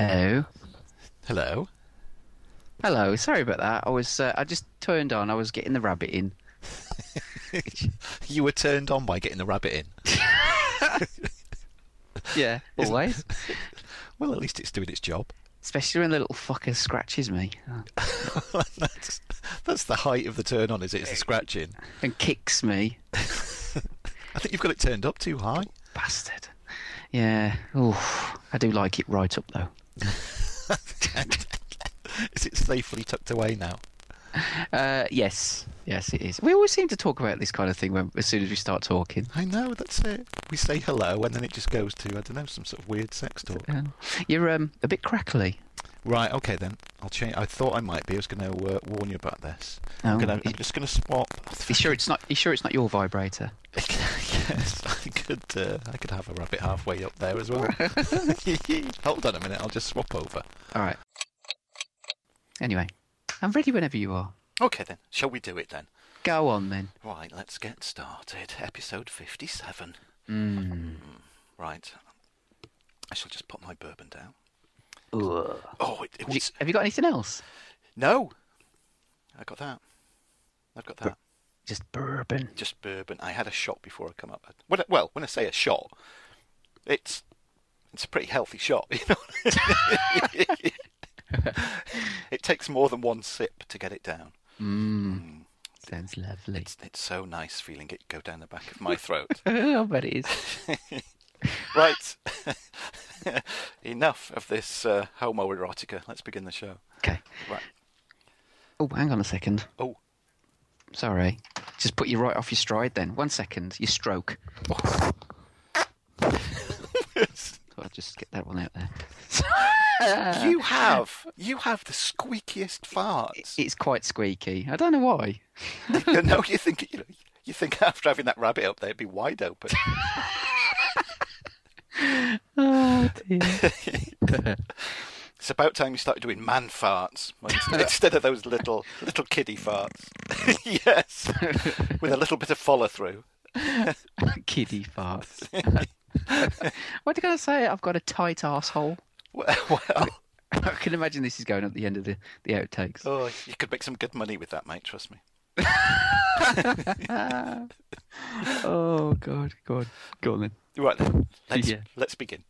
Hello. Hello. Hello. Sorry about that. I was uh, I just turned on. I was getting the rabbit in. You were turned on by getting the rabbit in. Yeah, always. Well, at least it's doing its job. Especially when the little fucker scratches me oh, that's, that's the height of the turn on, is it? It's the scratching. and kicks me. I think you've got it turned up too high. Bastard. Yeah. Oof. I do like it right up though. Is it safely tucked away now? Uh, yes. Yes, it is. We always seem to talk about this kind of thing when, as soon as we start talking. I know, that's it. We say hello and then it just goes to, I don't know, some sort of weird sex talk. Yeah. You're um, a bit crackly. Right, okay then. I'll change. I thought I might be. I was going to uh, warn you about this. Oh. I'm, gonna, I'm just going to swap. You sure it's not? You sure it's not your vibrator? yes, I could. Uh, I could have a rabbit halfway up there as well. Hold on a minute. I'll just swap over. All right. Anyway, I'm ready whenever you are. Okay then. Shall we do it then? Go on then. Right. Let's get started. Episode fifty-seven. Mm. Right. I shall just put my bourbon down. Ugh. Oh, it, it Have you, was have you got anything else? no. I got that. I've got that. Just bourbon. Just bourbon. I had a shot before I come up. When I, well, when I say a shot, it's it's a pretty healthy shot. You know, it takes more than one sip to get it down. Mmm. Sounds lovely. It's it's so nice feeling it go down the back of my throat. I bet it is. right. Enough of this uh, homoerotica. Let's begin the show. Okay. Right. Oh, hang on a second. Oh, Sorry. Just put you right off your stride then. One second. Your stroke. I'll just get that one out there. you have you have the squeakiest farts. It's quite squeaky. I don't know why. no, you think you know, you think after having that rabbit up there, it'd be wide open. Oh dear. It's about time you started doing man farts instead- of those little little kiddie farts. yes, with a little bit of follow through. Kiddie farts. what are you going to say? I've got a tight asshole. Well, well, I can imagine this is going at the end of the, the outtakes. oh, you could make some good money with that, mate. Trust me. Oh, God. God. Go on then. Right then, let's Yeah. let's begin.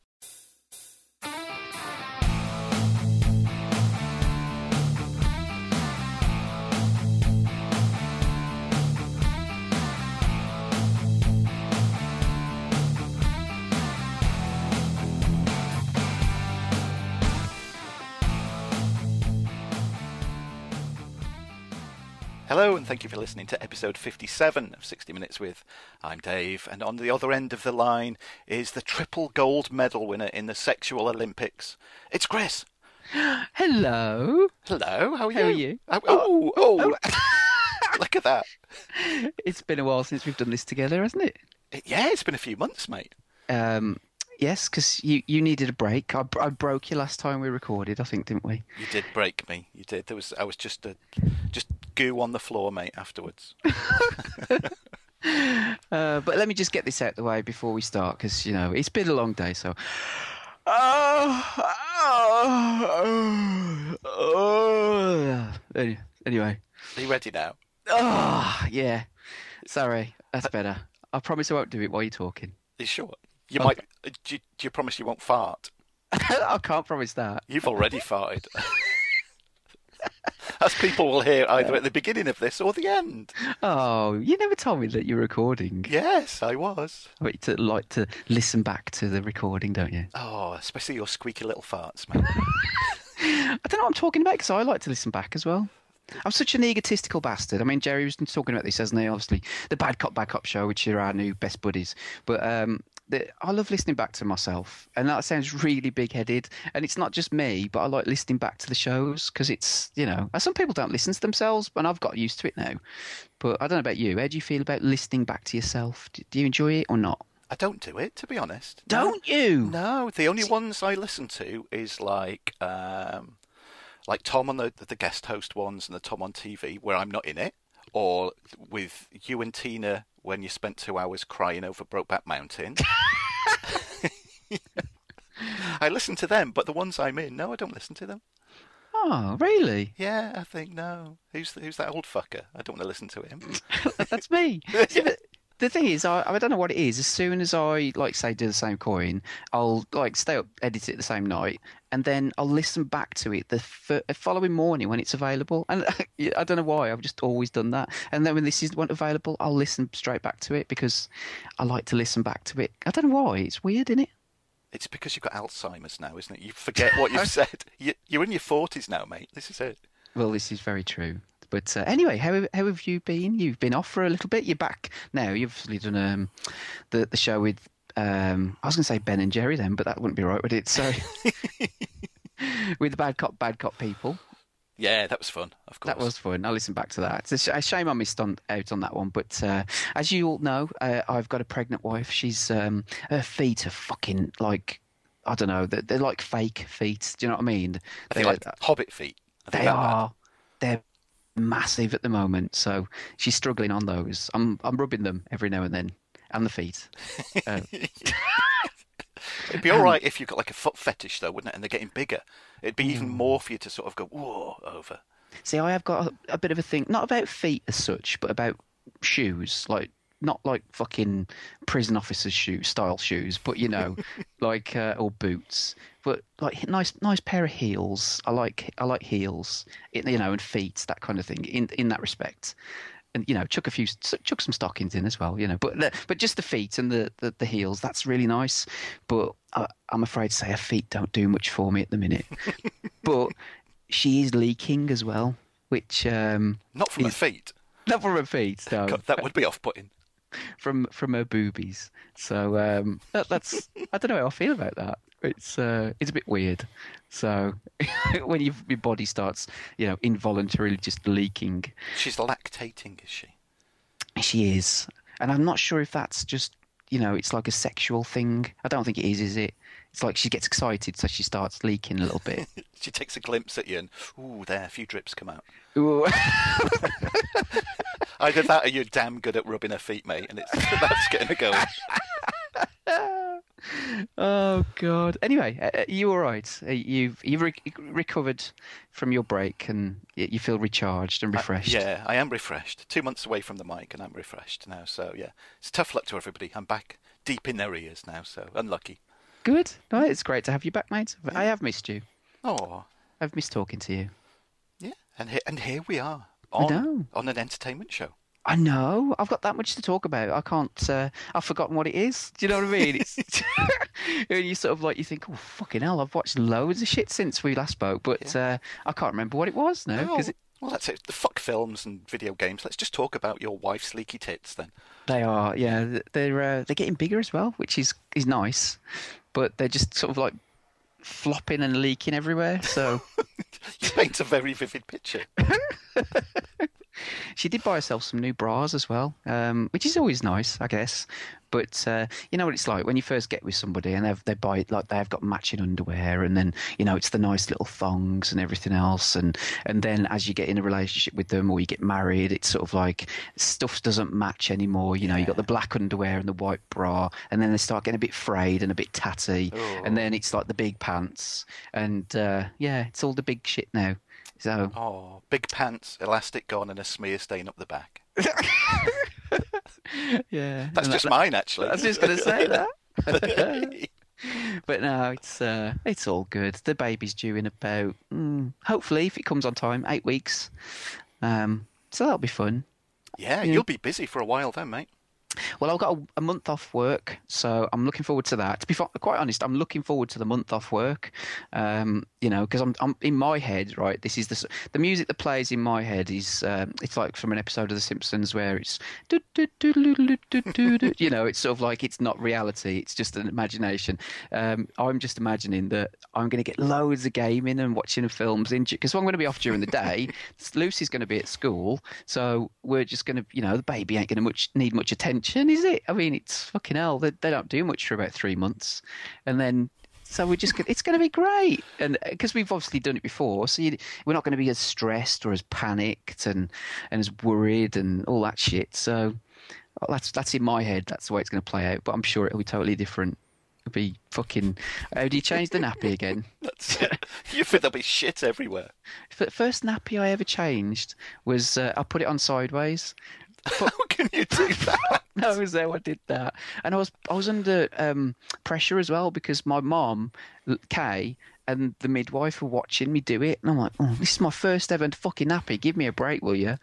Hello, and thank you for listening to episode 57 of 60 Minutes with. I'm Dave, and on the other end of the line is the triple gold medal winner in the Sexual Olympics. It's Chris. Hello. Hello, how are you? How are you? Oh, oh, oh. look at that. It's been a while since we've done this together, hasn't it? It- yeah, it's been a few months, mate. Um, yes, because you, you needed a break. I, I broke you last time we recorded, I think, didn't we? You did break me. You did. There was I was just a just goo on the floor, mate. Afterwards. Uh, but let me just get this out the way before we start, because you know it's been a long day. So, oh, oh, oh. Any- anyway, Are you ready now? oh yeah. Sorry, that's better. I promise I won't do it while you're talking. You sure? You Okay. might. uh, Do you, do you promise you won't fart? I can't promise that. You've already farted. As people will hear either at the beginning of this or the end. Oh, you never told me that you're recording. Yes, I was. But you to like to listen back to the recording, don't you? Oh, especially your squeaky little farts, mate. I don't know what I'm talking about because I like to listen back as well. I'm such an egotistical bastard. I mean, Jerry was talking about this, hasn't he? Obviously, the Bad Cop, Bad Cop show, which are our new best buddies. But um, the, I love listening back to myself, and that sounds really big-headed. And it's not just me, but I like listening back to the shows because it's, you know, some people don't listen to themselves, and I've got used to it now. But I don't know about you. How do you feel about listening back to yourself? Do, do you enjoy it or not? I don't do it, to be honest. Don't you? No, the only ones I listen to is like um, like Tom on the the guest host ones and the Tom on TV where I'm not in it, or with you and Tina when you spent two hours crying over Brokeback Mountain. I listen to them, but the ones I'm in, no, I don't listen to them. Oh, really? Yeah, I think no. Who's who's that old fucker? I don't want to listen to him. That's me. But the thing is, I, I don't know what it is. As soon as I like say do the same coin, I'll like stay up, edit it the same night, and then I'll listen back to it the f- uh, following morning when it's available. And I don't know why. I've just always done that. And then when this isn't available, I'll listen straight back to it because I like to listen back to it. I don't know why. It's weird, isn't it? It's because you've got Alzheimer's now, isn't it? You forget what you've said. You, you're in your forties now, mate. This is it. Well, this is very true. But uh, anyway, how how have you been? You've been off for a little bit. You're back now. You've obviously done um, the the show with um, I was going to say Ben and Jerry then, but that wouldn't be right, would it? So with the bad cop, bad cop people. Yeah, that was fun. Of course, That was fun. I listened back to that. It's a, sh- shame I missed on, out on that one. But uh, as you all know, uh, I've got a pregnant wife. She's um, her feet are fucking like I don't know. They're, they're like fake feet. Do you know what I mean? They're- like Hobbit feet. They that are. They're massive at the moment, so she's struggling on those. I'm I'm rubbing them every now and then, and the feet. Uh, It'd be all right if you've got like a foot fetish, though, wouldn't it? And they're getting bigger. It'd be even more for you to sort of go whoa over. see, I have got a, a bit of a thing, not about feet as such, but about shoes, like. Not like fucking prison officers' shoes, style shoes, but you know, like uh, or boots, but like nice, nice pair of heels. I like, I like heels, you know, and feet, that kind of thing. In in that respect, and you know, chuck a few, chuck some stockings in as well, you know. But the, but just the feet and the, the, the heels, that's really nice. But I, I'm afraid to say her feet don't do much for me at the minute. but she is leaking as well, which um, Not from her feet. not from her feet, no, God, that would be off-putting. From from her boobies. So um, that, that's I don't know how I feel about that. It's uh, it's a bit weird. So when you, your body starts, you know, involuntarily just leaking, She's lactating, is she? She is, and I'm not sure if that's just you know it's like a sexual thing. I don't think it is, is it? It's like she gets excited, so she starts leaking a little bit. She takes a glimpse at you and, ooh, there, a few drips come out. Ooh. Either that or you're damn good at rubbing her feet, mate, and it's that's getting her going. oh God. Anyway, are you all right? Uh, You've you've re- recovered from your break and you feel recharged and refreshed. Yeah, I am refreshed. Two months away from the mic, and I'm refreshed now. So yeah, it's tough luck to everybody. I'm back deep in their ears now. So unlucky. Good. No, it's great to have you back, mate. I have missed you. Oh, I've missed talking to you. yeah, and here and here we are I on know. on an entertainment show. I know. I've got that much to talk about. I can't. Uh, I've forgotten what it is. Do you know what I mean? It's and you sort of like you think, oh fucking hell! I've watched loads of shit since we last spoke, but uh, I can't remember what it was now Oh, because well, that's it. The fuck films and video games. Let's just talk about your wife's leaky tits then. they are. Yeah, they're uh, they're getting bigger as well, which is is nice, but they're just sort of like flopping and leaking everywhere. So You paint a very vivid picture. she did buy herself some new bras as well, um, which is always nice, I guess. But uh, you know what it's like when you first get with somebody and they've, they buy like they've got matching underwear, and then you know it's the nice little thongs and everything else, and and then as you get in a relationship with them or you get married, it's sort of like stuff doesn't match anymore. You know, you got the black underwear and the white bra, and then they start getting a bit frayed and a bit tatty, Oh. and then it's like the big pants, and uh, yeah, it's all the big shit now. So Oh, big pants, elastic gone, and a smear stain up the back. yeah, That's and just that- mine, actually. I was just going to say that. but no, it's uh, it's all good. The baby's due in about, mm, hopefully, if it comes on time, eight weeks. Um, so that'll be fun. yeah, Yeah. you'll be busy for a while then, mate. Well, I've got a, a month off work, so I'm looking forward to that. To be quite honest, I'm looking forward to the month off work. Um, you know, because I'm, I'm in my head, right? This is the the music that plays in my head is um, it's like from an episode of The Simpsons where it's do, do, do. you know, it's sort of like it's not reality; it's just an imagination. Um, I'm just imagining that I'm going to get loads of gaming and watching films in because I'm going to be off during the day. Lucy's going to be at school, so we're just going to, you know, the baby ain't going to much need much attention, is it? I mean, it's fucking hell. They, they don't do much for about three months, and then so we're just it's going to be great, and because we've obviously done it before, so you, we're not going to be as stressed or as panicked and and as worried and all that shit. So well, that's that's in my head. That's the way it's going to play out, but I'm sure it'll be totally different. It'll be fucking. How do you change the nappy again? That's it. you think there'll be shit everywhere. The first nappy I ever changed was uh, I put it on sideways. How can you do that? No, there. I did that, and I was I was under um, pressure as well because my mom, Kay, and the midwife were watching me do it, and I'm like, oh, this is my first ever fucking nappy. Give me a break, will you?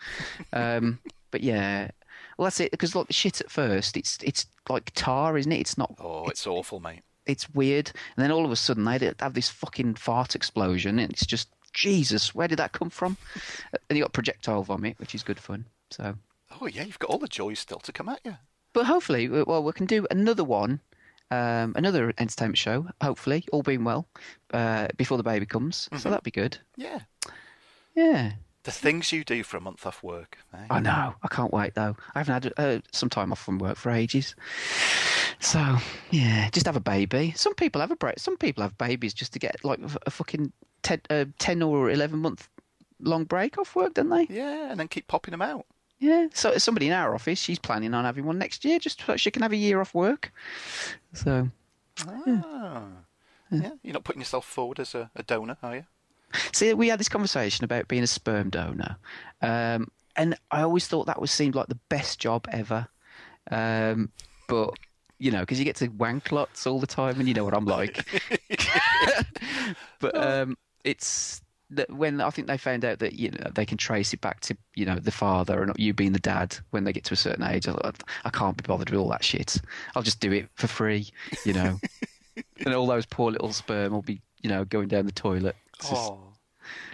Um, but yeah, well that's it because like the shit at first, it's it's like tar, isn't it? It's not. Oh, it's awful, mate. It's weird, and then all of a sudden they have this fucking fart explosion, and it's just Jesus, where did that come from? And you got projectile vomit, which is good fun. So. Oh yeah, you've got all the joys still to come at you. But hopefully, well, we can do another one, um, another entertainment show. Hopefully, all being well, uh, before the baby comes. So that'd be good. Yeah. Yeah. The things you do for a month off work. Eh? I know. I can't wait though. I haven't had uh, some time off from work for ages. So yeah, just have a baby. Some people have a break. Some people have babies just to get like a fucking ten, uh, 10 or eleven month long break off work, don't they? Yeah, and then keep popping them out. Yeah. So somebody in our office, she's planning on having one next year, just so she can have a year off work. So Ah. Yeah. You're not putting yourself forward as a, a donor, are you? See, we had this conversation about being a sperm donor, um, and I always thought that was seemed like the best job ever. Um, but you know, because you get to wank lots all the time, and you know what I'm like. but um, it's that when I think they found out that you know they can trace it back to you know the father and you being the dad when they get to a certain age. I, thought, I can't be bothered with all that shit. I'll just do it for free, you know. and all those poor little sperm will be you know going down the toilet. It's just- Oh.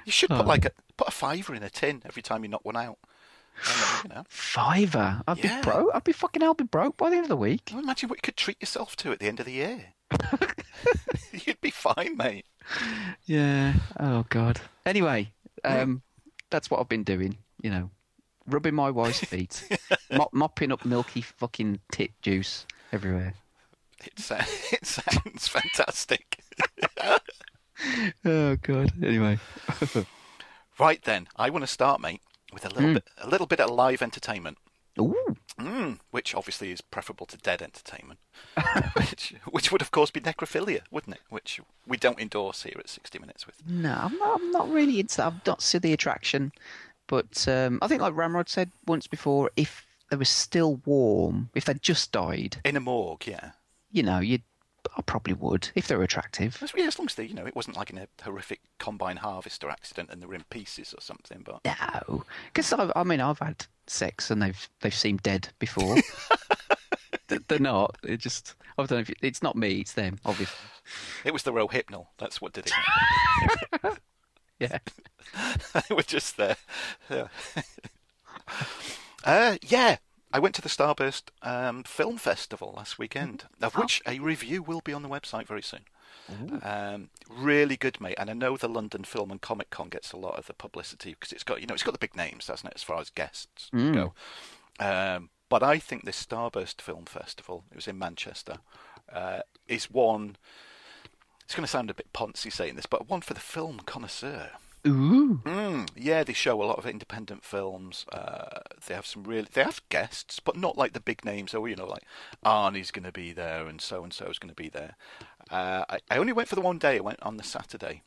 You should put Oh. like a put a fiver in a tin every time you knock one out. You know, Fiver. I'd Yeah. be broke. I'd be fucking hell be broke by the end of the week. Imagine what you could treat yourself to at the end of the year. You'd be fine, mate. Yeah. Oh God. Anyway, um, that's what I've been doing. You know, rubbing my wife's feet, mop, mopping up milky fucking tit juice everywhere. It, sa- it sounds fantastic. Oh God. Anyway. Right then, I want to start, mate, with a little Mm. bit a little bit of live entertainment. Ooh. Mm, which obviously is preferable to dead entertainment, which, which would of course be necrophilia, wouldn't it? Which we don't endorse here at 60 Minutes with. No, I'm not. I'm not really into that. I've not seen the attraction, but um, I think, like Ramrod said once before, if they were still warm, if they'd just died, In a morgue, yeah. you know, you'd. I probably would if they were attractive. As, yeah, as long as they, you know, it wasn't like in a horrific combine harvester accident and they were in pieces or something. But No, because I, I mean I've had sex and they've they've seemed dead before. They're not. It just I don't know if it- it's not me. It's them. Obviously. it was the real Rohypnol. That's what did it. Yeah. they were just there. Yeah. uh, yeah. I went to the Starburst um, Film Festival last weekend, of which a review will be on the website very soon. Um, really good, mate. And I know the London Film and Comic Con gets a lot of the publicity because it's got, you know, it's got the big names, doesn't it, as far as guests go. Um, but I think this Starburst Film Festival, it was in Manchester, uh, is one. It's going to sound a bit poncy saying this, but one for the film connoisseur. Ooh. Mm, yeah, they show a lot of independent films. Uh, they have some really, they have guests, but not like the big names. Oh, you know, like Arnie's going to be there and so and so is going to be there. Uh, I, I only went for the one day. I went on the Saturday.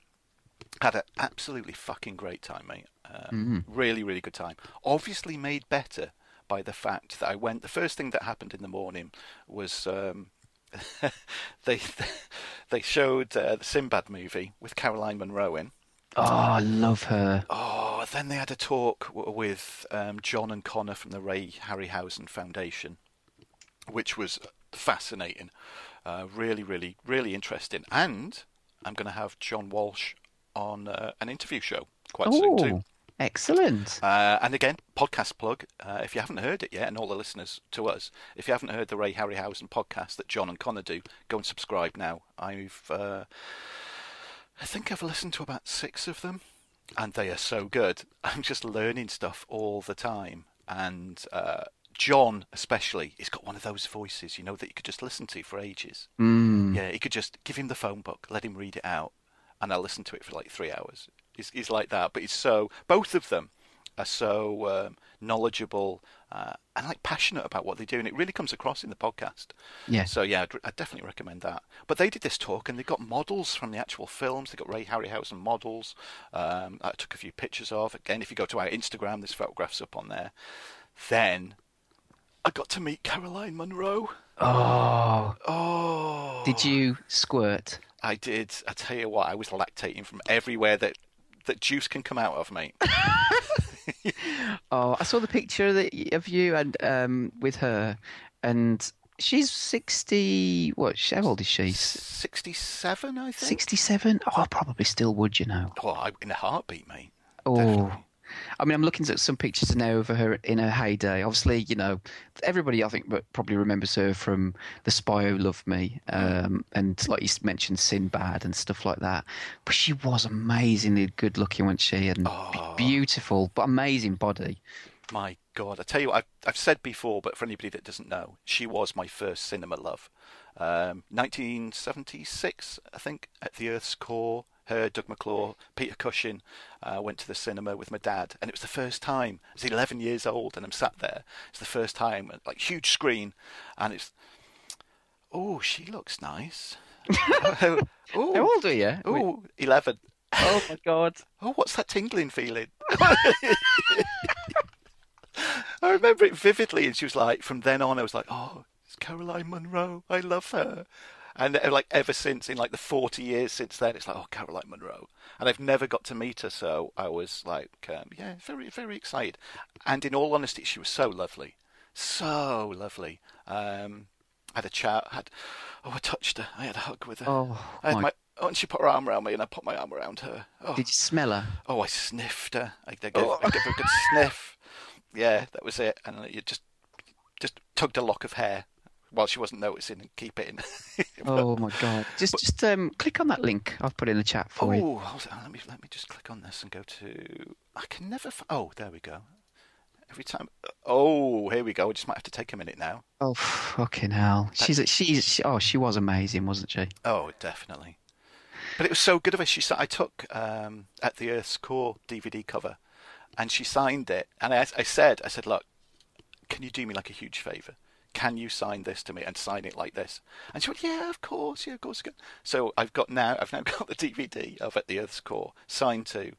Had an absolutely fucking great time, mate. Um, Really, really good time. Obviously made better by the fact that I went. The first thing that happened in the morning was um, they they showed uh, the Sinbad movie with Caroline Munro in. Oh, I love her. Oh, then they had a talk with um, John and Connor from the Ray Harryhausen Foundation, which was fascinating. Uh, really, really, really interesting. And I'm going to have John Walsh on uh, an interview show quite soon too. Excellent. Uh, and again, podcast plug. Uh, if you haven't heard it yet, and all the listeners to us, if you haven't heard the Ray Harryhausen podcast that John and Connor do, go and subscribe now. I've, uh, I think I've listened to about six of them, and they are so good. I'm just learning stuff all the time, and uh, John especially, he's got one of those voices, you know, that you could just listen to for ages. Mm. Yeah, you could just give him the phone book, let him read it out, and I'll listen to it for like three hours. He's, he's like that, but he's so both of them are so um, knowledgeable uh, and like passionate about what they do, and it really comes across in the podcast. Yeah. So yeah, I'd, I'd definitely recommend that. But they did this talk, and they got models from the actual films. They got Ray Harryhausen models. Um, I took a few pictures of. Again, if you go to our Instagram, there's photographs up on there. Then I got to meet Caroline Munro. Oh, Oh, did you squirt? I did. I tell you what, I was lactating from everywhere that that juice can come out of, mate. Oh, I saw the picture that of you and um with her, and she's sixty. What? How old is she? Sixty-seven, I think. Sixty-seven. Oh, I probably still would. You know. Well, I, in a heartbeat, mate. Oh. Definitely. I mean, I'm looking at some pictures now of her in her heyday. Obviously, you know, everybody I think probably remembers her from The Spy Who Loved Me, um, and like you mentioned, Sinbad and stuff like that. But she was amazingly good looking, wasn't she? And Oh. beautiful, but amazing body. My God, I tell you what, I've, I've said before, but for anybody that doesn't know, she was my first cinema love. Um, 1976, I think, at the Earth's Core. Her, Doug McClure, Peter Cushing uh, went to the cinema with my dad, and it was the first time. I was 11 years old, and I'm sat there. It's the first time, like huge screen, and it's. Oh, she looks nice. oh, How old are you? oh, 11. Oh my god! Oh, what's that tingling feeling? I remember it vividly, and she was like, from then on, I was like, oh, it's Caroline Munro. I love her. And uh, like ever since, in like the 40 years since then, it's like, oh, Caroline Munro, And I've never got to meet her, so I was like, um, yeah, very, very excited. And in all honesty, she was so lovely. So lovely. Um, had a chat, had, oh, I touched her. I had a hug with her. Oh I had my! my, oh, and she put her arm around me, and I put my arm around her. Oh, Did you smell her? Oh, I sniffed her. I, I, gave, Oh. I gave her a good sniff. Yeah, that was it. And you just just tugged a lock of hair while she wasn't noticing and keep it in. Oh my god! Just, just um, click on that link I've put in the chat for you. oh. Let me let me just click on this and go to. I can never. F- oh, there we go. Every time. Oh, here we go. I just might have to take a minute now. Oh fucking hell! She's a, she's she, oh she was amazing, wasn't she? Oh, definitely. But it was so good of her. She sa- I took um, at the Earth's Core DVD cover, and she signed it. And I, I said, I said, look, can you do me like a huge favour? Can you sign this to me and sign it like this? And she went, yeah, of course, yeah, of course. So I've got now, I've now got the DVD of At the Earth's Core signed to,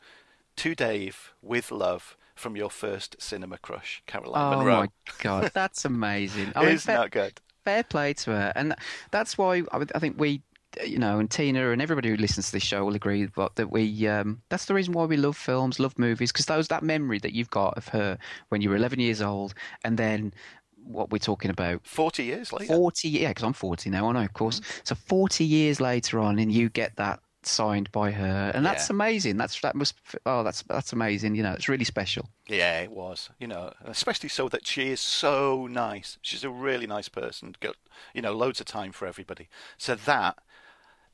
to Dave with love from your first cinema crush, Caroline Munro. Oh my god, that's amazing! I mean, Isn't fair, that good? fair play to her, and that's why I, I think we, you know, and Tina and everybody who listens to this show will agree that that we. Um, that's the reason why we love films, love movies, because those that memory that you've got of her when you were 11 years old, and then what we're talking about 40 years later. 40 yeah because i'm 40 now i know of course so 40 years later on and you get that signed by her and that's Yeah. amazing that's that must oh that's that's amazing you know it's really special Yeah, it was. You know, especially so that she is so nice. She's a really nice person. Got you know loads of time for everybody. So that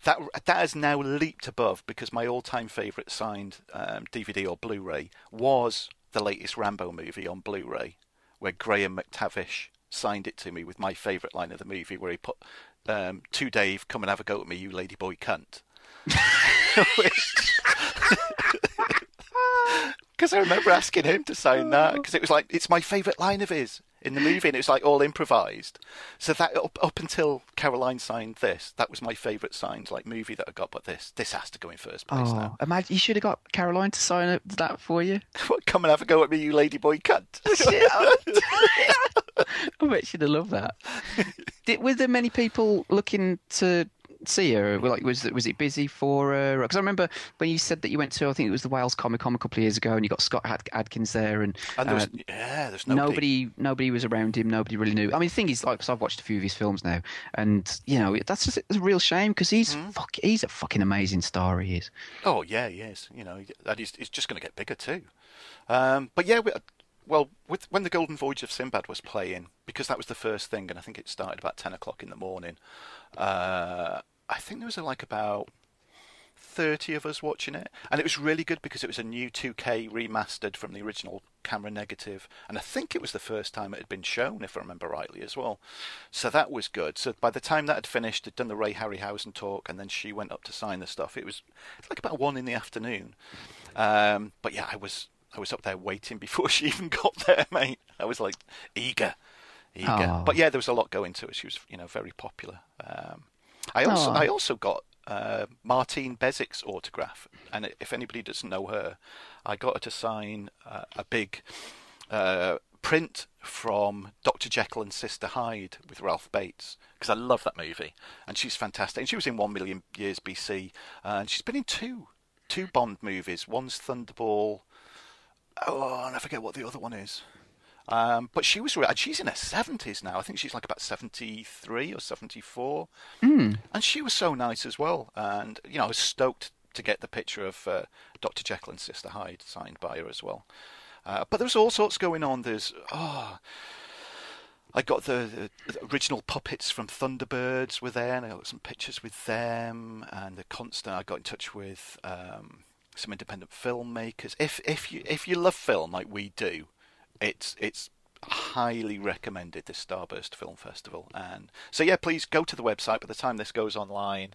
that that has now leaped above because my all-time favourite signed um, DVD or Blu-ray was the latest Rambo movie on Blu-ray, where Graham McTavish signed it to me with my favourite line of the movie, where he put um, to Dave, "Come and have a go at me, you ladyboy cunt." Because I remember asking him to sign that because it was like it's my favourite line of his in the movie, and it was like all improvised. So that up, up until Caroline signed this, that was my favourite signed like movie that I got. But this this has to go in first place oh now. imagine you should have got caroline to sign it- that for you What, Come and have a go at me, you ladyboy cunt. i bet she'd have loved that Did, were there many people looking to see her like was it was it busy for her because i remember when you said that you went to i think it was the wales comic con a couple of years ago and you got scott Ad- adkins there and and there was, uh, yeah, there's nobody. nobody nobody was around him nobody really knew i mean the thing is like 'cause i've watched a few of his films now and you know that's just a real shame because he's Hmm? fuck, he's a fucking amazing star he is Oh yeah, he is. You know, and he's, he's just going to get bigger too. Um, but yeah, we, well, with, when the Golden Voyage of Sinbad was playing, because that was the first thing, and I think it started about ten o'clock in the morning. Uh, I think there was like about thirty of us watching it, and it was really good because it was a new 2K remastered from the original camera negative, and I think it was the first time it had been shown, if I remember rightly, as well. So that was good. So by the time that had finished, they'd done the Ray Harryhausen talk, and then she went up to sign the stuff. It was like about one in the afternoon. Um, but yeah, I was I was up there waiting before she even got there, mate. I was like eager, eager. But yeah, there was a lot going to it. She was, you know, very popular. Um, I also, Oh. I also got uh, Martine Beswick's autograph, and if anybody doesn't know her, I got her to sign uh, a big uh, print from Dr. Jekyll and Sister Hyde with Ralph Bates because I love that movie, and she's fantastic. And she was in One Million Years BC, and she's been in two two Bond movies. One's Thunderball. Oh, and I forget what the other one is. Um, but she was, and she's in her seventies now. I think she's like about seventy-three or seventy-four, Mm. and she was so nice as well. And you know, I was stoked to get the picture of uh, Dr. Jekyll and Sister Hyde signed by her as well. Uh, but there's all sorts going on. There's oh, I got the, the original puppets from Thunderbirds were there, and I got some pictures with them. And the constant, I got in touch with um, some independent filmmakers. If if you if you love film like we do, it's it's highly recommended this Starburst Film Festival. And so yeah, please go to the website. By the time this goes online,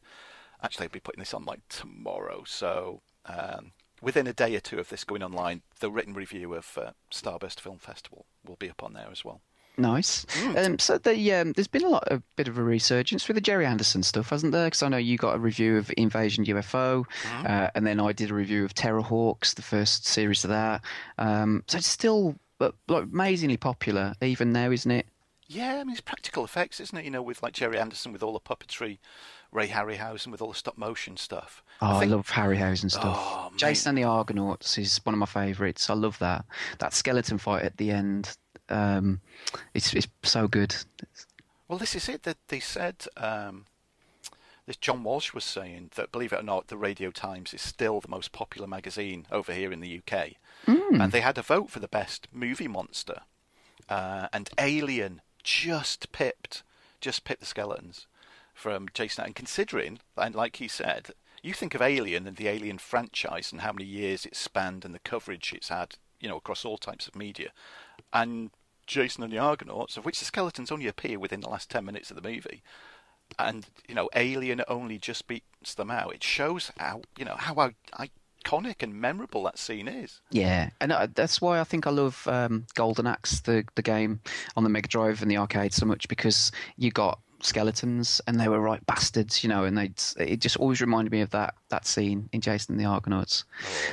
actually I'll be putting this on like tomorrow. So um, within a day or two of this going online, the written review of uh, Starburst Film Festival will be up on there as well. Nice. Mm. Um, so the um, there's been a lot, a bit of a resurgence with the Gerry Anderson stuff, hasn't there? Because I know you got a review of Invasion UFO, Mm-hmm. uh, and then I did a review of Terrahawks, the first series of that. Um, so it's still uh, like amazingly popular even now, isn't it? Yeah, I mean it's practical effects, isn't it? You know, with like Gerry Anderson with all the puppetry, Ray Harryhausen with all the stop motion stuff. Oh, I, think- love Harryhausen stuff. Oh. Jason and the Argonauts is one of my favourites. I love that. That skeleton fight at the end, um, it's it's so good. Well, this is it. That they said um, this. John Walsh was saying that, believe it or not, the Radio Times is still the most popular magazine over here in the UK, and they had a vote for the best movie monster, uh, and Alien just pipped, just pipped the skeletons from Jason. And considering, and like he said, you think of Alien and the Alien franchise and how many years it's spanned and the coverage it's had, you know, across all types of media, and Jason and the Argonauts, of which the skeletons only appear within the last ten minutes of the movie, and you know, Alien only just beats them out. It shows how you know how iconic and memorable that scene is. Yeah, and uh, that's why I think I love um, Golden Axe, the the game on the Mega Drive and the arcade so much because you got skeletons and they were right bastards, you know, and they it just always reminded me of that that scene in Jason and the Argonauts.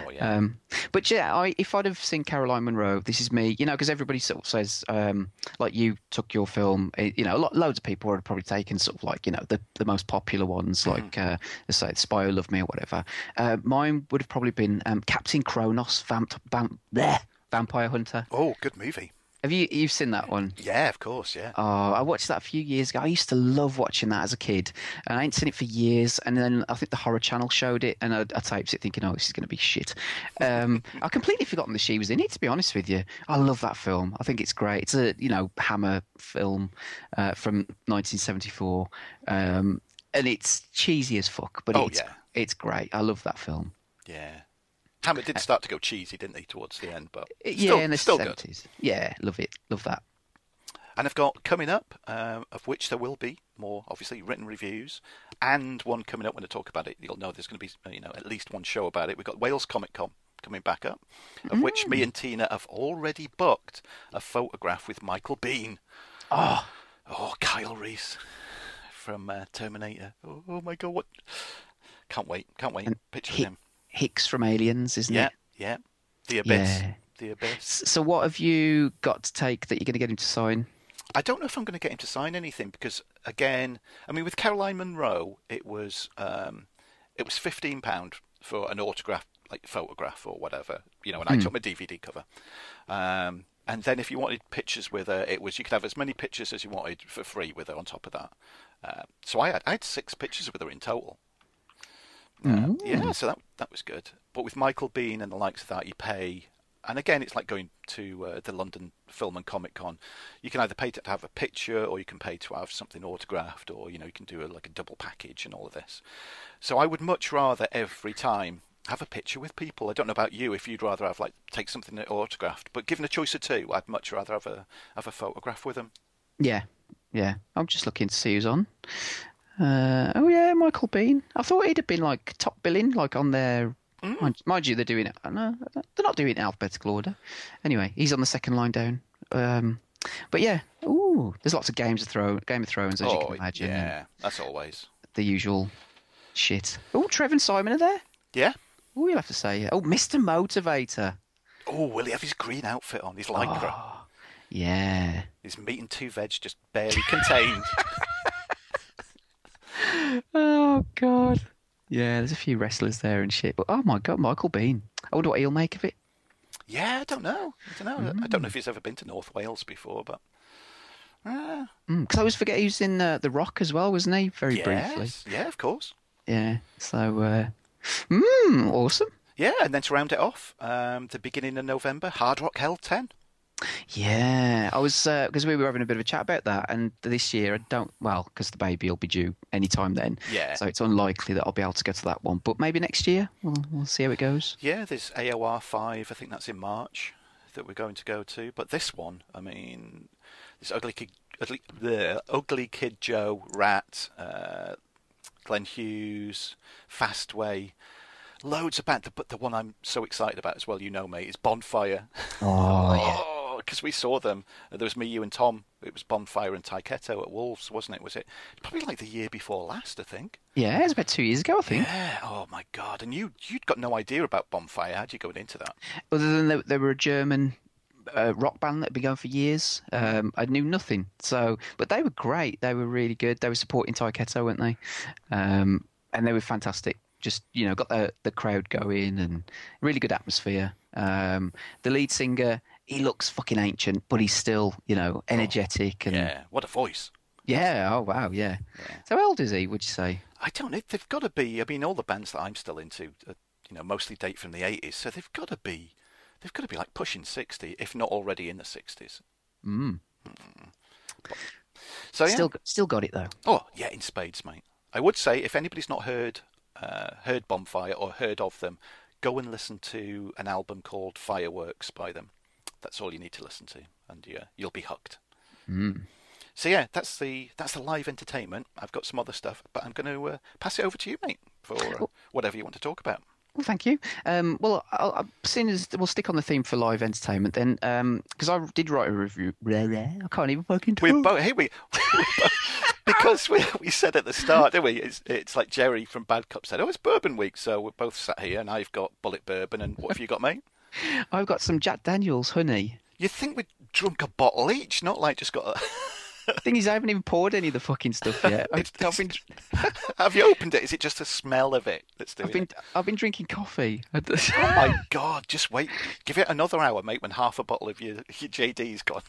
Oh yeah. Um, but yeah, I, if I'd have seen Caroline Munro, this is me, you know, because everybody sort of says, um, like you took your film, eh, you know, lo- loads of people would have probably taken sort of like, you know, the, the most popular ones, like, uh, let's say, Spy Who Loved Me or whatever. Uh, mine would have probably been um, Captain Kronos, Vamp, Vamp, bleh, Vampire Hunter. oh, good movie. Have you you've seen that one? Yeah, of course. Yeah. Oh, I watched that a few years ago. I used to love watching that as a kid, and I ain't seen it for years. And then I think the Horror Channel showed it, and I, I taped it thinking, "Oh, this is going to be shit." Um, I completely forgotten that she was in it. To be honest with you, I love that film. I think it's great. It's a you know Hammer film uh, from 1974, um, and it's cheesy as fuck, but Oh, it's yeah. it's great. I love that film. Yeah. Hammer did start to go cheesy, didn't he, towards the end? But yeah, still, in the still good. Yeah, love it. Love that. And I've got coming up, um, of which there will be more, obviously, written reviews, and one coming up when I talk about it. You'll know there's going to be, uh, you know, at least one show about it. We've got Wales Comic Con coming back up, of which me and Tina have already booked a photograph with Michael Biehn. Oh, Oh, Kyle Reese from uh, Terminator. Oh, oh my God, what? Can't wait, can't wait. And Picture Hi- him. Hicks from Aliens, isn't Yeah, it? yeah. The Abyss. Yeah. The Abyss. So, what have you got to take that you're going to get him to sign? I don't know if I'm going to get him to sign anything because, again, I mean, with Caroline Munro, it was um, it was fifteen pound for an autograph, like photograph or whatever, you know. And I took my DVD cover, um, and then if you wanted pictures with her, it was you could have as many pictures as you wanted for free with her on top of that. Uh, so I had I had six pictures with her in total. Uh, yeah, so that that was good. But with Michael Biehn and the likes of that, you pay, and again, it's like going to uh, the London Film and Comic Con. You can either pay to have a picture, or you can pay to have something autographed, or you know, you can do a, like a double package and all of this. So I would much rather every time have a picture with people. I don't know about you if you'd rather have like take something autographed, but given a choice of two, I'd much rather have a have a photograph with them. Yeah, yeah. I'm just looking to see who's on. Uh, oh yeah, Michael Biehn. I thought he'd have been like top billing, like on their Mind, mind you, they're doing it. No, they're not doing it in alphabetical order. Anyway, he's on the second line down. Um, but yeah, ooh, there's lots of games of throw, Game of Thrones, as you oh, can imagine. yeah, that's always. The usual shit. Oh, Trev and Simon are there. Yeah. Oh, you'll have to say. Oh, Mr. Motivator. Oh, will he have his green outfit on? His lycra. Oh, yeah. His meat and two veg just barely contained. Oh God. Yeah, there's a few wrestlers there and shit. But oh my God, Michael Biehn. I wonder what he'll make of it. yeah, I don't know. I don't know. I don't know if he's ever been to North Wales before, but. Uh, Because I always forget he was in uh, The Rock as well, wasn't he? Very briefly. Yeah, of course. Yeah. So, uh, mm, awesome. Yeah, and then to round it off, um, the beginning of November, Hard Rock Hell 10. Yeah, I was because we were having a bit of a chat about that, and this year I don't. Well, because the baby will be due any time then. Yeah. So it's unlikely that I'll be able to go to that one, but maybe next year we'll we'll see how it goes. Yeah, there's AOR 5, I think that's in March, that we're going to go to. But this one, I mean, this Ugly Kid, ugly, the ugly Kid Joe, Ratt, uh, Glenn Hughes, Fastway, loads of band. But the one I'm so excited about as well, you know, mate, is Bonfire. Oh, yeah. because we saw them. Uh, There was me, you, and Tom. It was Bonfire and Tyketto at Wolves, wasn't it? Was it probably like the year before last? I think. Yeah, it was about two years ago, I think. Yeah. Oh my god! And you, you'd got no idea about Bonfire, had you going into that? Other than they, they were a German uh, rock band that had been going for years, um, I knew nothing. So, but they were great. They were really good. They were supporting Tyketto, weren't they? Um, and they were fantastic. Just you know, got the the crowd going and really good atmosphere. Um, the lead singer, he looks fucking ancient, but he's still you know energetic and Yeah. What a voice! yeah. Oh wow, yeah. Yeah. So how old is he? Would you say? I don't know. They've got to be. I mean, all the bands that I'm still into, uh, you know, mostly date from the '80s. So they've got to be. They've got to be like pushing 60, if not already in the 60s. Mm. So yeah. Still, still got it though. Oh, yeah, in spades, mate. I would say if anybody's not heard uh, heard Bonfire or heard of them, go and listen to an album called Fireworks by them. That's all you need to listen to, and yeah, you'll be hooked. Mm. So yeah, that's the that's the live entertainment. I've got some other stuff, but I'm going to uh, pass it over to you, mate, for uh, whatever you want to talk about. Well, thank you. Um, well, I'll, I'll, seeing as we'll stick on the theme for live entertainment then, because I did write a review. I can't even fucking talk. We both, hey, we, because we, we said at the start, didn't we? It's, it's like Jerry from Bad Cop said, "Oh, it's Bourbon Week," so we're both sat here, and I've got Bulleit Bourbon, and what have you got, mate? I've got some Jack Daniels honey. You think we'd drunk a bottle each, not like just got a. Thing is, I haven't even poured any of the fucking stuff yet. I've, I've been, Have you opened it? Is it just the smell of it that's doing I've been, it? I've been drinking coffee. Oh my god! Just wait. Give it another hour, mate. When half a bottle of your, your JD's gone.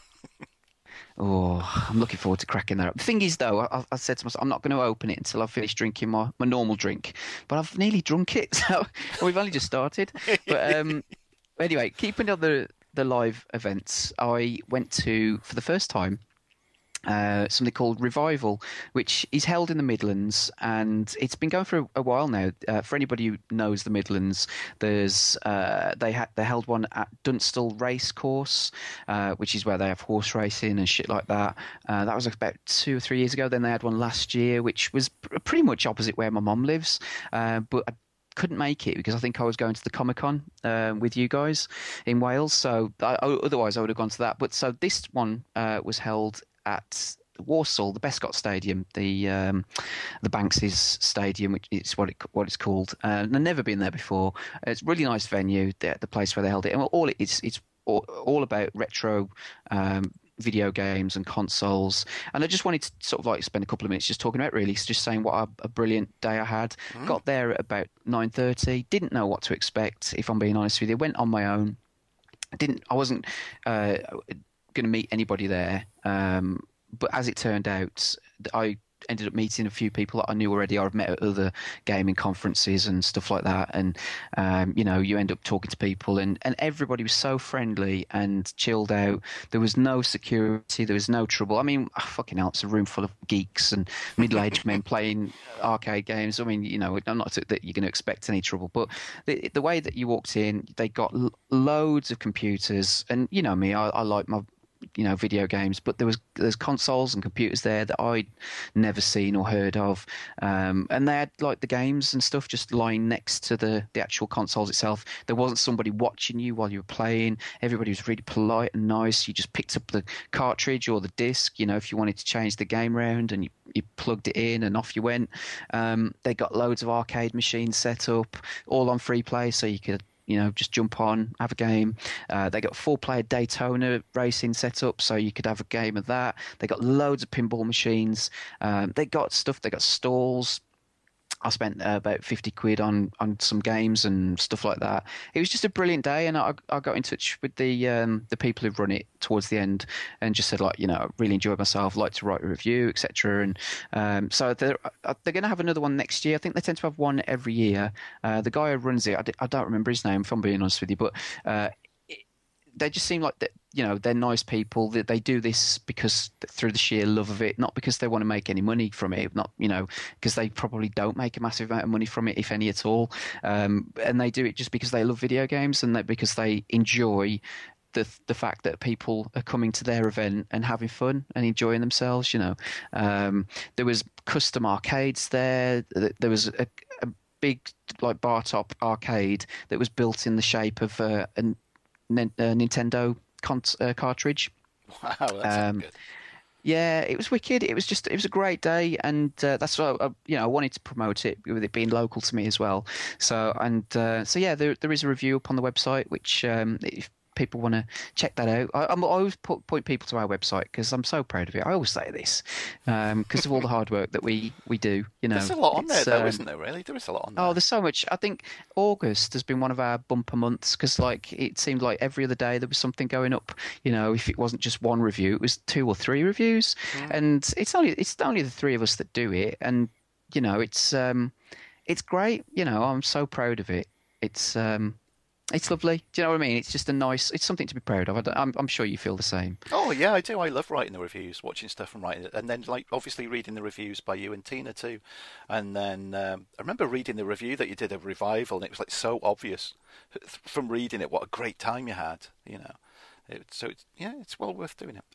Oh, I'm looking forward to cracking that up. The thing is, though, I, I said to myself, I'm not going to open it until I've finished drinking my, my normal drink. But I've nearly drunk it, so we've only just started. But um, anyway, keeping on the the live events, I went to for the first time uh, something called Revival, which is held in the Midlands, and it's been going for a, a while now. Uh, for anybody who knows the Midlands, there's uh, they had they held one at Dunstall Racecourse, uh, which is where they have horse racing and shit like that. Uh, that was about two or three years ago. Then they had one last year, which was pr- pretty much opposite where my mum lives, uh, but. I, couldn't make it because I think I was going to the Comic Con uh, with you guys in Wales. So I, otherwise, I would have gone to that. But so this one uh, was held at Walsall, the Bescot Stadium, the um, the Banks's Stadium, which is what it what it's called. Uh, I've never been there before. It's a really nice venue, the, the place where they held it, and all it, it's it's all, all about retro. Um, video games and consoles. And i just wanted to sort of like spend a couple of minutes just talking about really just saying what a, a brilliant day i had. Got there at about 9.30 didn't know what to expect if i'm being honest with you. Went on my own. Didn't I wasn't uh, going to meet anybody there, um, but as it turned out, I ended up meeting a few people that I knew already. I've met at other gaming conferences and stuff like that, and um, you know, you end up talking to people, and and everybody was so friendly and chilled out. There was no security, there was no trouble. I mean, oh, fucking hell, it's a room full of geeks and middle-aged men playing arcade games. I mean, you know, I'm not that you're going to expect any trouble, but the the way that you walked in, they got l- loads of computers, and you know me, I, I like my you know video games, but there was there's consoles and computers there that I'd never seen or heard of, um, and they had like the games and stuff just lying next to the the actual consoles itself. There wasn't somebody watching you while you were playing. Everybody was really polite and nice. You just picked up the cartridge or the disc, you know, if you wanted to change the game round, and you you plugged it in and off you went. Um, they got loads of arcade machines set up, all on free play, so you could you know, just jump on, have a game. Uh, they got four player Daytona racing set up, so you could have a game of that. They got loads of pinball machines. Um, they got stuff, they got stalls. I spent uh, about 50 quid on, on some games and stuff like that. It was just a brilliant day, and I, I got in touch with the um, the people who run it towards the end and just said, like, you know, I really enjoyed myself, like to write a review, etc. And um, so they're, uh, they're going to have another one next year. I think they tend to have one every year. Uh, the guy who runs it, I d- I don't remember his name, if I'm being honest with you, but uh, they just seem like that you know they're nice people. That they do this because through the sheer love of it not because they want to make any money from it not you know because they probably don't make a massive amount of money from it if any at all. Um, and they do it just because they love video games and that because they enjoy the the fact that people are coming to their event and having fun and enjoying themselves you know. Um, there was custom arcades there. There was a, a big like bar top arcade that was built in the shape of uh, uh, Nintendo con- uh, cartridge. Wow, that's Um, good. Yeah, it was wicked. It was just it was a great day, and uh, that's why I, you know I wanted to promote it with it being local to me as well. So and uh, so yeah, there there is a review up on the website, which um, if people want to check that out, I, I'm I always put, point people to our website because I'm so proud of it. I always say this because of all the hard work that we we do. You know, There's a lot on there, though, um, isn't there? Really, there is a lot on there. Oh, there's so much. I think August has been one of our bumper months because, like, it seemed like every other day there was something going up. You know, if it wasn't just one review, it was two or three reviews, and it's only it's only the three of us that do it, and you know, it's um, it's great. You know, I'm so proud of it. It's um, it's lovely. Do you know what I mean? It's just a nice. It's something to be proud of. I I'm, I'm sure you feel the same. Oh yeah, I do. I love writing the reviews, watching stuff and writing it, and then like obviously reading the reviews by you and Tina too. And then um, I remember reading the review that you did of Revival, and it was like so obvious from reading it what a great time you had. You know, it, so it's, yeah, it's well worth doing it.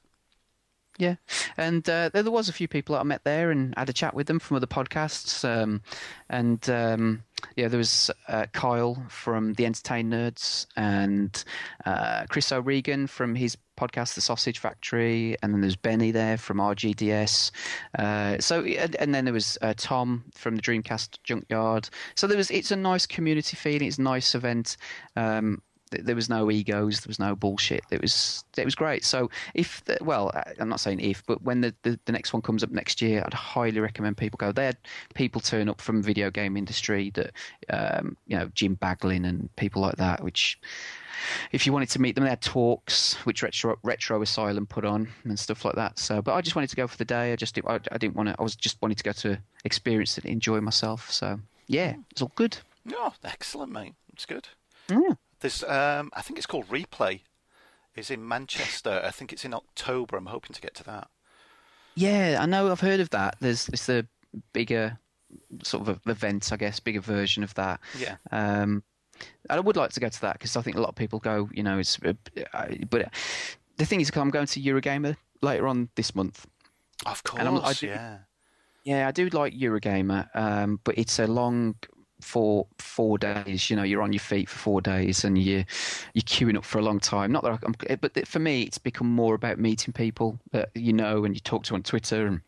Yeah, and uh, there, there was a few people that I met there and had a chat with them from other podcasts. Um, and um, yeah, there was uh, Kyle from the Entertain Nerds and uh, Chris O'Regan from his podcast, The Sausage Factory, and then there's Benny there from RGDS. Uh, so and, and then there was uh, Tom from the Dreamcast Junkyard. So there was it's a nice community feeling. It's a nice event. Um, there was no egos, there was no bullshit. It was it was great. So if the, well, I'm not saying if, but when the, the, the next one comes up next year, I'd highly recommend people go. They had people turn up from video game industry that um, you know Jim Bagley and people like that, which. If you wanted to meet them, they had talks, which Retro Retro Asylum put on and stuff like that. So, but I just wanted to go for the day. I just I, I didn't want to. I was just wanting to go to experience it, enjoy myself. So, yeah, it's all good. Oh, excellent, mate. It's good. Yeah. There's, um, I think it's called Replay. Is in Manchester. I think it's in October. I'm hoping to get to that. Yeah, I know. I've heard of that. There's it's the bigger sort of event, I guess, bigger version of that. Yeah. Um, and I would like to go to that because I think a lot of people go. You know, it's uh, but the thing is, I'm going to Eurogamer later on this month. Of And I'm- I course, do- yeah. Yeah, I do like Eurogamer, um, but it's a long for four days. You know, you're on your feet for four days, and you you're queuing up for a long time. Not that I'm, but for me, it's become more about meeting people that you know and you talk to on Twitter and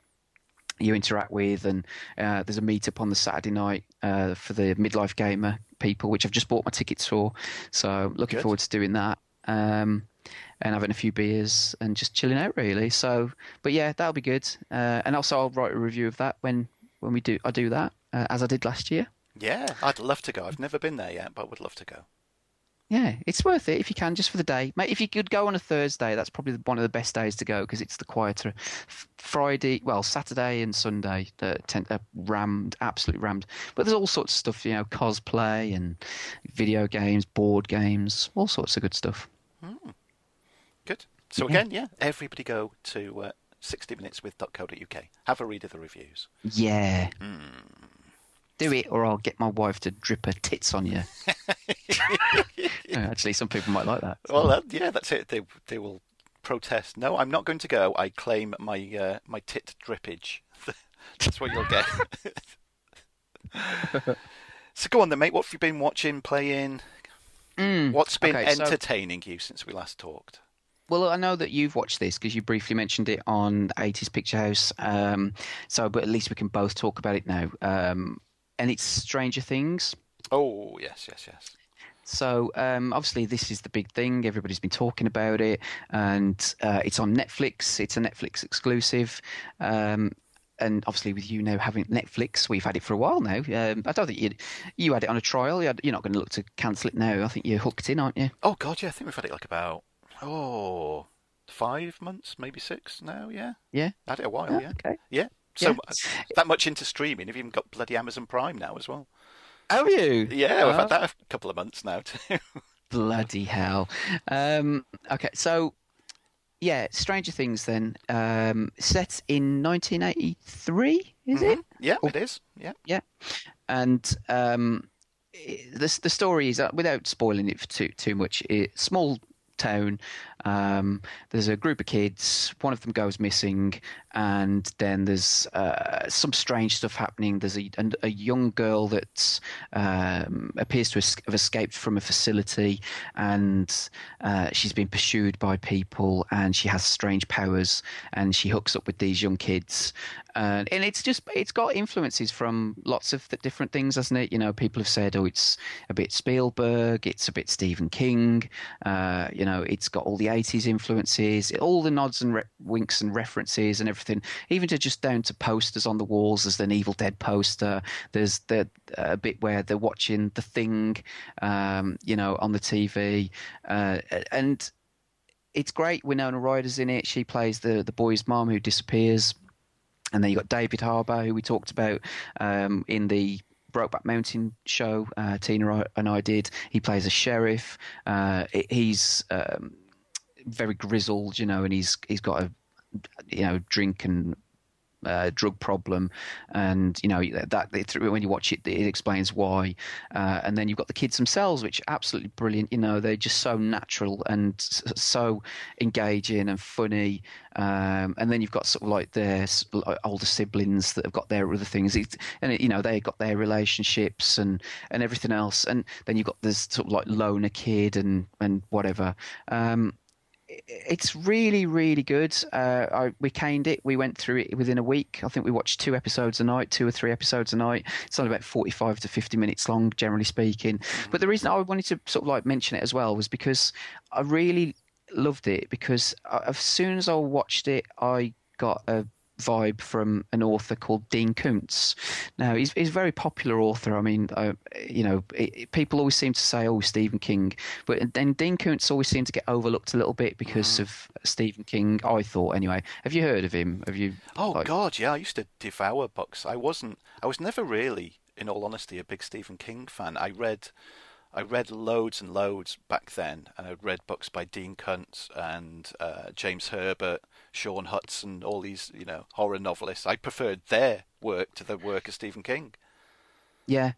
you interact with. And uh, there's a meetup on the Saturday night uh, for the midlife gamer people, which I've just bought my tickets for. So looking Good. forward to doing that. Um, and having a few beers and just chilling out really. So, but yeah, that'll be good. Uh, and also, I'll write a review of that when when we do. I do that uh, as I did last year. Yeah, I'd love to go. I've never been there yet, but would love to go. Yeah, it's worth it if you can, just for the day. Mate, if you could go on a Thursday, that's probably one of the best days to go because it's the quieter. Friday, well, Saturday and Sunday, ten, uh, rammed, absolutely rammed. But there's all sorts of stuff, you know, cosplay and video games, board games, all sorts of good stuff. Good. So again, yeah, everybody go to uh, 60minuteswith.co.uk. Have a read of the reviews. Yeah. Do it, or I'll get my wife to drip her tits on you. Actually, some people might like that. Well, uh, yeah, that's it. They they will protest. No, I'm not going to go. I claim my uh, my tit drippage. That's what you'll get. so go on then, mate. What have you been watching, playing? Mm, What's been okay, so- entertaining you since we last talked? Well, I know that you've watched this because you briefly mentioned it on 80s Picture House. Um, so, but at least we can both talk about it now. Um, and it's Stranger Things. Oh yes, yes, yes. So um, obviously this is the big thing. Everybody's been talking about it, and uh, it's on Netflix. It's a Netflix exclusive. Um, and obviously, with you now having Netflix, we've had it for a while now. Um, I don't think you you had it on a trial. You You're not going to look to cancel it now. I think you're hooked in, aren't you? Oh god, yeah. I think we've had it like about oh five months, maybe six now. Yeah, Yeah. had it a while. Oh, yeah, Okay. yeah. So Yeah. uh, that much into streaming, you've even got bloody Amazon Prime now as well. Have you? Yeah, we've had that a couple of months now too. Bloody hell. Um, okay, so yeah, Stranger Things then um, set in 1983, is it? yeah, Oh. it is. Yeah. Yeah, and um, the the story is uh, without spoiling it for too too much. It, small town. Um, there's a group of kids. One of them goes missing, and then there's uh, some strange stuff happening. There's a, a young girl that um, appears to have escaped from a facility, and uh, she's been pursued by people, and she has strange powers, and she hooks up with these young kids, and, and it's just it's got influences from lots of different things, hasn't it? You know, people have said, oh, it's a bit Spielberg, it's a bit Stephen King, uh, you know, it's got all the 80s influences, all the nods and re- winks and references and everything, even to just down to posters on the walls. There's an Evil Dead poster. There's the a bit where they're watching The Thing, um, you know, on the TV, uh, and it's great. Winona Ryder's in it. She plays the the boy's mom who disappears, and then you got David Harbour, who we talked about um, in the Brokeback Mountain show. Uh, Tina and I did. He plays a sheriff. Uh, he's um, very grizzled, you know, and he's he's got a you know drink and uh, drug problem, and you know that when you watch it, it explains why. Uh, and then you've got the kids themselves, which are absolutely brilliant. You know, they're just so natural and so engaging and funny. Um, and then you've got sort of like their older siblings that have got their other things, and you know they've got their relationships and and everything else. And then you've got this sort of like loner kid and and whatever. Um, it's really really good. Uh, I, we caned it. We went through it within a week. I think we watched two episodes a night two or three episodes a night. It's only about 45 to 50 minutes long generally speaking. But the reason i wanted to sort of like mention it as well was because i really loved it because I, as soon as i watched it i got a vibe from an author called Dean Koontz. Now, he's, he's a very popular author. I mean, uh, you know, it, people always seem to say, oh, Stephen King, but then Dean Koontz always seemed to get overlooked a little bit because of Stephen King, I thought, anyway. Have you heard of him? Have you? Oh like- God, yeah. I used to devour books. I wasn't. I was never really, in all honesty, a big Stephen King fan. I read, I read loads and loads back then, and I'd read books by Dean Koontz and uh, James Herbert, Shaun Hutson, all these, you know, horror novelists. I preferred their work to the work of Stephen King. Yeah,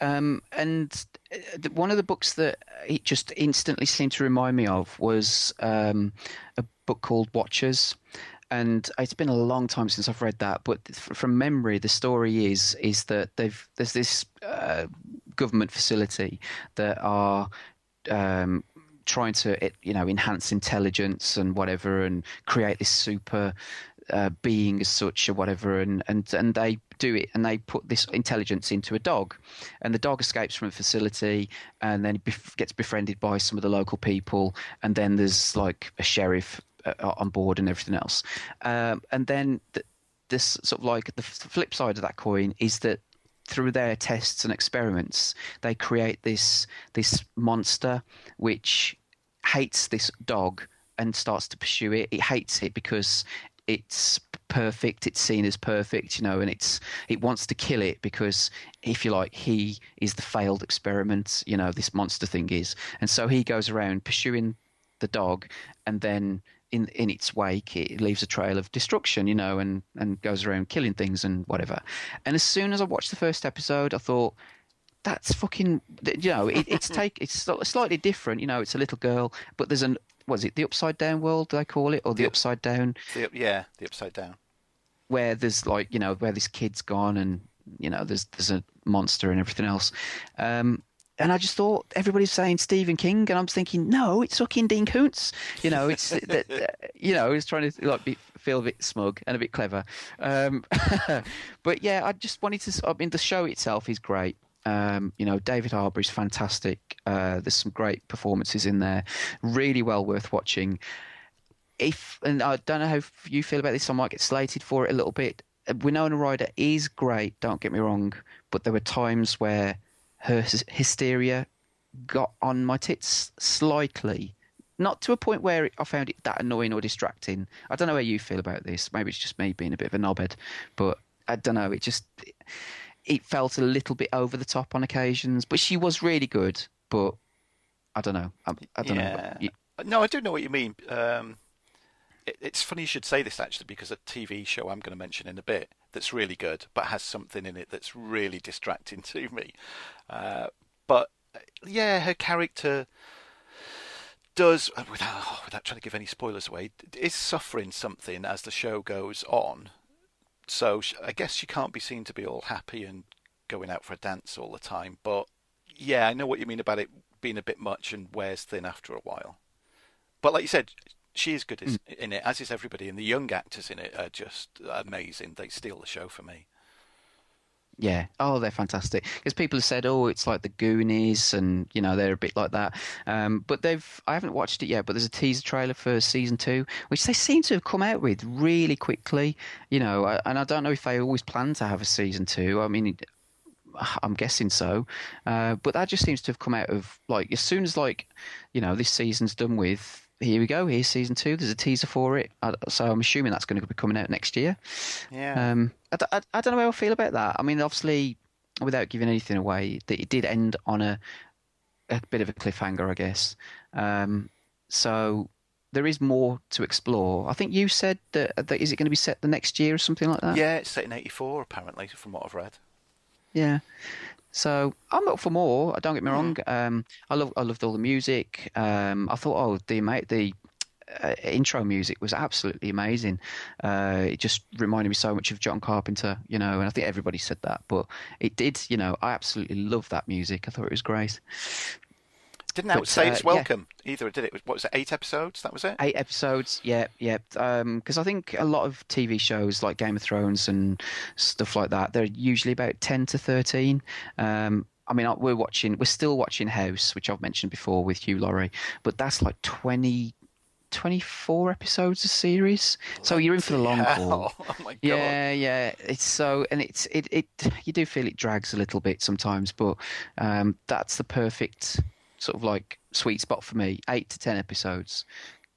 um, and uh, one of the books that it just instantly seemed to remind me of was um, a book called Watchers, and it's been a long time since I've read that. But from memory, the story is is that they've there's this uh, government facility that are um, trying to eh, you know enhance intelligence and whatever and create this super uh, being as such or whatever and, and and they do it and they put this intelligence into a dog. And the dog escapes from a facility and then bef- gets befriended by some of the local people and then there's like a sheriff uh, on board and everything else. Um, and then th- this sort of like the flip side of that coin is that through their tests and experiments, they create this this monster which hates this dog and starts to pursue it. It hates it because it's perfect. It's seen as perfect, you know, and it's it wants to kill it because, if you like, he is the failed experiment. You know, this monster thing is, and so he goes around pursuing the dog, and then in in its wake, it leaves a trail of destruction, you know, and and goes around killing things and whatever. And as soon as I watched the first episode, I thought. That's fucking, you know, it, it's take it's slightly different, you know. It's a little girl, but there's an was it the upside down world? Do they call it or the Yeah. upside down? The, yeah, the upside down. where there's like you know where this kid's gone and you know there's there's a monster and everything else um and I just thought everybody's saying Stephen King, and I'm thinking, no, it's fucking Dean Koontz. You know, it's that, uh, you know, he's trying to like be, feel a bit smug and a bit clever. Um, but yeah, I just wanted to. I mean, the show itself is great. Um, you know, David Harbour is fantastic. Uh, there's some great performances in there. Really well worth watching if and I don't know how you feel about this, I might get slated for it a little bit. Uh, Winona Ryder is great, don't get me wrong, but there were times where her hysteria got on my tits slightly. Not to a point where I found it that annoying or distracting. I don't know how you feel about this. Maybe it's just me being a bit of a knobhead, but I don't know. It just it felt a little bit over the top on occasions. But she was really good. But I don't know. I, I don't yeah. know. No, I do know what you mean. Um, it, it's funny you should say this actually because a TV show I'm going to mention in a bit that's really good, but has something in it that's really distracting to me. Uh, but yeah, her character does, uh, without oh, without trying to give any spoilers away, is suffering something as the show goes on. So sh- I guess she can't be seen to be all happy and going out for a dance all the time. But yeah, I know what you mean about it being a bit much and wears thin after a while. But like you said, she is good as, in it, as is everybody, and the young actors in it are just amazing. They steal the show for me. Yeah. Oh, they're fantastic. Because people have said, oh, it's like the Goonies, and you know they're a bit like that. Um, but they've I haven't watched it yet, but there's a teaser trailer for season two, which they seem to have come out with really quickly. You know, and I don't know if they always plan to have a season two. I mean. I'm guessing so, uh, but that just seems to have come out of like as soon as like, you know, this season's done with. Here we go. Here's season two. There's a teaser for it, so I'm assuming that's going to be coming out next year. Yeah. Um, I, I, I don't know how I feel about that. I mean, obviously, without giving anything away, that it did end on a a bit of a cliffhanger, I guess. Um, so there is more to explore. I think you said that, that is it going to be set the next year or something like that? yeah, it's set in '84 apparently, from what I've read. Yeah. So I'm up for more. Don't get me wrong. Um, I love I loved all the music. Um, I thought, oh, the the uh, intro music was absolutely amazing. Uh, it just reminded me so much of John Carpenter, you know, and I think everybody said that, but it did. You know, I absolutely love that music. I thought it was great. Didn't outsay uh, its yeah. welcome either, did it? What was it? Eight episodes? That was it. Eight episodes, yeah, yeah. Because I think a lot of TV shows like Game of Thrones and stuff like that, they're usually about ten to thirteen. Um, I mean, we're watching, we're still watching House, which I've mentioned before with Hugh Laurie, but that's like 20, 24 episodes a series. So you're in for the long haul. Oh my god. Yeah, yeah. It's so, and it's it it. You do feel it drags a little bit sometimes, but um, that's the perfect sort of like sweet spot for me. Eight to ten episodes,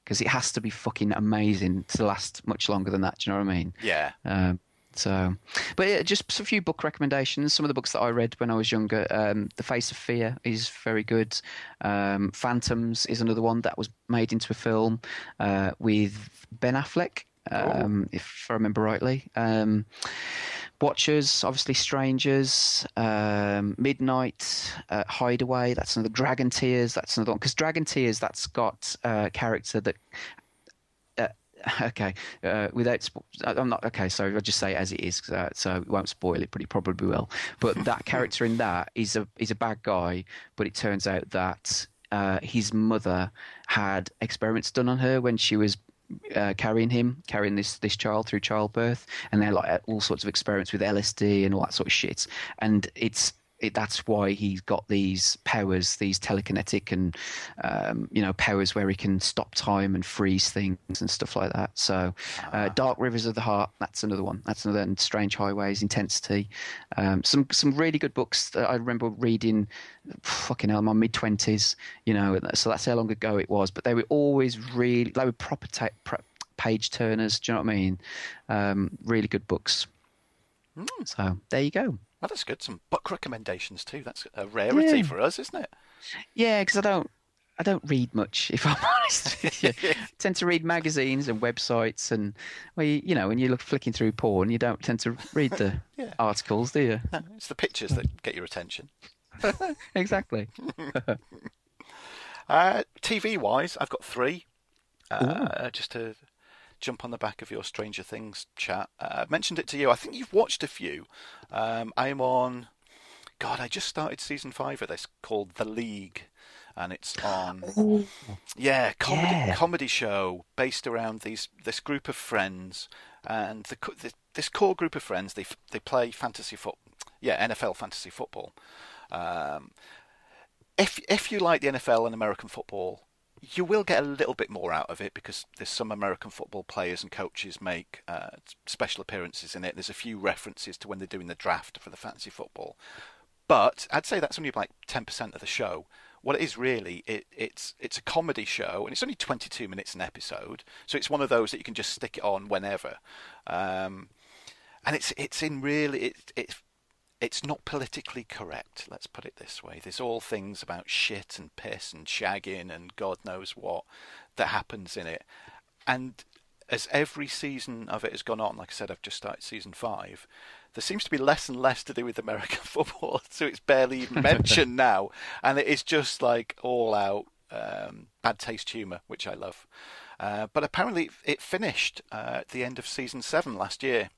because it has to be fucking amazing to last much longer than that. Do you know what I mean? Yeah. Um, so, but yeah, just a few book recommendations. Some of the books that I read when I was younger. Um, the Face of Fear is very good. Um, Phantoms is another one that was made into a film uh, with Ben Affleck, um, if I remember rightly. Um, Watchers, obviously Strangers, um, Midnight, uh, Hideaway. That's another Dragon Tears. That's another one because Dragon Tears that's got a character that uh, okay, uh, without I'm not okay. So I'll just say it as it is, uh, so it won't spoil it, but it probably will. But that character in that is a is a bad guy, but it turns out that uh, his mother had experiments done on her when she was. Uh, carrying him, carrying this this child through childbirth, and they're like all sorts of experiments with LSD and all that sort of shit. And it's it, that's why he's got these powers, these telekinetic and um, you know powers where he can stop time and freeze things and stuff like that. So, uh, Dark Rivers of the Heart, that's another one. That's another and Strange Highways, Intensity. Um, some some really good books that I remember reading. Fucking hell, my mid twenties. You know, so that's how long ago it was. But they were always really they were proper ta- page turners. Do you know what I mean? Um, really good books. So there you go. Well, that's good. Some book recommendations too. That's a rarity Yeah. for us, isn't it? Yeah, because I don't, I don't read much. If I'm honest, with you. I tend to read magazines and websites, and well, you, you know, when you look flicking through porn, you don't tend to read the Yeah. articles, do you? No, it's the pictures that get your attention. exactly. Uh, TV wise, I've got three. uh, just to jump on the back of your Stranger Things chat. Uh, I mentioned it to you. I think you've watched a few. Um, I'm on. God, I just started season five of this called The League, and it's on. Ooh. Yeah, comedy Yeah. comedy show based around these this group of friends, and the, the this core group of friends they they play fantasy foot, yeah, NFL fantasy football. Um, if if you like the NFL and American football, you will get a little bit more out of it because there's some American football players and coaches make uh, special appearances in it. There's a few references to when they're doing the draft for the fantasy football, but I'd say that's only like ten percent of the show. What it is really, it, it's it's a comedy show, and it's only 22 minutes an episode, so it's one of those that you can just stick it on whenever. Um, and it's it's in really it, it's it's not politically correct. Let's put it this way. There's all things about shit and piss and shagging and God knows what that happens in it. And as every season of it has gone on, like I said, I've just started season five. There seems to be less and less to do with American football, so it's barely even mentioned now, and it is just like all out um, bad taste humour, which I love. Uh, but apparently, it finished uh, at the end of season seven last year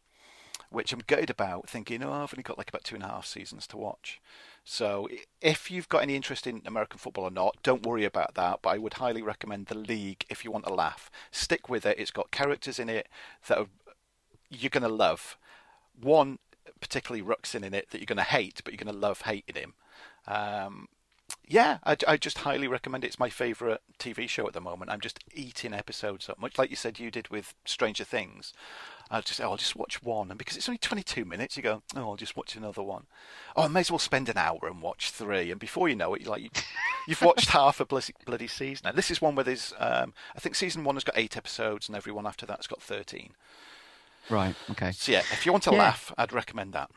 which I'm gutted about, thinking, oh, I've only got like about two and a half seasons to watch. So if you've got any interest in American football or not, don't worry about that. But I would highly recommend the league if you want a laugh. Stick with it. It's got characters in it that are, you're going to love. One particularly Ruxin in it that you're going to hate, but you're going to love hating him. Um, yeah, I, I just highly recommend it. It's my favourite TV show at the moment. I'm just eating episodes up, much like you said you did with Stranger Things. I'll just, oh, I'll just watch one, and because it's only 22 minutes, you go, oh, I'll just watch another one. Oh, I may as well spend an hour and watch three, and before you know it, you're like, you've watched half a bloody, bloody season. Now, this is one where there's, um, I think season one has got eight episodes, and every one after that's got 13. Right. Okay. So yeah, if you want to Yeah. laugh, I'd recommend that.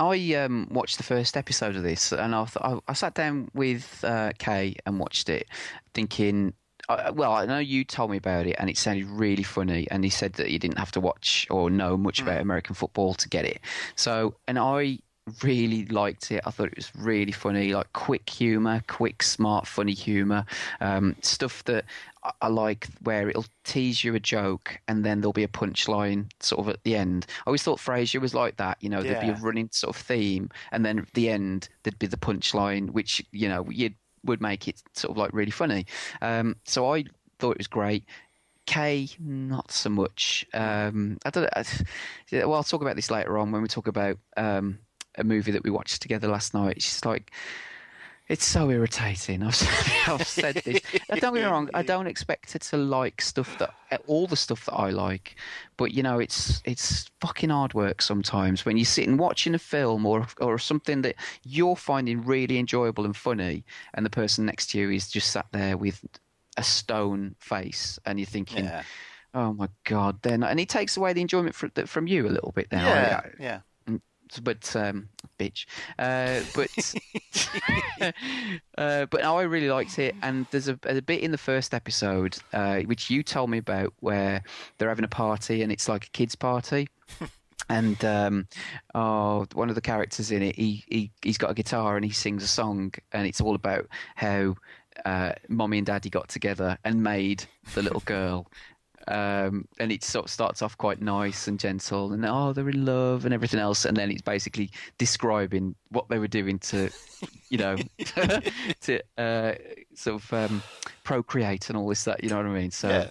I um, watched the first episode of this, and I, th- I, I sat down with uh, Kay and watched it, thinking, uh, well, I know you told me about it, and it sounded really funny. And he said that you didn't have to watch or know much about American football to get it. So, and I really liked it. I thought it was really funny, like quick humor, quick, smart, funny humor, um, stuff that I- I like where it'll tease you a joke and then there'll be a punchline sort of at the end. I always thought Frasier was like that. You know, there'd be a running sort of theme, and then at the end there'd be the punchline, which you know you would make it sort of like really funny. Um, so I thought it was great. Kay, not so much. Um, I don't. I, well, I'll talk about this later on when we talk about um, a movie that we watched together last night. She's like, it's so irritating. I've, I've said this. Now, don't get me wrong. I don't expect her to like stuff that all the stuff that I like, but you know, it's it's fucking hard work sometimes when you're sitting watching a film or or something that you're finding really enjoyable and funny, and the person next to you is just sat there with a stone face, and you're thinking. Yeah, Oh my god! Then and it takes away the enjoyment from, from you a little bit now. yeah, yeah. But um, bitch. Uh, but uh, but no, I really liked it, and there's a, a bit in the first episode uh, which you told me about where they're having a party and it's like a kids' party. And um, oh, one of the characters in it, he, he he's got a guitar and he sings a song, and it's all about how uh, mommy and daddy got together and made the little girl um, and it sort of starts off quite nice and gentle, and oh, they're in love and everything else, and then it's basically describing what they were doing to, you know, to uh, sort of um, procreate and all this that, you know what I mean? So, Yeah.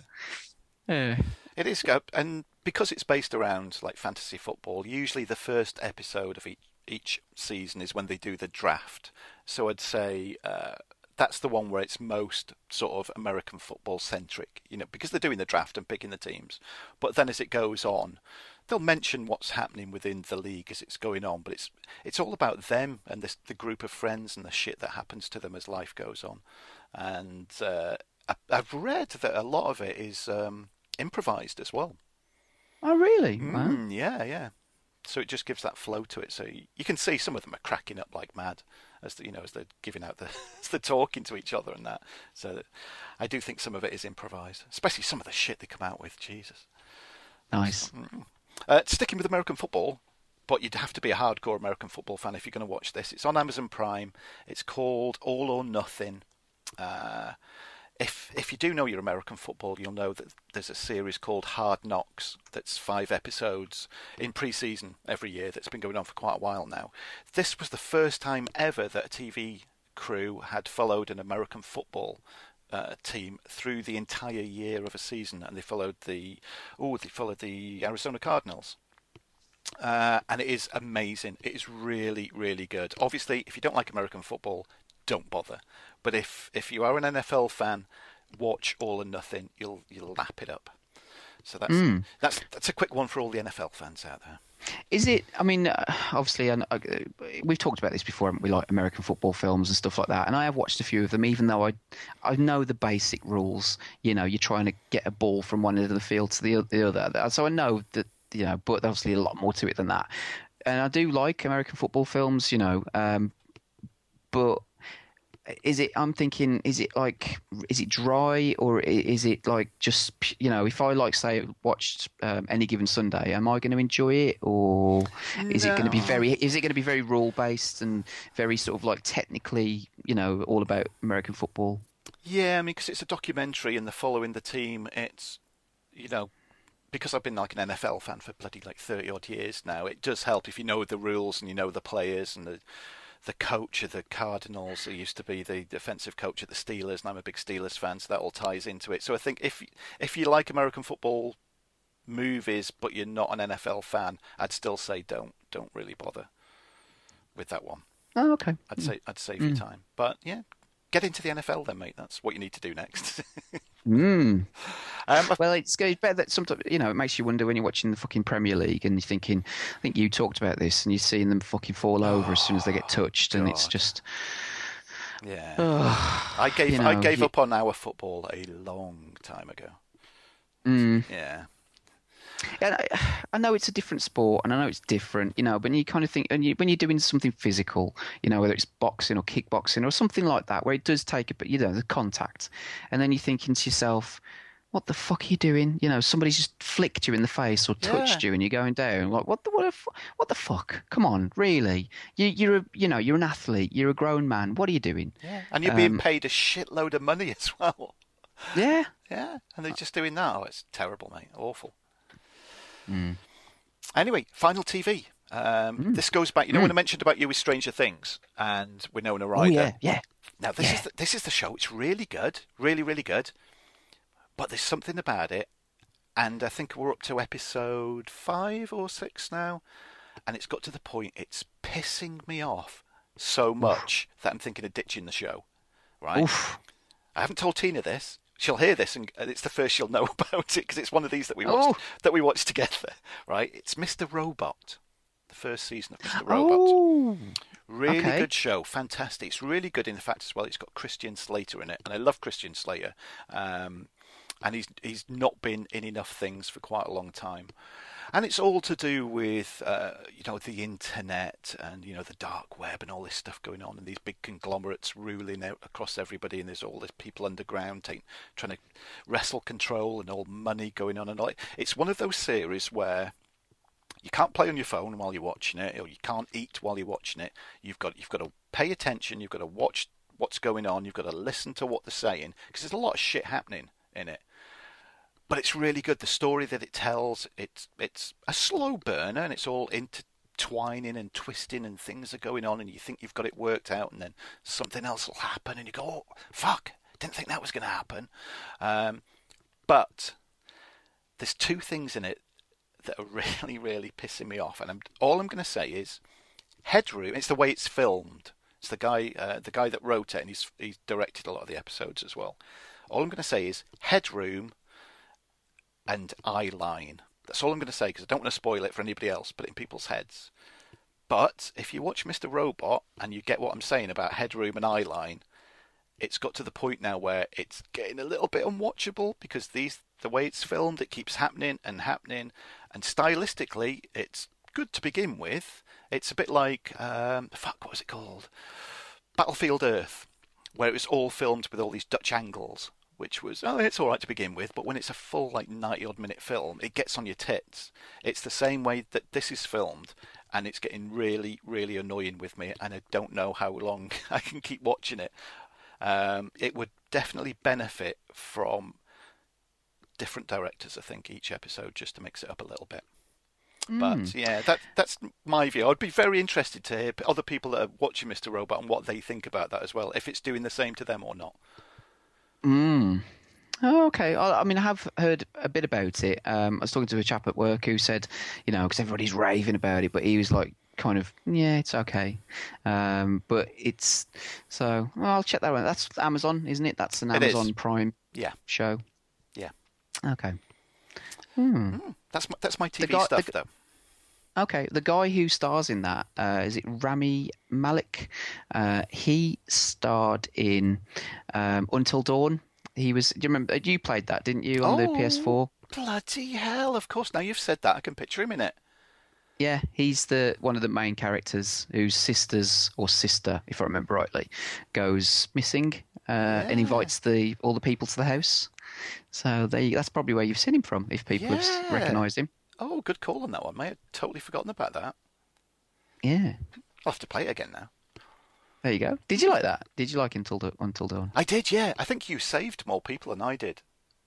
yeah. It is, and because it's based around like fantasy football, usually the first episode of each each season is when they do the draft. So I'd say uh, that's the one where it's most sort of American football centric, you know, because they're doing the draft and picking the teams. But then as it goes on, they'll mention what's happening within the league as it's going on. But it's it's all about them and this, the group of friends and the shit that happens to them as life goes on. And uh, I, I've read that a lot of it is um, improvised as well. Oh, really? Wow. Mm, yeah, yeah. So it just gives that flow to it. So you, you can see some of them are cracking up like mad as the, you know as they're giving out the as they're talking to each other and that. So that, I do think some of it is improvised, especially some of the shit they come out with. Jesus. Nice. Uh, sticking with American football, but you'd have to be a hardcore American football fan if you're going to watch this. It's on Amazon Prime. It's called All or Nothing. Uh, if if you do know your American football, you'll know that there's a series called Hard Knocks that's five episodes in pre-season every year that's been going on for quite a while now. This was the first time ever that a TV crew had followed an American football uh, team through the entire year of a season, and they followed the oh they followed the Arizona Cardinals. Uh, and it is amazing. It is really, really good. Obviously, if you don't like American football, don't bother. But if if you are an NFL fan, watch All or Nothing. You'll you'll lap it up. So that's mm. that's that's a quick one for all the NFL fans out there. Is it? I mean, uh, obviously, uh, we've talked about this before. We like American football films and stuff like that, and I have watched a few of them. Even though I, I know the basic rules. You know, you're trying to get a ball from one end of the field to the, the other. So I know that you know, but there's obviously a lot more to it than that. And I do like American football films. You know, um, but is it i'm thinking is it like is it dry or is it like just you know if i like say watched um, any given sunday am i going to enjoy it or is no. it going to be very is it going to be very rule based and very sort of like technically you know all about american football yeah i mean because it's a documentary and they're following the team it's you know because I've been like an NFL fan for bloody like thirty odd years now, it does help if you know the rules and you know the players and the the coach of the Cardinals, who used to be the defensive coach at the Steelers, and I'm a big Steelers fan, so that all ties into it. So I think if if you like American football movies, but you're not an NFL fan, I'd still say don't don't really bother with that one. Oh, okay. I'd mm. say I'd save mm. your time, but yeah, get into the NFL then, mate. That's what you need to do next. mm. um, well, it's, it's better that sometimes you know it makes you wonder when you're watching the fucking Premier League and you're thinking. I think you talked about this, and you're seeing them fucking fall over oh, as soon as they get touched, God. and it's just. Yeah, oh, I gave you know, I gave you... up on our football a long time ago. Mm. Yeah, and I, I, know it's a different sport, and I know it's different, you know. But you kind of think, and you, when you're doing something physical, you know, whether it's boxing or kickboxing or something like that, where it does take a bit, you know, the contact, and then you're thinking to yourself, "What the fuck are you doing?" You know, somebody's just flicked you in the face or touched yeah. you, and you're going down. Like, what the what? the, what the fuck? Come on, really? You, you're a, you know, you're an athlete. You're a grown man. What are you doing? Yeah, and you're being um, paid a shitload of money as well. Yeah, yeah, and they're just doing that. Oh, it's terrible, mate. Awful. Mm. Anyway, final TV. Um, mm. This goes back. You know mm. when I mentioned about you with Stranger Things and Winona Ryder. Oh yeah, yeah. Now this yeah. is the, this is the show. It's really good, really really good. But there's something about it, and I think we're up to episode five or six now, and it's got to the point it's pissing me off so much Oof. that I'm thinking of ditching the show. Right. Oof. I haven't told Tina this she'll hear this and it's the first she'll know about it because it's one of these that we watched oh. that we watched together. Right? It's Mr. Robot, the first season of Mr. Robot. Oh. Really okay. good show, fantastic. It's really good in the fact as well. It's got Christian Slater in it, and I love Christian Slater. Um, and he's he's not been in enough things for quite a long time and it's all to do with uh, you know the internet and you know the dark web and all this stuff going on and these big conglomerates ruling across everybody and there's all these people underground take, trying to wrestle control and all money going on and all. It's one of those series where you can't play on your phone while you're watching it, or you can't eat while you're watching it. You've got you've got to pay attention. You've got to watch what's going on. You've got to listen to what they're saying because there's a lot of shit happening in it but it's really good. The story that it tells, it's it's a slow burner, and it's all intertwining and twisting, and things are going on, and you think you've got it worked out, and then something else will happen, and you go, "Oh, fuck! Didn't think that was going to happen." Um, but there's two things in it that are really, really pissing me off, and I'm, all I'm going to say is Headroom. It's the way it's filmed. It's the guy, uh, the guy that wrote it, and he's he's directed a lot of the episodes as well. All I'm going to say is Headroom and eyeline. That's all I'm going to say because I don't want to spoil it for anybody else, but in people's heads. But if you watch Mr. Robot and you get what I'm saying about headroom and eyeline, it's got to the point now where it's getting a little bit unwatchable because these the way it's filmed, it keeps happening and happening, and stylistically, it's good to begin with. It's a bit like um, fuck, what was it called? Battlefield Earth, where it was all filmed with all these Dutch angles which was oh it's all right to begin with, but when it's a full like ninety odd minute film, it gets on your tits. It's the same way that this is filmed, and it's getting really really annoying with me, and I don't know how long I can keep watching it. Um, it would definitely benefit from different directors. I think each episode just to mix it up a little bit. But yeah, that that's my view. I'd be very interested to hear other people that are watching Mr. Robot and what they think about that as well. If it's doing the same to them or not. Oh, okay. I, I mean, I have heard a bit about it. Um, I was talking to a chap at work who said, you know, because everybody's raving about it, but he was like, kind of, yeah, it's okay. Um, but it's so. Well, I'll check that one. That's Amazon, isn't it? That's an It is. Amazon Prime Yeah, show. yeah. Okay. Hmm. That's my, that's my TV guy- stuff g- though. Okay, the guy who stars in that uh, is it Rami Malek? Uh, he starred in um, Until Dawn. He was. Do you remember? You played that, didn't you, on the Oh. PS4? Bloody hell! Of course. Now you've said that, I can picture him in it. Yeah, he's the one of the main characters whose sisters or sister, if I remember rightly, goes missing uh, and invites the all the people to the house. So there you, that's probably where you've seen him from, if people have recognised him. Oh, good call on that one, mate. I'd totally forgotten about that. Yeah, I'll have to play it again now. there you go. Did you like that? Did you like Until Da- Until Dawn? I did, yeah. I think you saved more people than I did,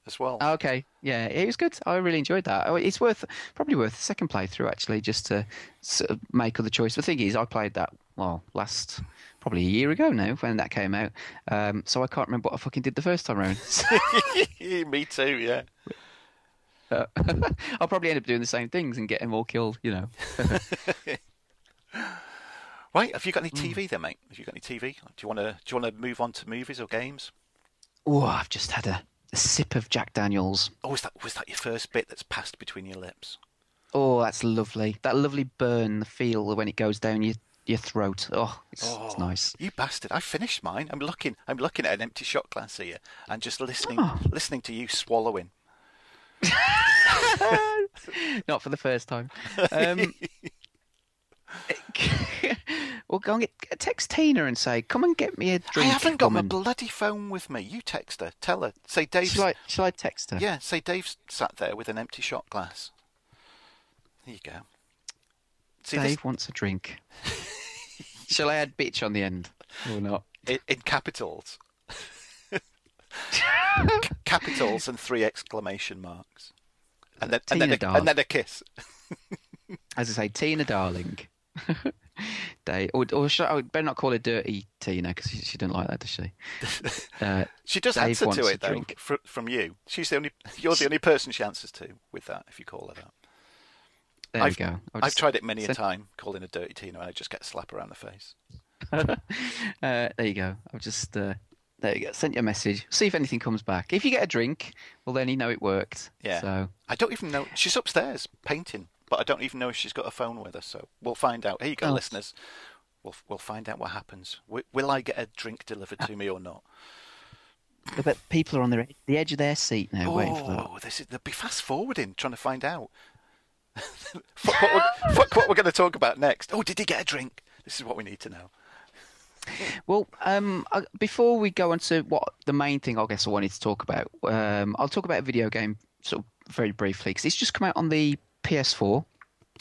as well. Oh, Okay, yeah, it was good. I really enjoyed that. Oh, It's worth probably worth a second playthrough actually, just to sort of make other choice. The thing is, I played that well last probably a year ago now when that came out, um, so I can't remember what I fucking did the first time around. Me too, yeah. I'll probably end up doing the same things and get them all killed. You know. Right, have you got any Hmm. TV then, mate? Have you got any TV? Do you want to do you want to move on to movies or games? Oh, I've just had a, a sip of Jack Daniels. Oh, was that was that your first bit that's passed between your lips? Oh, that's lovely. That lovely burn, the feel when it goes down your your throat. Oh, it's, it's Oh, nice. You bastard! I finished mine. I'm looking. I'm looking at an empty shot glass here and just listening, Oh. listening to you swallowing. Not for the first time. Um, well, go and get, text Tina and say, "Come and get me a drink." I haven't got my woman." bloody phone with me. You text her. Tell her. Say Dave. Shall I, shall I text her? Yeah, say Dave's sat there with an empty shot glass. There you go. See Dave this wants a drink. shall I add bitch on the end or not? in, in capitals. Capitals and three exclamation marks. And then, and, then a, and then a kiss. As I say, Tina, darling. Day or, or should I, I better not call her dirty Tina because she, she doesn't like that, does she? Uh, She does Dave answer to it though drink. fr- from you. She's the only. You're the only person she answers to with that. If you call her that. there I've, go. I'll I've just- tried it many a time, calling a dirty Tina, and I just get a slap around the face. uh, there you go. I've just uh, there you go. Sent you a message. See if anything comes back. If you get a drink, well then you know it worked. Yeah. So I don't even know. She's upstairs painting, but I don't even know if she's got a phone with her. So we'll find out. Here you go, Oh. listeners. We'll we'll find out what happens. Will, will I get a drink delivered to me or not? I bet people are on the the edge of their seat now, waiting for that. Oh, this is they'll be fast forwarding, trying to find out. fuck, what fuck what we're going to talk about next. Oh, did he get a drink? This is what we need to know. Well, um, before we go on to what the main thing I guess I wanted to talk about, um, I'll talk about a video game sort of very briefly because it's just come out on the PS4.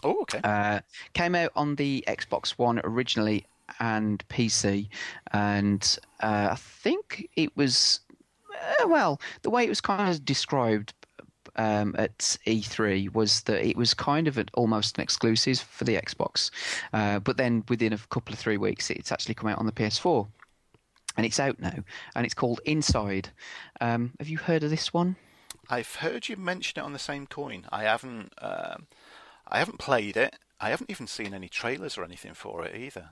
Oh, okay. Uh, came out on the Xbox One originally and PC, and uh, I think it was uh, well the way it was kind of described um, at E3 was that it was kind of an, almost an exclusive for the Xbox, uh, but then within a couple of three weeks it's actually come out on the PS4. And it's out now, and it's called Inside. Um, have you heard of this one? I've heard you mention it on the same coin. I haven't. Um, I haven't played it. I haven't even seen any trailers or anything for it either.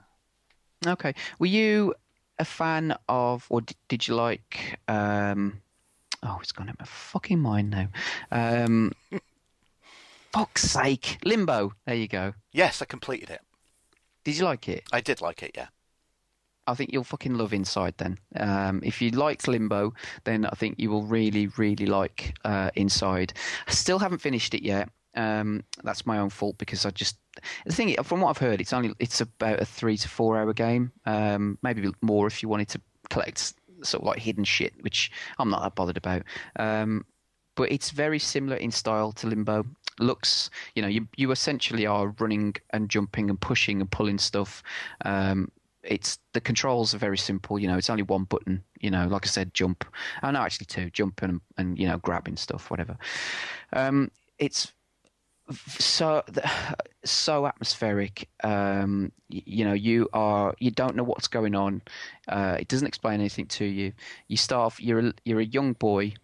Okay. Were you a fan of, or did, did you like? Um, oh, it's gone out my fucking mind now. Um, fuck's sake, Limbo. There you go. Yes, I completed it. Did you like it? I did like it. Yeah. I think you'll fucking love Inside then. Um, if you liked Limbo, then I think you will really, really like uh, Inside. I still haven't finished it yet. Um, that's my own fault because I just the thing from what I've heard, it's only it's about a three to four hour game, um, maybe more if you wanted to collect sort of like hidden shit, which I'm not that bothered about. Um, but it's very similar in style to Limbo. Looks, you know, you you essentially are running and jumping and pushing and pulling stuff. Um, it's the controls are very simple. You know, it's only one button. You know, like I said, jump. Oh no, actually two, jump and and you know grabbing stuff, whatever. Um, it's so so atmospheric. Um, you, you, know, you are you don't know what's going on. Uh, it doesn't explain anything to you. You start off, you're a, you're a young boy.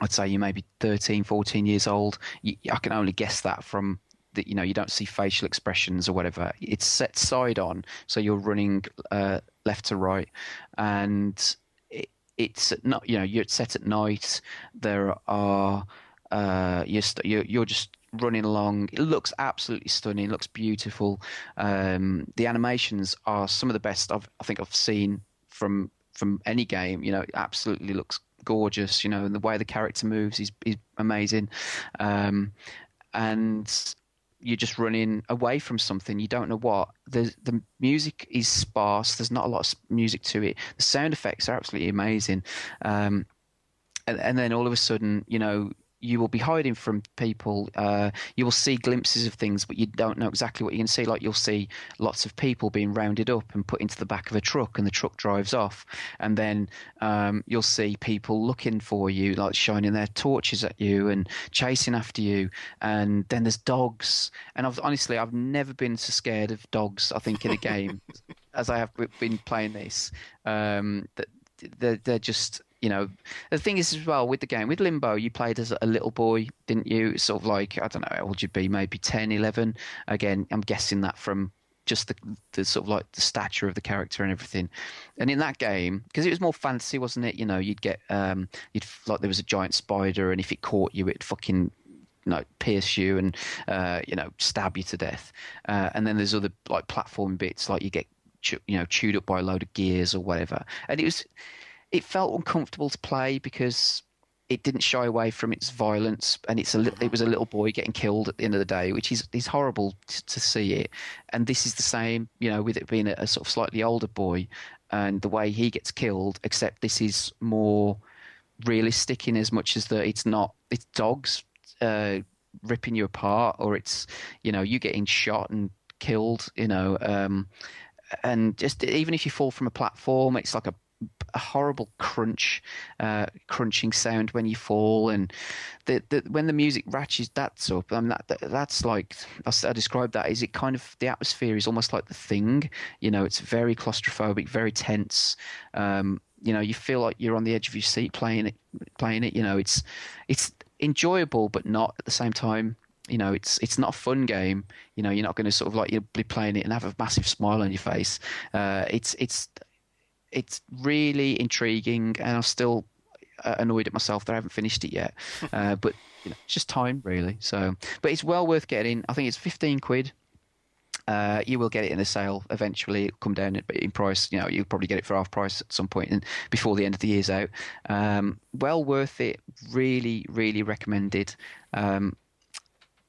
I'd say you may be 13, 14 years old. You, I can only guess that from that. You know, you don't see facial expressions or whatever. It's set side on, so you're running uh, left to right, and it, it's not. You know, you're set at night. There are. Uh, you're, you're, you're just running along. It looks absolutely stunning. It looks beautiful. Um, the animations are some of the best I've, I think I've seen from from any game. You know, it absolutely looks gorgeous. You know, and the way the character moves is is amazing. Um, and you're just running away from something you don't know what the the music is sparse there's not a lot of music to it the sound effects are absolutely amazing um, and, and, then all of a sudden you know you will be hiding from people. Uh, you will see glimpses of things, but you don't know exactly what you can see. Like you'll see lots of people being rounded up and put into the back of a truck, and the truck drives off. And then um, you'll see people looking for you, like shining their torches at you and chasing after you. And then there's dogs. And I've, honestly, I've never been so scared of dogs. I think in a game as I have been playing this. Um, that they're, they're just you know, the thing is as well with the game, with Limbo, you played as a little boy, didn't you? Sort of like, I don't know, how old you'd be, maybe 10, 11. Again, I'm guessing that from just the, the sort of like the stature of the character and everything. And in that game, because it was more fantasy, wasn't it? You know, you'd get, um, you'd like there was a giant spider, and if it caught you, it'd fucking you know, pierce you and uh, you know stab you to death. Uh, and then there's other like platform bits like you get you know chewed up by a load of gears or whatever. And it was it felt uncomfortable to play because it didn't shy away from its violence, and it's a li- it was a little boy getting killed at the end of the day, which is is horrible to, to see it. And this is the same, you know, with it being a, a, sort of slightly older boy, and the way he gets killed. Except this is more realistic in as much as that it's not it's dogs uh, ripping you apart, or it's you know you getting shot and killed, you know. Um, and just even if you fall from a platform, it's like a a horrible crunch, uh, crunching sound when you fall, and the, the when the music ratchets that's up. I mean, that, that that's like I, I describe that is it kind of the atmosphere is almost like the thing. You know, it's very claustrophobic, very tense. Um, you know, you feel like you're on the edge of your seat playing it. Playing it, you know, it's it's enjoyable, but not at the same time you know it's it's not a fun game you know you're not going to sort of like you'll be playing it and have a massive smile on your face uh, it's it's it's really intriguing, and I'm still uh, annoyed at myself that I haven't finished it yet. Uh, but you know, it's just time, really. So, but it's well worth getting. I think it's 15 quid. Uh, you will get it in a sale eventually. It'll come down in price. You know, you'll probably get it for half price at some and before the end of the year's out. Um, well worth it. Really, really recommended. Um,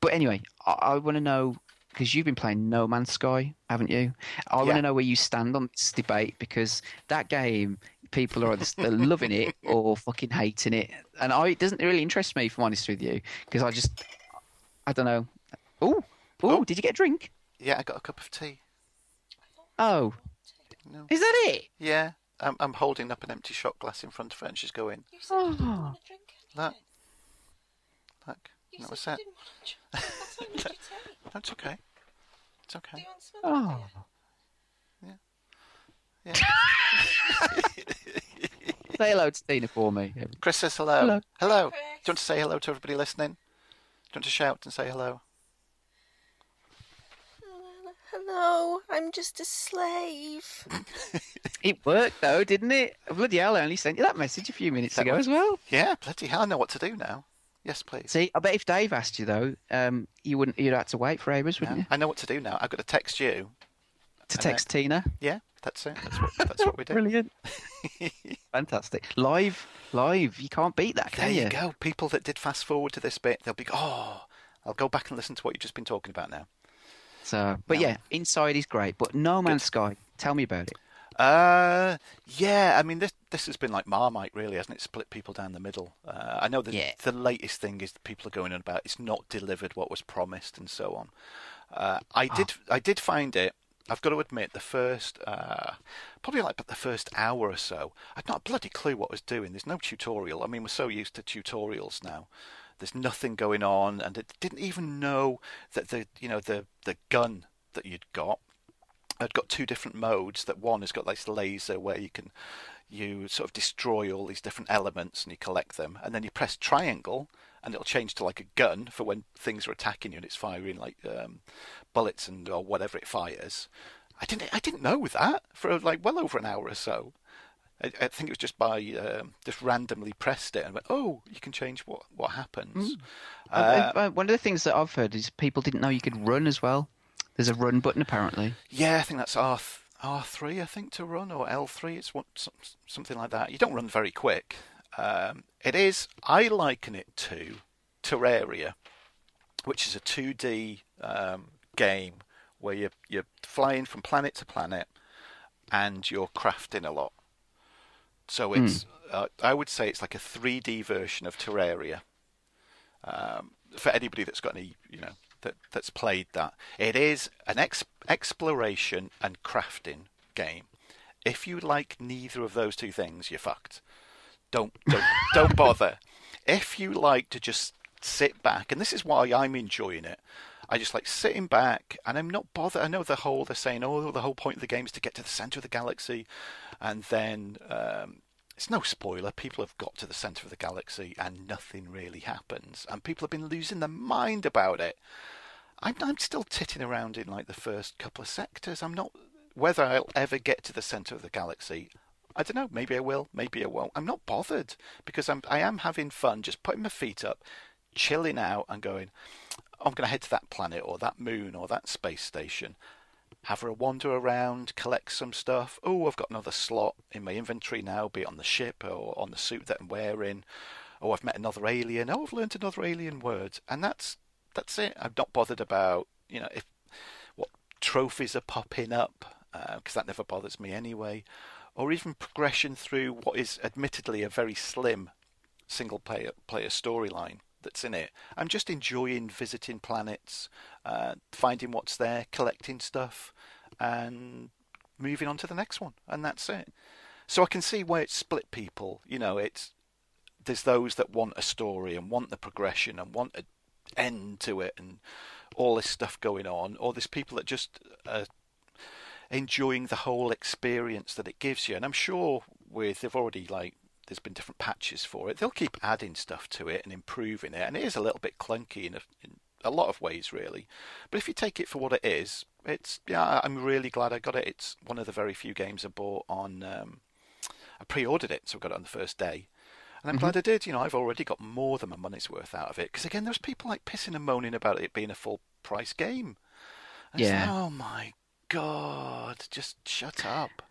but anyway, I, I want to know because you've been playing No Man's Sky, haven't you? I yeah. want to know where you stand on this debate because that game, people are either loving it or fucking hating it, and I it doesn't really interest me, if I'm honest with you, because I just, I don't know. Oh, oh, did you get a drink? Yeah, I got a cup of tea. Oh, no. is that it? Yeah, I'm, I'm holding up an empty shot glass in front of her, and she's going. You said oh. you didn't oh. want a drink. Look, look. You that said you didn't want a drink. That's okay. It's okay. Oh. Yeah. Yeah. say hello to Tina for me. Chris says hello. Hello. hello. Do you want to say hello to everybody listening? Do you want to shout and say hello? Hello, I'm just a slave. it worked though, didn't it? Bloody hell, I only sent you that message a few minutes that ago was, as well. Yeah, bloody hell, I know what to do now. Yes, please. See, I bet if Dave asked you though, um, you wouldn't. You'd have to wait for hours, wouldn't you? I know what to do now. I've got to text you. To text then, Tina. Yeah, that's it. That's what. That's what we do. Brilliant. Fantastic. Live, live. You can't beat that, can there you? you go. People that did fast forward to this bit, they'll be, oh, I'll go back and listen to what you've just been talking about now. So, but yeah, Inside is great, but No Man's Good. Sky. Tell me about it. Uh, yeah. I mean, this this has been like Marmite, really, hasn't it? Split people down the middle. Uh, I know that yeah. the latest thing is people are going on about it's not delivered what was promised and so on. Uh, I oh. did I did find it I've got to admit, the first, uh, probably like the first hour or so, I'd not a bloody clue what I was doing. There's no tutorial. I mean, we're so used to tutorials now. There's nothing going on, and it didn't even know that the, you know, the the gun that you'd got had got two different modes. That one has got this laser where you can you sort of destroy all these different elements and you collect them, and then you press triangle and it'll change to like a gun for when things are attacking you and it's firing like um, bullets and or whatever it fires. I didn't I didn't know that for like well over an hour or so. I, I think it was just by um, just randomly pressed it and went, oh, you can change what what happens. Uh, uh, one of the things that I've heard is people didn't know you could run as well. There's a run button apparently. Yeah, I think that's R R three, I think, to run or L three. It's what something like that. You don't run very quick. Um, it is. I liken it to Terraria, which is a 2D um, game where you're you're flying from planet to planet and you're crafting a lot. So it's. Mm. Uh, I would say it's like a 3D version of Terraria. Um, for anybody that's got any, you know, that that's played that, it is an ex- exploration and crafting game. If you like neither of those two things, you're fucked. Don't don't don't bother. If you like to just sit back, and this is why I'm enjoying it. I just like sitting back, and I'm not bothered. I know the whole they're saying, oh, the whole point of the game is to get to the center of the galaxy, and then um, it's no spoiler. People have got to the center of the galaxy, and nothing really happens, and people have been losing their mind about it. I'm, I'm still titting around in like the first couple of sectors. I'm not whether I'll ever get to the center of the galaxy. I don't know. Maybe I will. Maybe I won't. I'm not bothered because I'm I am having fun, just putting my feet up, chilling out and going, I'm going to head to that planet or that moon or that space station, have a wander around, collect some stuff. Oh, I've got another slot in my inventory now, be it on the ship or on the suit that I'm wearing. Oh, I've met another alien. Oh, I've learned another alien word, and that's that's it. I'm not bothered about you know if what trophies are popping up because uh, that never bothers me anyway, or even progression through what is admittedly a very slim single player player storyline that's in it. I'm just enjoying visiting planets, uh, finding what's there, collecting stuff, and moving on to the next one, and that's it. So I can see where it's split people. You know, it's there's those that want a story and want the progression and want an end to it and all this stuff going on, or there's people that just are enjoying the whole experience that it gives you. And I'm sure with they've already like there's been different patches for it. They'll keep adding stuff to it and improving it, and it is a little bit clunky in a, in a lot of ways, really. But if you take it for what it is, it's yeah, I'm really glad I got it. It's one of the very few games I bought on. Um, I pre-ordered it, so I got it on the first day. And I'm mm-hmm. glad I did. You know, I've already got more than my money's worth out of it. Because again, there's people like pissing and moaning about it being a full price game. And yeah. Like, oh my god! Just shut up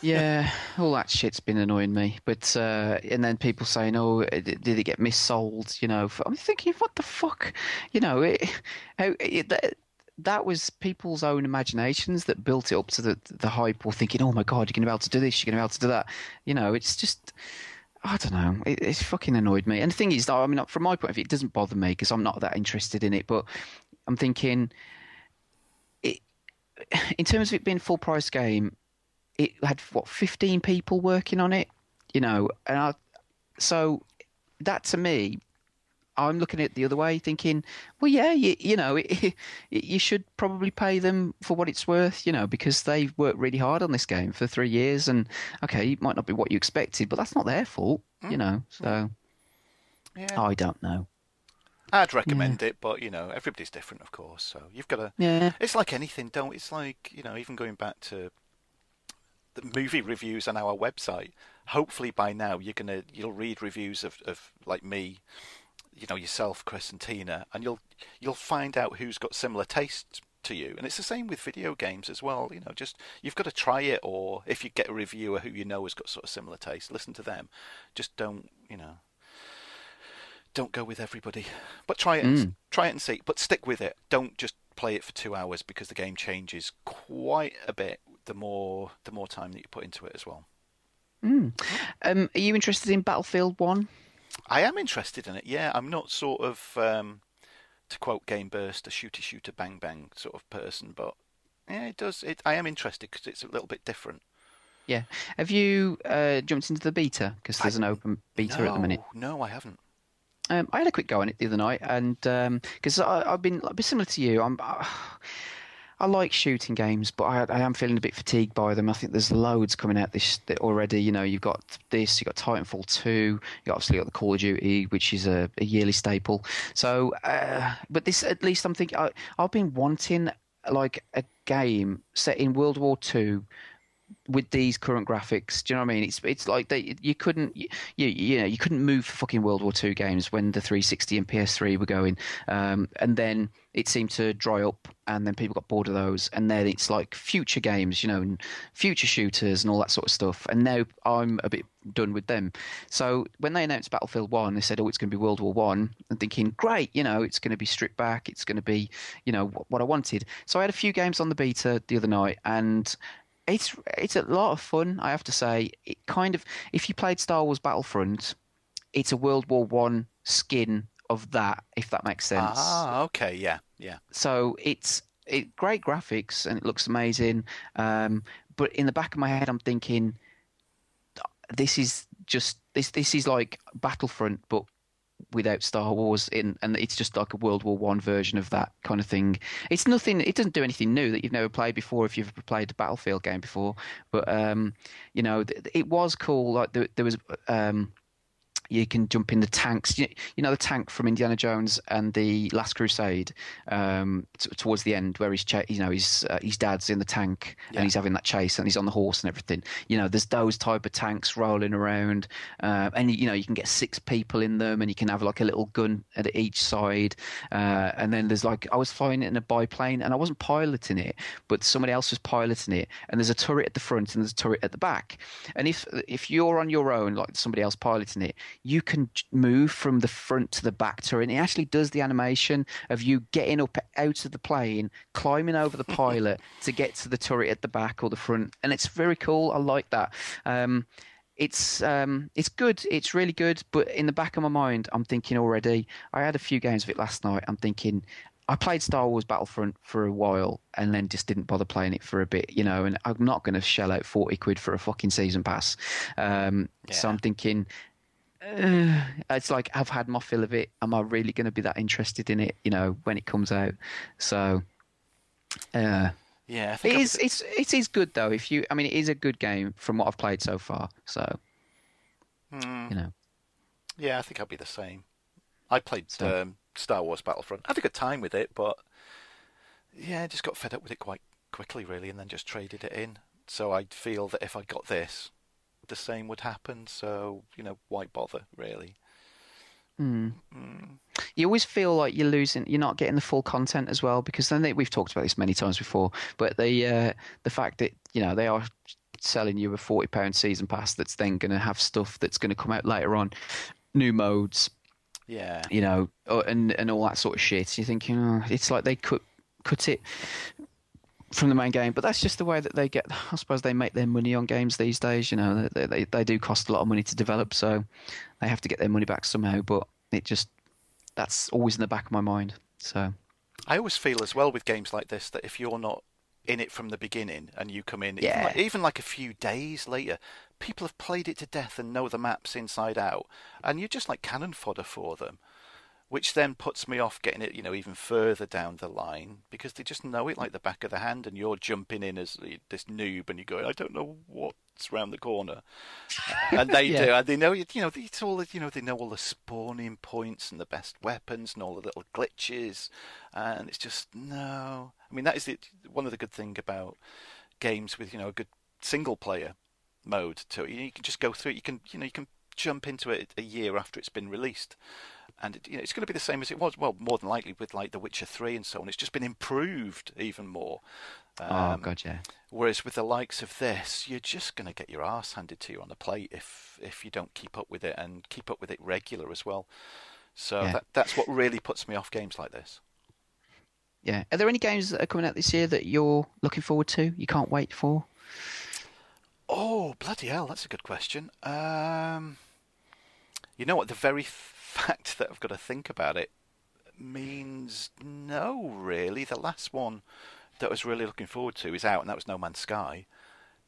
yeah, all that shit's been annoying me. But uh, and then people saying, "Oh, did it get missold?" You know, I'm thinking, what the fuck? You know, it, it, that, that was people's own imaginations that built it up to the the hype, or thinking, "Oh my god, you're going to be able to do this, you're going to be able to do that." You know, it's just. I don't know. It, it's fucking annoyed me. And the thing is, I mean, from my point of view, it doesn't bother me because I'm not that interested in it. But I'm thinking, it, in terms of it being full price game, it had what 15 people working on it, you know, and I, so that to me, I'm looking at it the other way, thinking, well, yeah, you, you know, it, you should probably pay them for what it's worth, you know, because they've worked really hard on this game for three years, and okay, it might not be what you expected, but that's not their fault, mm. you know. So, yeah. I don't know. I'd recommend yeah. it, but you know, everybody's different, of course. So you've got to. Yeah. It's like anything, don't? It's like you know, even going back to the movie reviews on our website. Hopefully by now you're gonna you'll read reviews of, of like me, you know yourself, Chris and Tina, and you'll you'll find out who's got similar tastes to you. And it's the same with video games as well. You know, just you've got to try it, or if you get a reviewer who you know has got sort of similar taste, listen to them. Just don't you know. Don't go with everybody, but try it. Mm. Try it and see. But stick with it. Don't just play it for two hours because the game changes quite a bit the more the more time that you put into it as well. Mm. Um, are you interested in Battlefield One? I am interested in it. Yeah, I'm not sort of um, to quote Game Burst, a shooty shooter bang bang sort of person, but yeah, it does. It, I am interested because it's a little bit different. Yeah. Have you uh, jumped into the beta? Because there's an open beta no, at the minute. No, I haven't. Um, I had a quick go on it the other night, and because I've been a bit similar to you, I'm. Uh, I like shooting games, but I, I, am feeling a bit fatigued by them. I think there's loads coming out this already. You know, you've got this, you've got Titanfall 2, you obviously got the Call of Duty, which is a, a yearly staple. So, uh, but this at least I'm thinking I, I've been wanting like a game set in World War Two with these current graphics. Do you know what I mean? It's it's like they you couldn't you you know you couldn't move for fucking World War Two games when the 360 and PS3 were going, um, and then it seemed to dry up, and then people got bored of those, and then it's like future games, you know, and future shooters and all that sort of stuff. And now I'm a bit done with them. So when they announced Battlefield One, they said, "Oh, it's going to be World War One," and thinking, "Great, you know, it's going to be stripped back. It's going to be, you know, what, what I wanted." So I had a few games on the beta the other night, and it's it's a lot of fun. I have to say, it kind of if you played Star Wars Battlefront, it's a World War One skin of that, if that makes sense. Ah, okay, yeah, yeah. So it's it great graphics and it looks amazing. Um, but in the back of my head, I'm thinking, this is just this this is like Battlefront, but without Star Wars in, and it's just like a World War One version of that kind of thing. It's nothing. It doesn't do anything new that you've never played before if you've played a Battlefield game before. But um, you know, it was cool. Like there, there was. Um, you can jump in the tanks. You, you, know the tank from Indiana Jones and the Last Crusade. Um, t- towards the end, where he's ch- you know his uh, his dad's in the tank yeah. and he's having that chase and he's on the horse and everything. You know, there's those type of tanks rolling around, uh, and you know you can get six people in them, and you can have like a little gun at each side. Uh, and then there's like I was flying it in a biplane, and I wasn't piloting it, but somebody else was piloting it. And there's a turret at the front and there's a turret at the back. And if if you're on your own, like somebody else piloting it, you can move from the front to the back turret. And it actually does the animation of you getting up out of the plane, climbing over the pilot to get to the turret at the back or the front. And it's very cool. I like that. Um, it's um, it's good. It's really good. But in the back of my mind, I'm thinking already. I had a few games of it last night. I'm thinking I played Star Wars Battlefront for a while and then just didn't bother playing it for a bit, you know. And I'm not going to shell out forty quid for a fucking season pass. Um, yeah. So I'm thinking uh, it's like I've had my fill of it. Am I really going to be that interested in it? You know, when it comes out. So, uh, yeah, it is. It's it is good though. If you, I mean, it is a good game from what I've played so far. So, mm. you know. Yeah, I think I'll be the same. I played so. um, Star Wars Battlefront. I had a good time with it, but yeah, I just got fed up with it quite quickly, really, and then just traded it in. So I feel that if I got this, the same would happen. So you know, why bother really? Mm. Mm. You always feel like you're losing, you're not getting the full content as well, because then they, we've talked about this many times before. But the uh, the fact that you know they are selling you a forty pound season pass that's then going to have stuff that's going to come out later on, new modes, yeah, you know, and and all that sort of shit. You're thinking, oh, it's like they cut cut it from the main game. But that's just the way that they get. I suppose they make their money on games these days. You know, they they, they do cost a lot of money to develop, so they have to get their money back somehow. But it just that's always in the back of my mind. So I always feel as well with games like this that if you're not in it from the beginning and you come in yeah. even, like, even like a few days later people have played it to death and know the maps inside out and you're just like cannon fodder for them which then puts me off getting it, you know, even further down the line because they just know it like the back of the hand, and you're jumping in as this noob, and you're going, I don't know what's round the corner, and they yeah. do, and they know, you know, it's all, you know, they know all the spawning points and the best weapons and all the little glitches, and it's just no. I mean, that is the, one of the good thing about games with you know a good single player mode to it. You can just go through it. You can, you know, you can jump into it a year after it's been released and it, you know, it's going to be the same as it was. Well, more than likely with like The Witcher Three and so on. It's just been improved even more. Oh, um, oh god, yeah. Whereas with the likes of this, you're just going to get your ass handed to you on a plate if if you don't keep up with it and keep up with it regular as well. So yeah. that, that's what really puts me off games like this. Yeah. Are there any games that are coming out this year that you're looking forward to? You can't wait for? Oh bloody hell! That's a good question. Um, you know what? The very fact that I've got to think about it means no, really. The last one that I was really looking forward to is out, and that was No Man's Sky.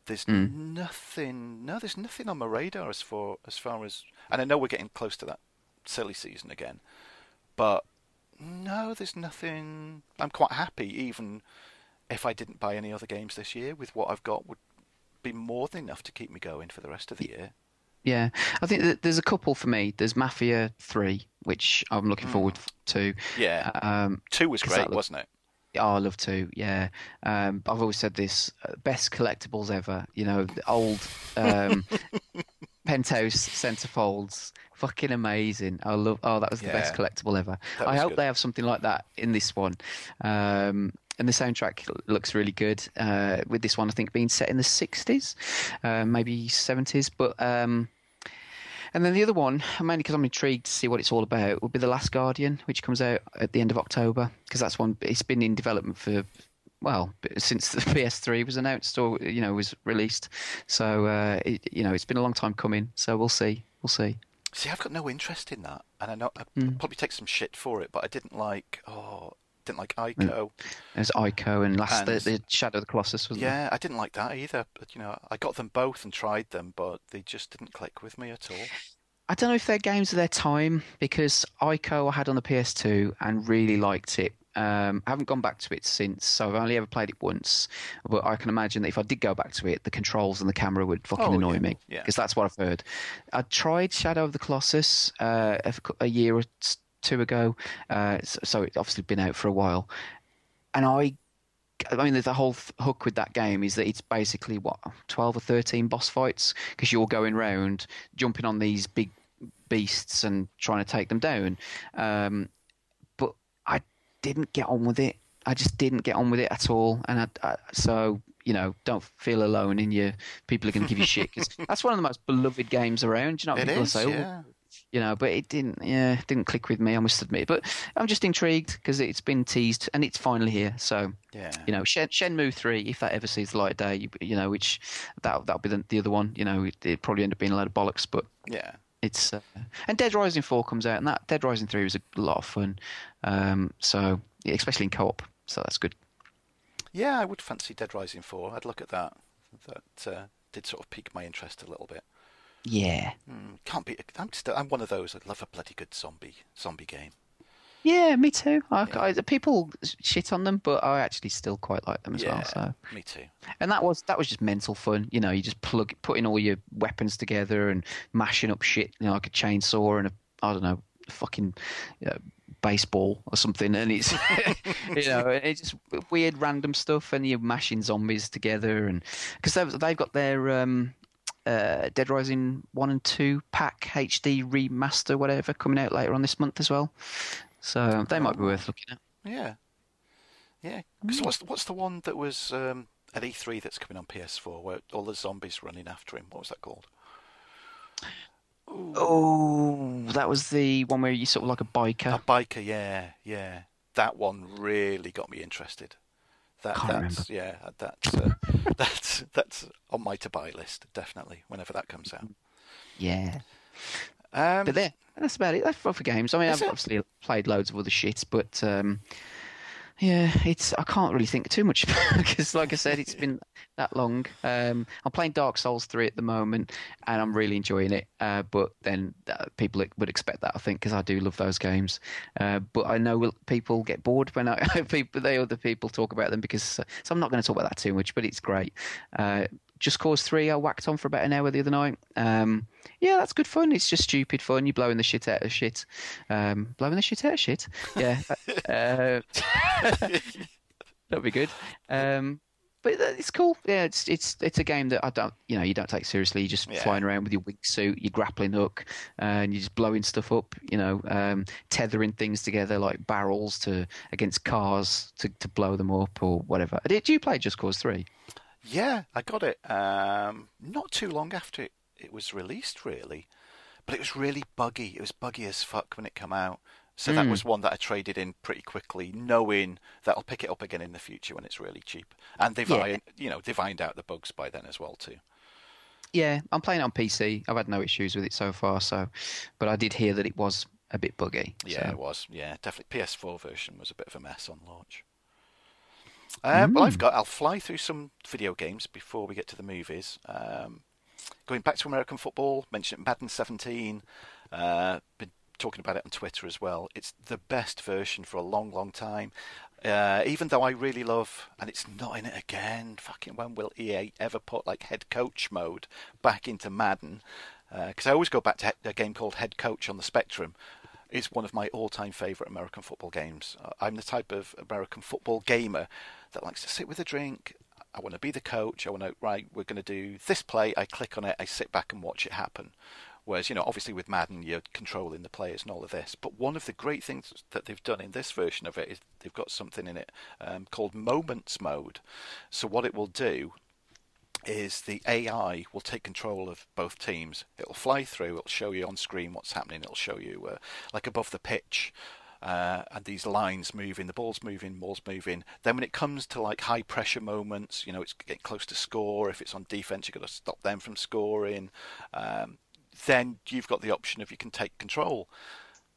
There's Mm. nothing. No, there's nothing on my radar as far as far as, and I know we're getting close to that silly season again, but no, there's nothing. I'm quite happy, even if I didn't buy any other games this year. With what I've got, would be more than enough to keep me going for the rest of the year. Yeah, I think that there's a couple for me. There's Mafia Three, which I'm looking forward to. Yeah, Um, two was great, that look- wasn't it? Oh, I love two. Yeah, um, I've always said this: uh, best collectibles ever. You know, the old um, penthouse centerfolds, fucking amazing. I love. Oh, that was the best collectible ever. I hope good. they have something like that in this one. Um, and the soundtrack looks really good. Uh, with this one, I think being set in the '60s, uh, maybe '70s, but. Um, and then the other one, mainly because I'm intrigued to see what it's all about, would be The Last Guardian, which comes out at the end of October. Because that's one, it's been in development for, well, since the PS3 was announced or, you know, was released. So, uh, it, you know, it's been a long time coming. So we'll see. We'll see. See, I've got no interest in that, and I know I'd Mm. probably take some shit for it, but I didn't like. Oh, didn't like Ico. There's Ico and last, the, And- the Shadow of the Colossus, wasn't Yeah, I didn't like that either. But you know, I got them both and tried them, but they just didn't click with me at all. I don't know if they're games of their time because Ico I had on the PS2 and really liked it. Um, I haven't gone back to it since, so I've only ever played it once. But I can imagine that if I did go back to it, the controls and the camera would fucking Oh, annoy yeah, me yeah. because that's what I've heard. I tried Shadow of the Colossus uh, a, a year or two ago, uh, so, so it's obviously been out for a while, and I I mean, the whole th- hook with that game is that it's basically what twelve or thirteen boss fights because you're going round jumping on these big beasts and trying to take them down. Um, but I didn't get on with it. I just didn't get on with it at all, and I, I, so you know, don't feel alone in your people are going to give you shit because that's one of the most beloved games around. You know, It people is, say, "Oh, yeah. You know, but it didn't, yeah, it didn't click with me. I must admit, but I'm just intrigued because it's been teased and it's finally here. So, Yeah. you know, Shen, Shenmue three, if that ever sees the light of day, you, you know, which that that'll be the, the other one. You know, it, it probably end up being a load of bollocks, but Yeah. it's uh, and Dead Rising four comes out, and that Dead Rising three was a lot of fun. Um, so yeah, especially in co-op, so that's good. Yeah, I would fancy Dead Rising 4. I'd look at that. That uh, did sort of pique my interest a little bit. Yeah, Hmm, can't be. I'm still. I'm one of those. I love a bloody good zombie zombie game. yeah, me too. I, I, people shit on them, but I actually still quite like them as yeah, well. So. me too. And that was that was just mental fun. You know, you just plug putting all your weapons together and mashing up shit, you know, like a chainsaw and a I don't know, fucking you know, baseball or something. And it's you know, it's just weird random stuff. And you're mashing zombies together, and because they've they've got their um, uh, Dead Rising one and two pack HD remaster, whatever, coming out later on this month as well. So they might be worth looking at. Yeah. yeah. Yeah. 'Cause what's what's the one that was um, at E3 that's coming on PS4 where all the zombies running after him? What was that called? Oh, that was the one where you sort of like a biker. A biker. Yeah, yeah. That one really got me interested. That Can't that's yeah. That's uh, that's that's on my to buy list definitely whenever that comes out. Yeah. Um, But there, that's about it. That's for, for games. I mean, I've it? obviously played loads of other shit, but um, yeah, it's I can't really think too much because, like I said, it's been that long. Um, I'm playing Dark Souls three at the moment, and I'm really enjoying it. Uh, but then uh, people would expect that, I think, because I do love those games. Uh, but I know people get bored when I people they other people talk about them because so I'm not going to talk about that too much. But it's great. Uh, just Cause 3, I whacked on for about an hour the other night. Um, yeah, that's good fun. It's just stupid fun. You're blowing the shit out of shit. Um, blowing the shit out of shit. Yeah. uh, that'd be good. Um, but it's cool. Yeah, it's it's it's a game that I don't, you know, you don't take seriously. You're just Yeah. flying around with your wingsuit, your grappling hook, and you're just blowing stuff up. You know, um, tethering things together like barrels to against cars to, to blow them up or whatever. Did you play Just Cause Three? Yeah, I got it. Um, not too long after it, it was released, really. But it was really buggy. It was buggy as fuck when it came out. So that Mm. was one that I traded in pretty quickly, knowing that I'll pick it up again in the future when it's really cheap. And they've, Yeah. you know, they've ironed out the bugs by then as well too. Yeah, I'm playing it on PC. I've had no issues with it so far. So, but I did hear that it was a bit buggy. Yeah, so- it was. Yeah, definitely. PS4 version was a bit of a mess on launch. Um, Well, I've got. I'll fly through some video games before we get to the movies. Um, going back to American football, mentioned Madden 17. Uh, been talking about it on Twitter as well. It's the best version for a long, long time. Uh, even though I really love, and it's not in it again. Fucking when will EA ever put like head coach mode back into Madden? Because I always go back to a game called Head Coach on the Spectrum. It's one of my all-time favourite American football games. Uh, I'm the type of American football gamer that likes to sit with a drink. I want to be the coach. I want to right. We're going to do this play. I click on it. I sit back and watch it happen. Whereas, you know, obviously with Madden, you're controlling the players and all of this. But one of the great things that they've done in this version of it is they've got something in it um, called Moments Mode. So what it will do is the AI will take control of both teams. It'll fly through. It'll show you on screen what's happening. It'll show you uh, like above the pitch. Uh, and these lines moving, the ball's moving, ball's moving. Then when it comes to like high pressure moments, you know, it's getting close to score. If it's on defense, you've got to stop them from scoring. Um, then you've got the option of you can take control,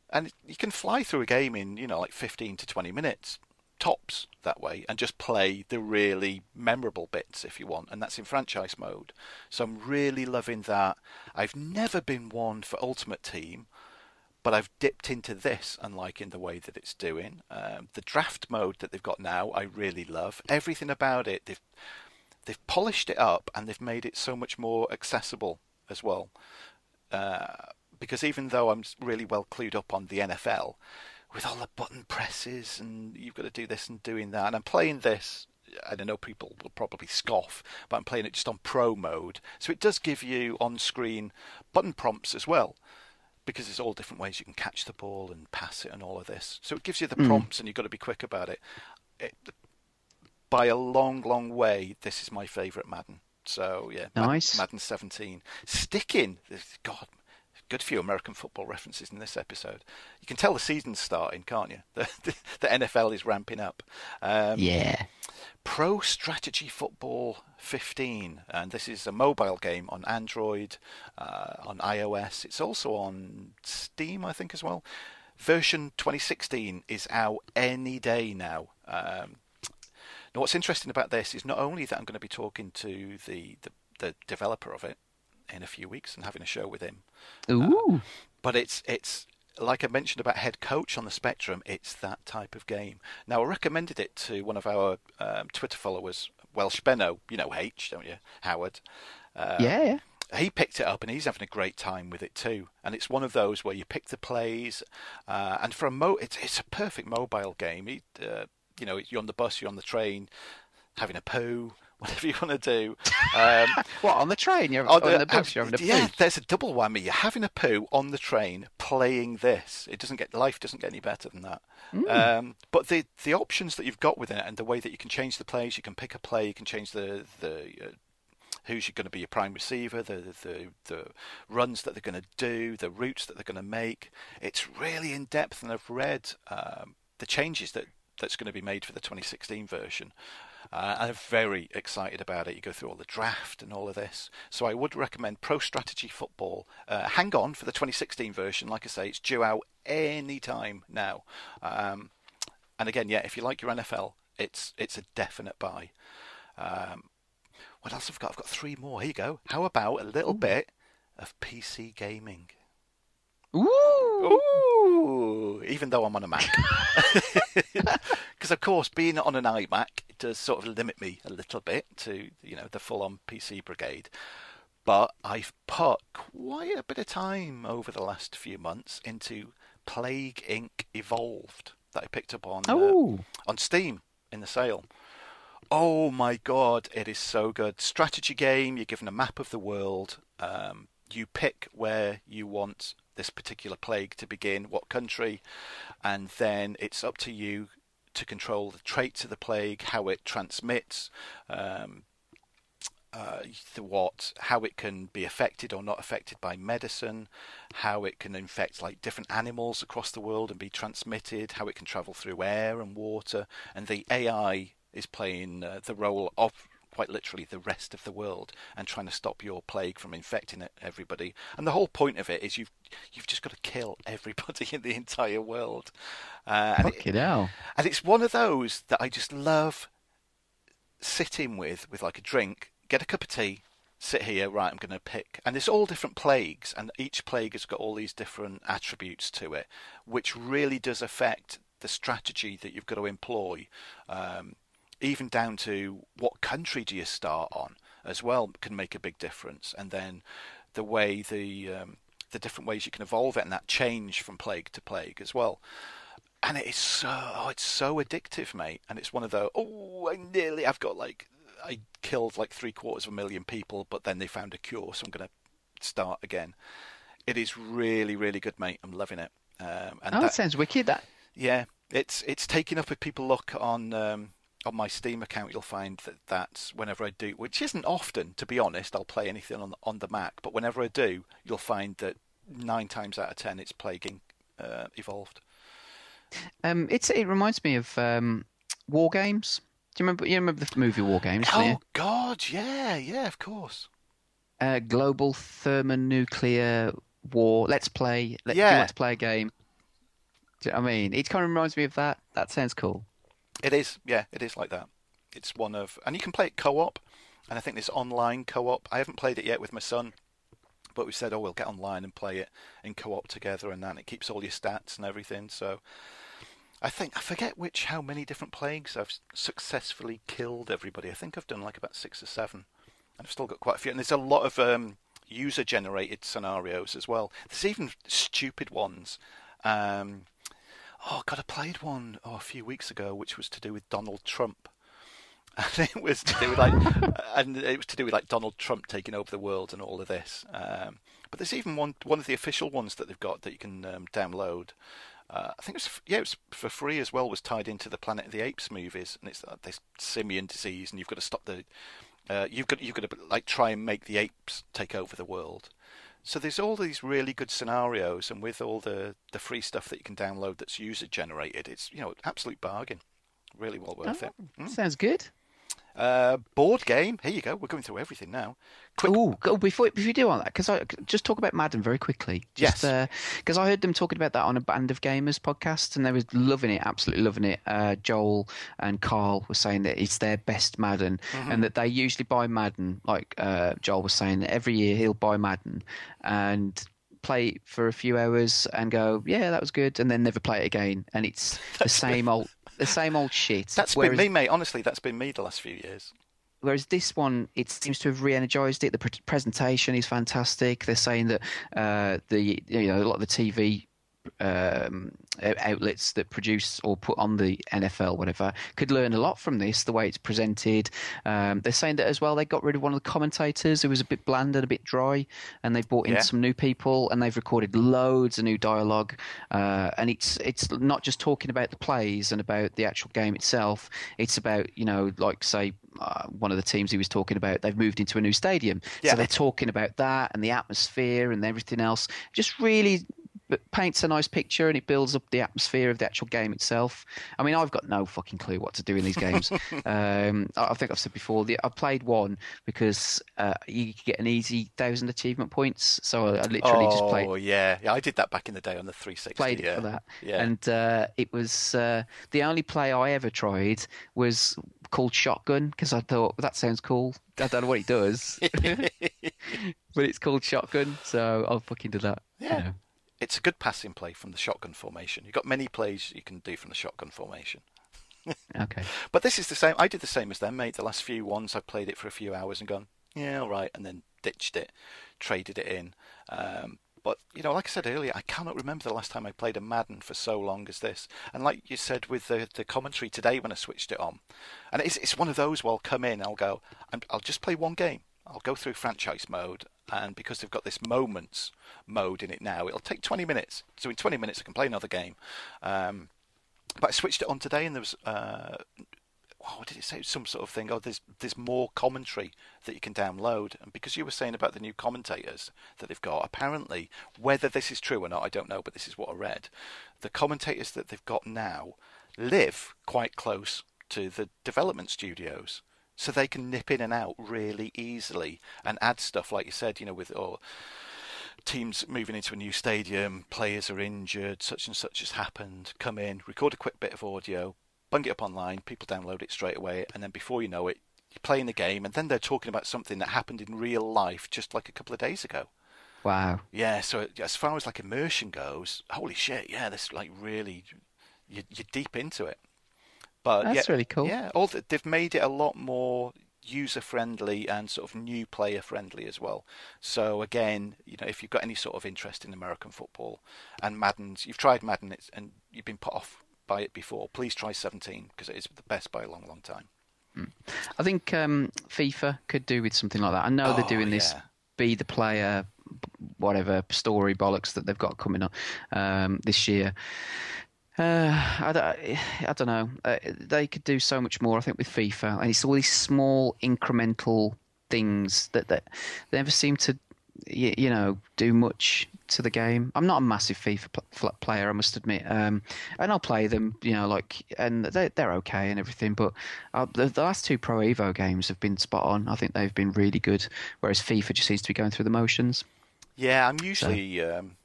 and you can fly through a game in you know like 15 to 20 minutes tops that way and just play the really memorable bits if you want and that's in franchise mode so i'm really loving that i've never been one for ultimate team but I've dipped into this and liking the way that it's doing. Um, the draft mode that they've got now, I really love. Everything about it, they've they've polished it up and they've made it so much more accessible as well. Uh, because even though I'm really well clued up on the NFL, with all the button presses and you've got to do this and doing that, and I'm playing this. And I know people will probably scoff, but I'm playing it just on pro mode, so it does give you on-screen button prompts as well because there's all different ways you can catch the ball and pass it and all of this. So it gives you the hmm. prompts, and you've got to be quick about it. it by a long, long way, this is my favourite Madden. So yeah, Nice. Madden 17. Sticking, God, good few American football references in this episode. You can tell the season's starting, can't you? The, the, the NFL is ramping up. Um, Yeah. Pro Strategy Football 15, and this is a mobile game on Android, uh, on iOS. It's also on Steam, I think, as well. Version 2016 is out any day now. Um, now, what's interesting about this is not only that I'm going to be talking to the, the, the developer of it in a few weeks and having a show with him, Ooh. but it's it's like I mentioned about head coach on the spectrum. It's that type of game. Now I recommended it to one of our um, Twitter followers, Welsh Benno. You know H, don't you, Howard? Uh, yeah, yeah. he picked it up and he's having a great time with it too. And it's one of those where you pick the plays, uh, and for a mo, it's it's a perfect mobile game. He, uh, you know, you're on the bus, you're on the train, having a poo, whatever you want to do. Um, What on the train? You're on on the- the bus. You're having a yeah, poo. there's a double whammy. You're having a poo on the train, playing this. It doesn't get life doesn't get any better than that. Hmm. Um, but the the options that you've got within it, and the way that you can change the plays, you can pick a play, you can change the the uh, who's going to be your prime receiver, the, the the runs that they're going to do, the routes that they're going to make. It's really in depth, and I've read um, the changes that that's going to be made for the 2016 version. Uh, I'm very excited about it. You go through all the draft and all of this. So I would recommend Pro Strategy Football. Uh, hang on for the 2016 version. Like I say, it's due out any time now. Um, and again, yeah, if you like your NFL, it's it's a definite buy. Um, what else have I got? I've got three more. Here you go. How about a little bit of PC gaming? Ooh. Ooh, even though I'm on a Mac. Because, of course, being on an iMac it does sort of limit me a little bit to, you know, the full on PC brigade. But I've put quite a bit of time over the last few months into Plague Inc. Evolved that I picked up on, uh, Oh. on Steam in the sale. Oh my god, it is so good. Strategy game, you're given a map of the world. Um, you pick where you want this particular plague to begin, what country, and then it's up to you to control the traits of the plague, how it transmits, um, uh, the what, how it can be affected or not affected by medicine, how it can infect like different animals across the world and be transmitted, how it can travel through air and water, and the AI is playing uh, the role of quite literally the rest of the world and trying to stop your plague from infecting everybody. And the whole point of it is you've you've just got to kill everybody in the entire world. Uh, and it- and it's one of those that I just love sitting with with like a drink, get a cup of tea, sit here, right, I'm going to pick. And it's all different plagues, and each plague has got all these different attributes to it, which really does affect the strategy that you've got to employ, um, even down to what country do you start on as well, can make a big difference. And then the way the um, the different ways you can evolve it and that change from plague to plague as well. And it is so oh, it's so addictive, mate. And it's one of the oh, I nearly I've got like I killed like three quarters of a million people, but then they found a cure, so I'm going to start again. It is really, really good, mate. I'm loving it. Um, and oh, that, that, sounds wicked. That yeah, it's it's taking up. If people look on um, on my Steam account, you'll find that that's whenever I do, which isn't often, to be honest. I'll play anything on on the Mac, but whenever I do, you'll find that nine times out of ten, it's Plague Inc. uh, evolved. Um, it's it reminds me of um, war games. Do you remember? You remember the movie War Games? Oh God, yeah, yeah, of course. Uh, global thermonuclear war. Let's play. Let, yeah. Do you want to play a game? You know I mean, it kind of reminds me of that. That sounds cool. It is, yeah, it is like that. It's one of, and you can play it co-op, and I think this online co-op. I haven't played it yet with my son, but we said, oh, we'll get online and play it in co-op together, and then it keeps all your stats and everything. So I think I forget which how many different plagues I've successfully killed everybody. I think I've done like about six or seven, and I've still got quite a few. And there's a lot of um, user-generated scenarios as well. There's even stupid ones. Um, oh God, I played one oh, a few weeks ago, which was to do with Donald Trump. And it was to do with like, and it was to do with like Donald Trump taking over the world and all of this. Um, but there's even one one of the official ones that they've got that you can um, download, uh, I think it was yeah, it was for free as well. Was tied into the Planet of the Apes movies, and it's uh, this simian disease, and you've got to stop the. Uh, you've got you've got to like try and make the apes take over the world. So there's all these really good scenarios, and with all the the free stuff that you can download that's user generated, it's you know absolute bargain. Really well worth oh, it. Mm. Sounds good. Uh, board game. Here you go. We're going through everything now. Oh, before before you do all that, because I just talk about Madden very quickly. Just, yes. Because uh, I heard them talking about that on a Band of Gamers podcast, and they were loving it, absolutely loving it. Uh, Joel and Carl were saying that it's their best Madden, mm-hmm. and that they usually buy Madden. Like uh, Joel was saying, every year he'll buy Madden, and play for a few hours and go, yeah, that was good, and then never play it again. And it's the same old the same old shit. That's whereas, been me, mate. Honestly, that's been me the last few years. Whereas this one, it seems to have re-energized it. The pre- presentation is fantastic. They're saying that uh, the you know a lot of the TV um, outlets that produce or put on the NFL, whatever, could learn a lot from this, the way it's presented. Um, they're saying that as well, they got rid of one of the commentators who was a bit bland and a bit dry, and they brought in yeah. some new people, and they've recorded loads of new dialogue. Uh, and it's it's not just talking about the plays and about the actual game itself. It's about you know, like say uh, one of the teams he was talking about, they've moved into a new stadium. Yeah. So they're talking about that and the atmosphere and everything else. Just really paints a nice picture and it builds up the atmosphere of the actual game itself. I mean, I've got no fucking clue what to do in these games. um, I think I've said before, the, I played one because uh, you get an easy thousand achievement points. So I, I literally oh, just played. Oh yeah, yeah, I did that back in the day on the 360. Played yeah. it for that, yeah. And uh, it was uh, the only play I ever tried was called Shotgun because I thought well, that sounds cool. I don't know what it does, but it's called Shotgun, so I'll fucking do that. Yeah. You know it's a good passing play from the shotgun formation. You've got many plays you can do from the shotgun formation. okay. But this is the same. I did the same as them, mate. The last few ones, I played it for a few hours and gone, yeah, all right, and then ditched it, traded it in. Um, but you know, like I said earlier, I cannot remember the last time I played a Madden for so long as this. And like you said with the the commentary today when I switched it on, and it's it's one of those. Well, I'll come in, I'll go, I'll just play one game. I'll go through franchise mode, and because they've got this moments mode in it now, it'll take 20 minutes. So in 20 minutes, I can play another game. Um, but I switched it on today, and there was uh, oh, what did it say? Some sort of thing. Oh, there's there's more commentary that you can download, and because you were saying about the new commentators that they've got, apparently, whether this is true or not, I don't know, but this is what I read. The commentators that they've got now live quite close to the development studios so they can nip in and out really easily and add stuff like you said, you know, with or teams moving into a new stadium, players are injured, such and such has happened, come in, record a quick bit of audio, bung it up online, people download it straight away, and then before you know it, you're playing the game, and then they're talking about something that happened in real life just like a couple of days ago. Wow. Yeah, so as far as like immersion goes, holy shit, yeah, this like really you're, you're deep into it. But That's yeah, really cool. Yeah, all the, they've made it a lot more user friendly and sort of new player friendly as well. So again, you know, if you've got any sort of interest in American football and Madden's, you've tried Madden it's, and you've been put off by it before, please try 17 because it is the best by a long, long time. I think um, FIFA could do with something like that. I know they're Oh, doing this yeah. be the player, whatever story bollocks that they've got coming up um, this year. Uh, I, don't, I don't know. Uh, they could do so much more, I think, with FIFA. And it's all these small incremental things that, that they never seem to, you, you know, do much to the game. I'm not a massive FIFA pl- player, I must admit. Um, and I'll play them, you know, like, and they, they're okay and everything. But uh, the, the last two Pro Evo games have been spot on. I think they've been really good. Whereas FIFA just seems to be going through the motions. Yeah, I'm usually um,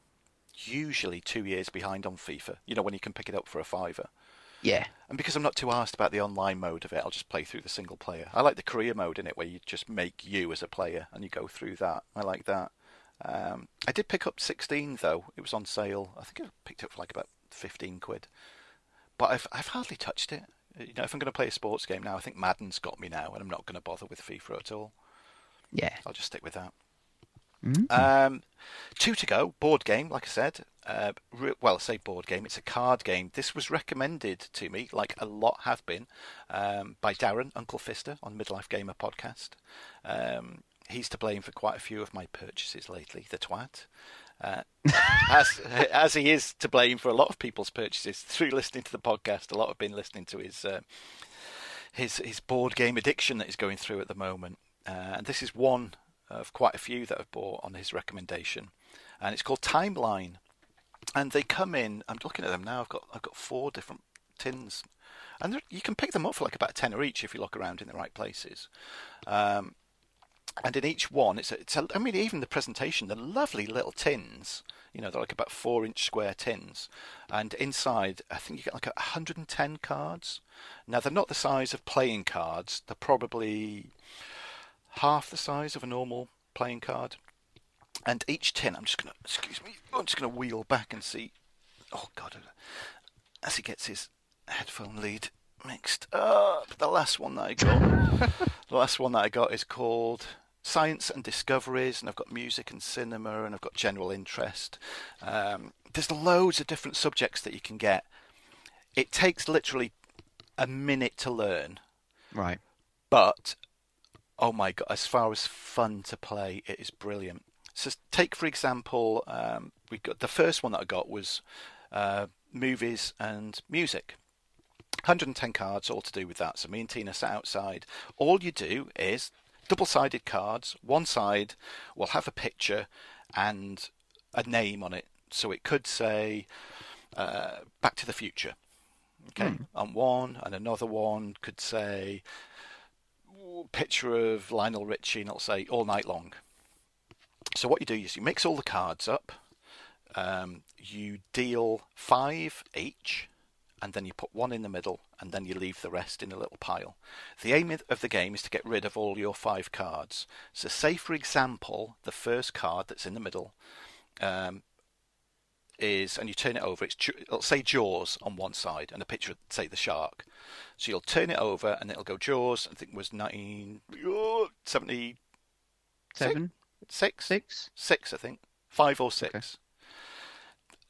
usually two years behind on FIFA. You know, when you can pick it up for a fiver. Yeah. And because I'm not too asked about the online mode of it, I'll just play through the single player. I like the career mode in it, where you just make you as a player and you go through that. I like that. Um, I did pick up 16 though. It was on sale. I think I picked it up for like about 15 quid. But I've I've hardly touched it. You know, if I'm going to play a sports game now, I think Madden's got me now, and I'm not going to bother with FIFA at all. Yeah. I'll just stick with that. Mm. Um, two to go. Board game, like I said. Uh, re- well, I say board game. It's a card game. This was recommended to me, like a lot have been, um, by Darren Uncle Fister on Midlife Gamer podcast. Um, he's to blame for quite a few of my purchases lately. The twat. Uh, as as he is to blame for a lot of people's purchases through listening to the podcast. A lot have been listening to his uh, his his board game addiction that he's going through at the moment. Uh, and this is one of quite a few that I've bought on his recommendation, and it's called Timeline. And they come in. I'm looking at them now. I've got I've got four different tins, and you can pick them up for like about a tenner each if you look around in the right places. Um, and in each one, it's a, it's a, I mean, even the presentation, the lovely little tins. You know, they're like about four-inch square tins, and inside, I think you get like 110 cards. Now they're not the size of playing cards. They're probably half the size of a normal playing card. And each tin, I'm just gonna excuse me, I'm just gonna wheel back and see. Oh God, as he gets his headphone lead mixed up. The last one that I got, the last one that I got is called Science and Discoveries, and I've got music and cinema, and I've got general interest. Um, there's loads of different subjects that you can get. It takes literally a minute to learn, Right. but oh my god, as far as fun to play, it is brilliant. So take for example, um, we got the first one that I got was uh, movies and music. 110 cards, all to do with that. So me and Tina sat outside. All you do is double-sided cards. One side will have a picture and a name on it. So it could say uh, Back to the Future. Okay, on one, and another one could say picture of Lionel Richie, and it'll say all night long. So what you do is you mix all the cards up. Um, you deal five each, and then you put one in the middle, and then you leave the rest in a little pile. The aim of the game is to get rid of all your five cards. So, say for example, the first card that's in the middle um, is, and you turn it over. It's it'll say Jaws on one side, and a picture, of, say the shark. So you'll turn it over, and it'll go Jaws. I think it was nineteen seventy Seven, six, six. six, I think, five or six.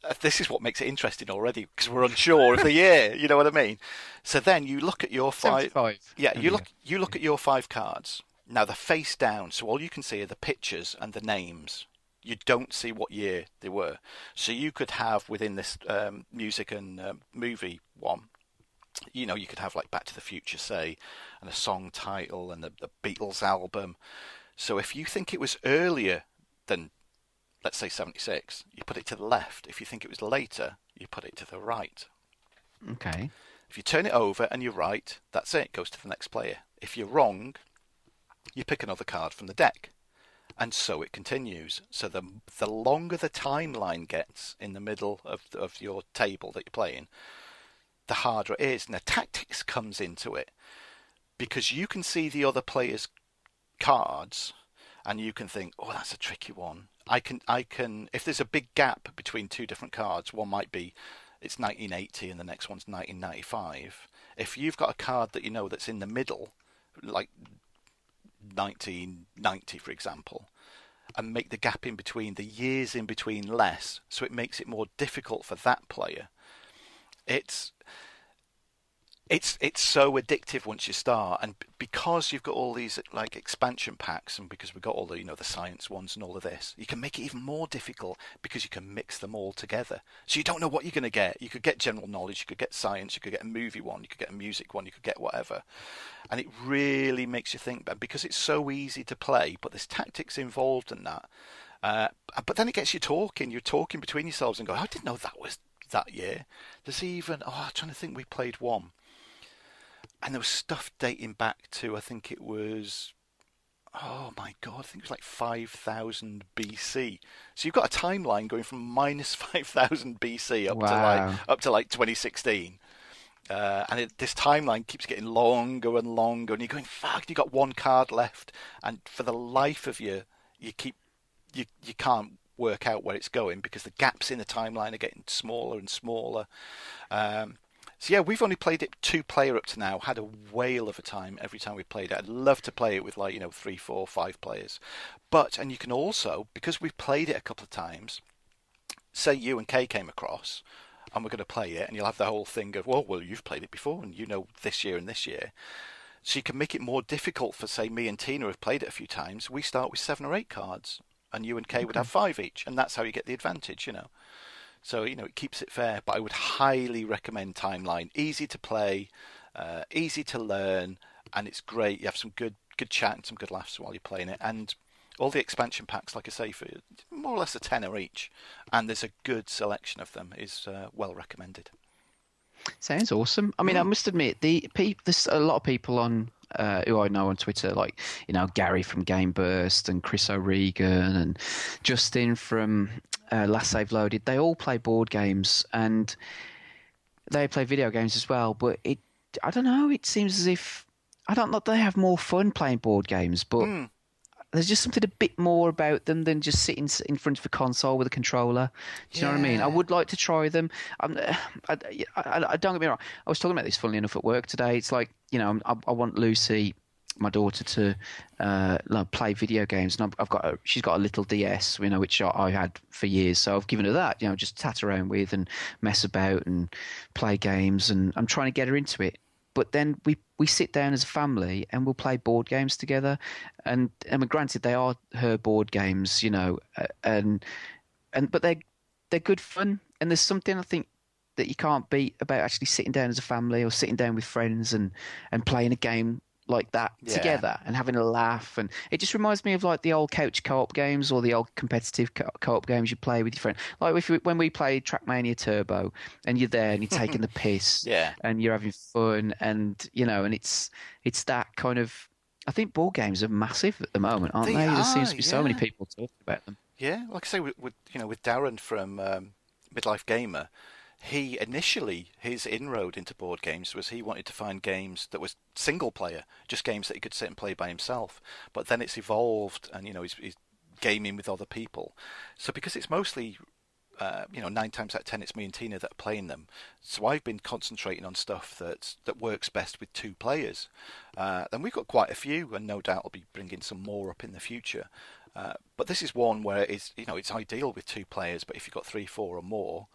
Uh, This is what makes it interesting already because we're unsure of the year. You know what I mean? So then you look at your five. Yeah, you Yeah. look you look at your five cards. Now they're face down, so all you can see are the pictures and the names. You don't see what year they were. So you could have within this um, music and um, movie one, you know, you could have like Back to the Future, say, and a song title and the, the Beatles album. So if you think it was earlier than, let's say, 76, you put it to the left. If you think it was later, you put it to the right. Okay. If you turn it over and you're right, that's it, goes to the next player. If you're wrong, you pick another card from the deck. And so it continues. So the the longer the timeline gets in the middle of of your table that you're playing, the harder it is. Now tactics comes into it because you can see the other player's cards and you can think, oh, that's a tricky one. I can, I can, if there's a big gap between two different cards, one might be it's 1980 and the next one's 1995. If you've got a card that you know that's in the middle, like 1990, for example, and make the gap in between, the years in between less, so it makes it more difficult for that player. It's it's it's so addictive once you start, and because you've got all these like expansion packs, and because we've got all the you know the science ones and all of this, you can make it even more difficult because you can mix them all together. So you don't know what you're going to get. You could get general knowledge, you could get science, you could get a movie one, you could get a music one, you could get whatever, and it really makes you think. But because it's so easy to play, but there's tactics involved in that. Uh, but then it gets you talking. You're talking between yourselves and go, "I didn't know that was that year." There's even oh, I'm trying to think. We played one and there was stuff dating back to I think it was oh my god, I think it was like 5000 BC. So you've got a timeline going from minus 5000 BC up Wow. to like up to like 2016. Uh, and it, this timeline keeps getting longer and longer, and you're going, "Fuck!" You got one card left, and for the life of you, you keep you you can't work out where it's going because the gaps in the timeline are getting smaller and smaller. Um, so yeah, we've only played it two player up to now. Had a whale of a time every time we played it. I'd love to play it with like you know three, four, five players. But and you can also because we've played it a couple of times. Say you and Kay came across, and we're going to play it, and you'll have the whole thing of well, well, you've played it before, and you know this year and this year. So you can make it more difficult for say me and Tina have played it a few times. We start with seven or eight cards, and you and Kay would have five each, and that's how you get the advantage. You know. So you know it keeps it fair, but I would highly recommend Timeline. Easy to play, uh, easy to learn, and it's great. You have some good good chat and some good laughs while you're playing it, and all the expansion packs, like I say, for more or less a tenner each, and there's a good selection of them. is uh, well recommended. Sounds awesome. I mean, I must admit, the pe- there's a lot of people on uh, who I know on Twitter, like you know Gary from Game Burst and Chris O'Regan and Justin from uh, Last Save Loaded. They all play board games and they play video games as well. But it, I don't know. It seems as if I don't know. They have more fun playing board games, but Hmm. There's just something a bit more about them than just sitting in front of a console with a controller. Do you know what I mean? I would like to try them. I'm, I, I, I, don't get me wrong. I was talking about this, funnily enough, at work today. It's like you know, I, I want Lucy, my daughter, to uh, like, play video games, and I've, I've got a, she's got a little DS, you know, which I, I had for years. So I've given her that, you know, just tat around with and mess about and play games, and I'm trying to get her into it but then we we sit down as a family and we'll play board games together. And I mean granted they are her board games you know uh, and and but they're they're good fun. And there's something I think that you can't beat about actually sitting down as a family or sitting down with friends and and playing a game like that Yeah. together and having a laugh and it just reminds me of like the old couch co-op games or the old competitive co- co-op games you play with your friend like if we, when we played Trackmania Turbo and you're there and you're taking the piss Yeah. and you're having fun and you know and it's it's that kind of I think board games are massive at the moment, aren't They they? There seems to be so many people talking about them. Yeah, like I say, with, with you know, with Darren from um, Midlife Gamer, he initially his inroad into board games was he wanted to find games that was single player, just games that he could sit and play by himself. But then it's evolved, and you know, he's, he's gaming with other people. So because it's mostly uh, you know, nine times out of ten, it's me and Tina that are playing them. So I've been concentrating on stuff that that works best with two players. Uh, we've got quite a few, and no doubt I'll be bringing some more up in the future. Uh, but this is one where it's you know it's ideal with two players. But if you've got three, four, or more,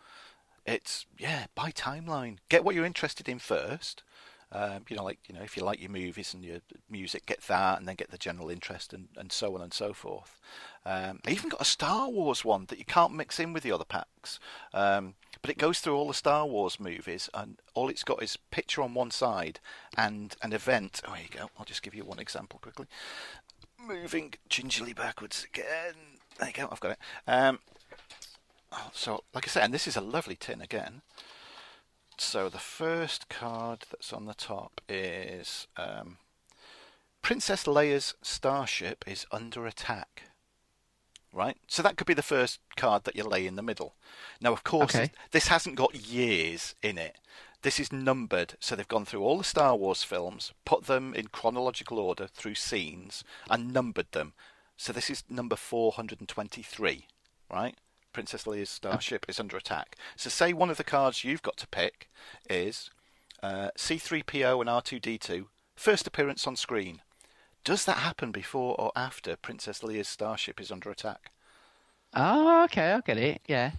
it's yeah, by timeline. Get what you're interested in first. Um, you know, like you know, if you like your movies and your music, get that, and then get the general interest, and, and so on and so forth. Um, I even got a Star Wars one that you can't mix in with the other packs, um, but it goes through all the Star Wars movies, and all it's got is picture on one side and an event. Oh, there you go. I'll just give you one example quickly. Moving gingerly backwards again. There you go. I've got it. Oh, so, like I said, and this is a lovely tin again. So the first card that's on the top is um, Princess Leia's starship is under attack. Right, so that could be the first card that you lay in the middle. Now, of course, Okay. this hasn't got years in it. this is numbered, so they've gone through all the Star Wars films, put them in chronological order through scenes, and numbered them. So this is number 423, right? Princess Leia's starship is under attack. So say one of the cards you've got to pick is uh, C3PO and R2D2, first appearance on screen. Does that happen before or after Princess Leia's starship is under attack? Oh, okay, I get it. Yeah,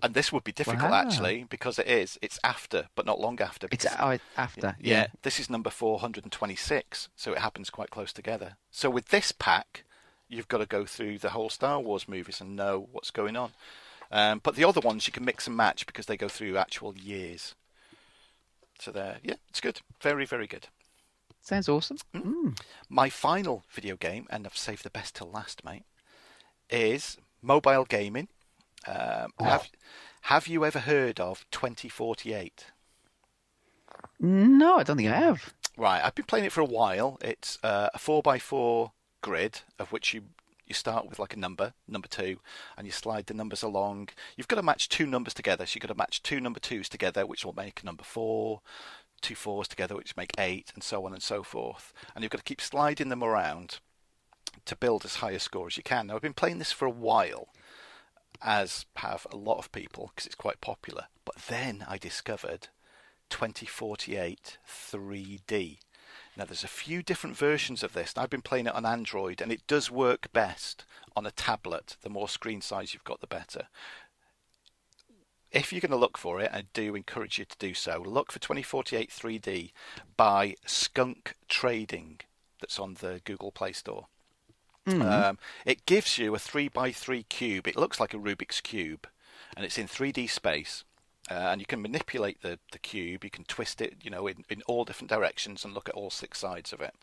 And this would be difficult Wow. actually because it is. It's after, but not long after. it's oh, after. yeah, this is number 426, so it happens quite close together. So with this pack, you've got to go through the whole Star Wars movies and know what's going on. Um, but the other ones you can mix and match because they go through actual years. So there, yeah, it's good. Very, very good. sounds awesome. Hmm? Mm. My final video game, and I've saved the best till last, mate, is mobile gaming. Um, have, have you ever heard of 2048? No, I don't think I have. Right, I've been playing it for a while. It's uh, a four by four grid of which you you start with like a number, number two, and you slide the numbers along. You've got to match two numbers together. So you've got to match two number twos together, which will make number four, two fours together, which make eight, and so on and so forth. And you've got to keep sliding them around to build as high a score as you can. Now I've been playing this for a while, as have a lot of people, because it's quite popular. But then I discovered 2048 3D. Now, there's a few different versions of this, and I've been playing it on Android, and it does work best on a tablet. The more screen size you've got, the better. If you're going to look for it, I do encourage you to do so. Look for 2048 3D by Skunk Trading, that's on the Google Play Store. Um, it gives you a 3x3 cube. It looks like a Rubik's Cube, and it's in 3D space. Uh, and you can manipulate the, the cube. You can twist it, you know, in, in all different directions and look at all six sides of it.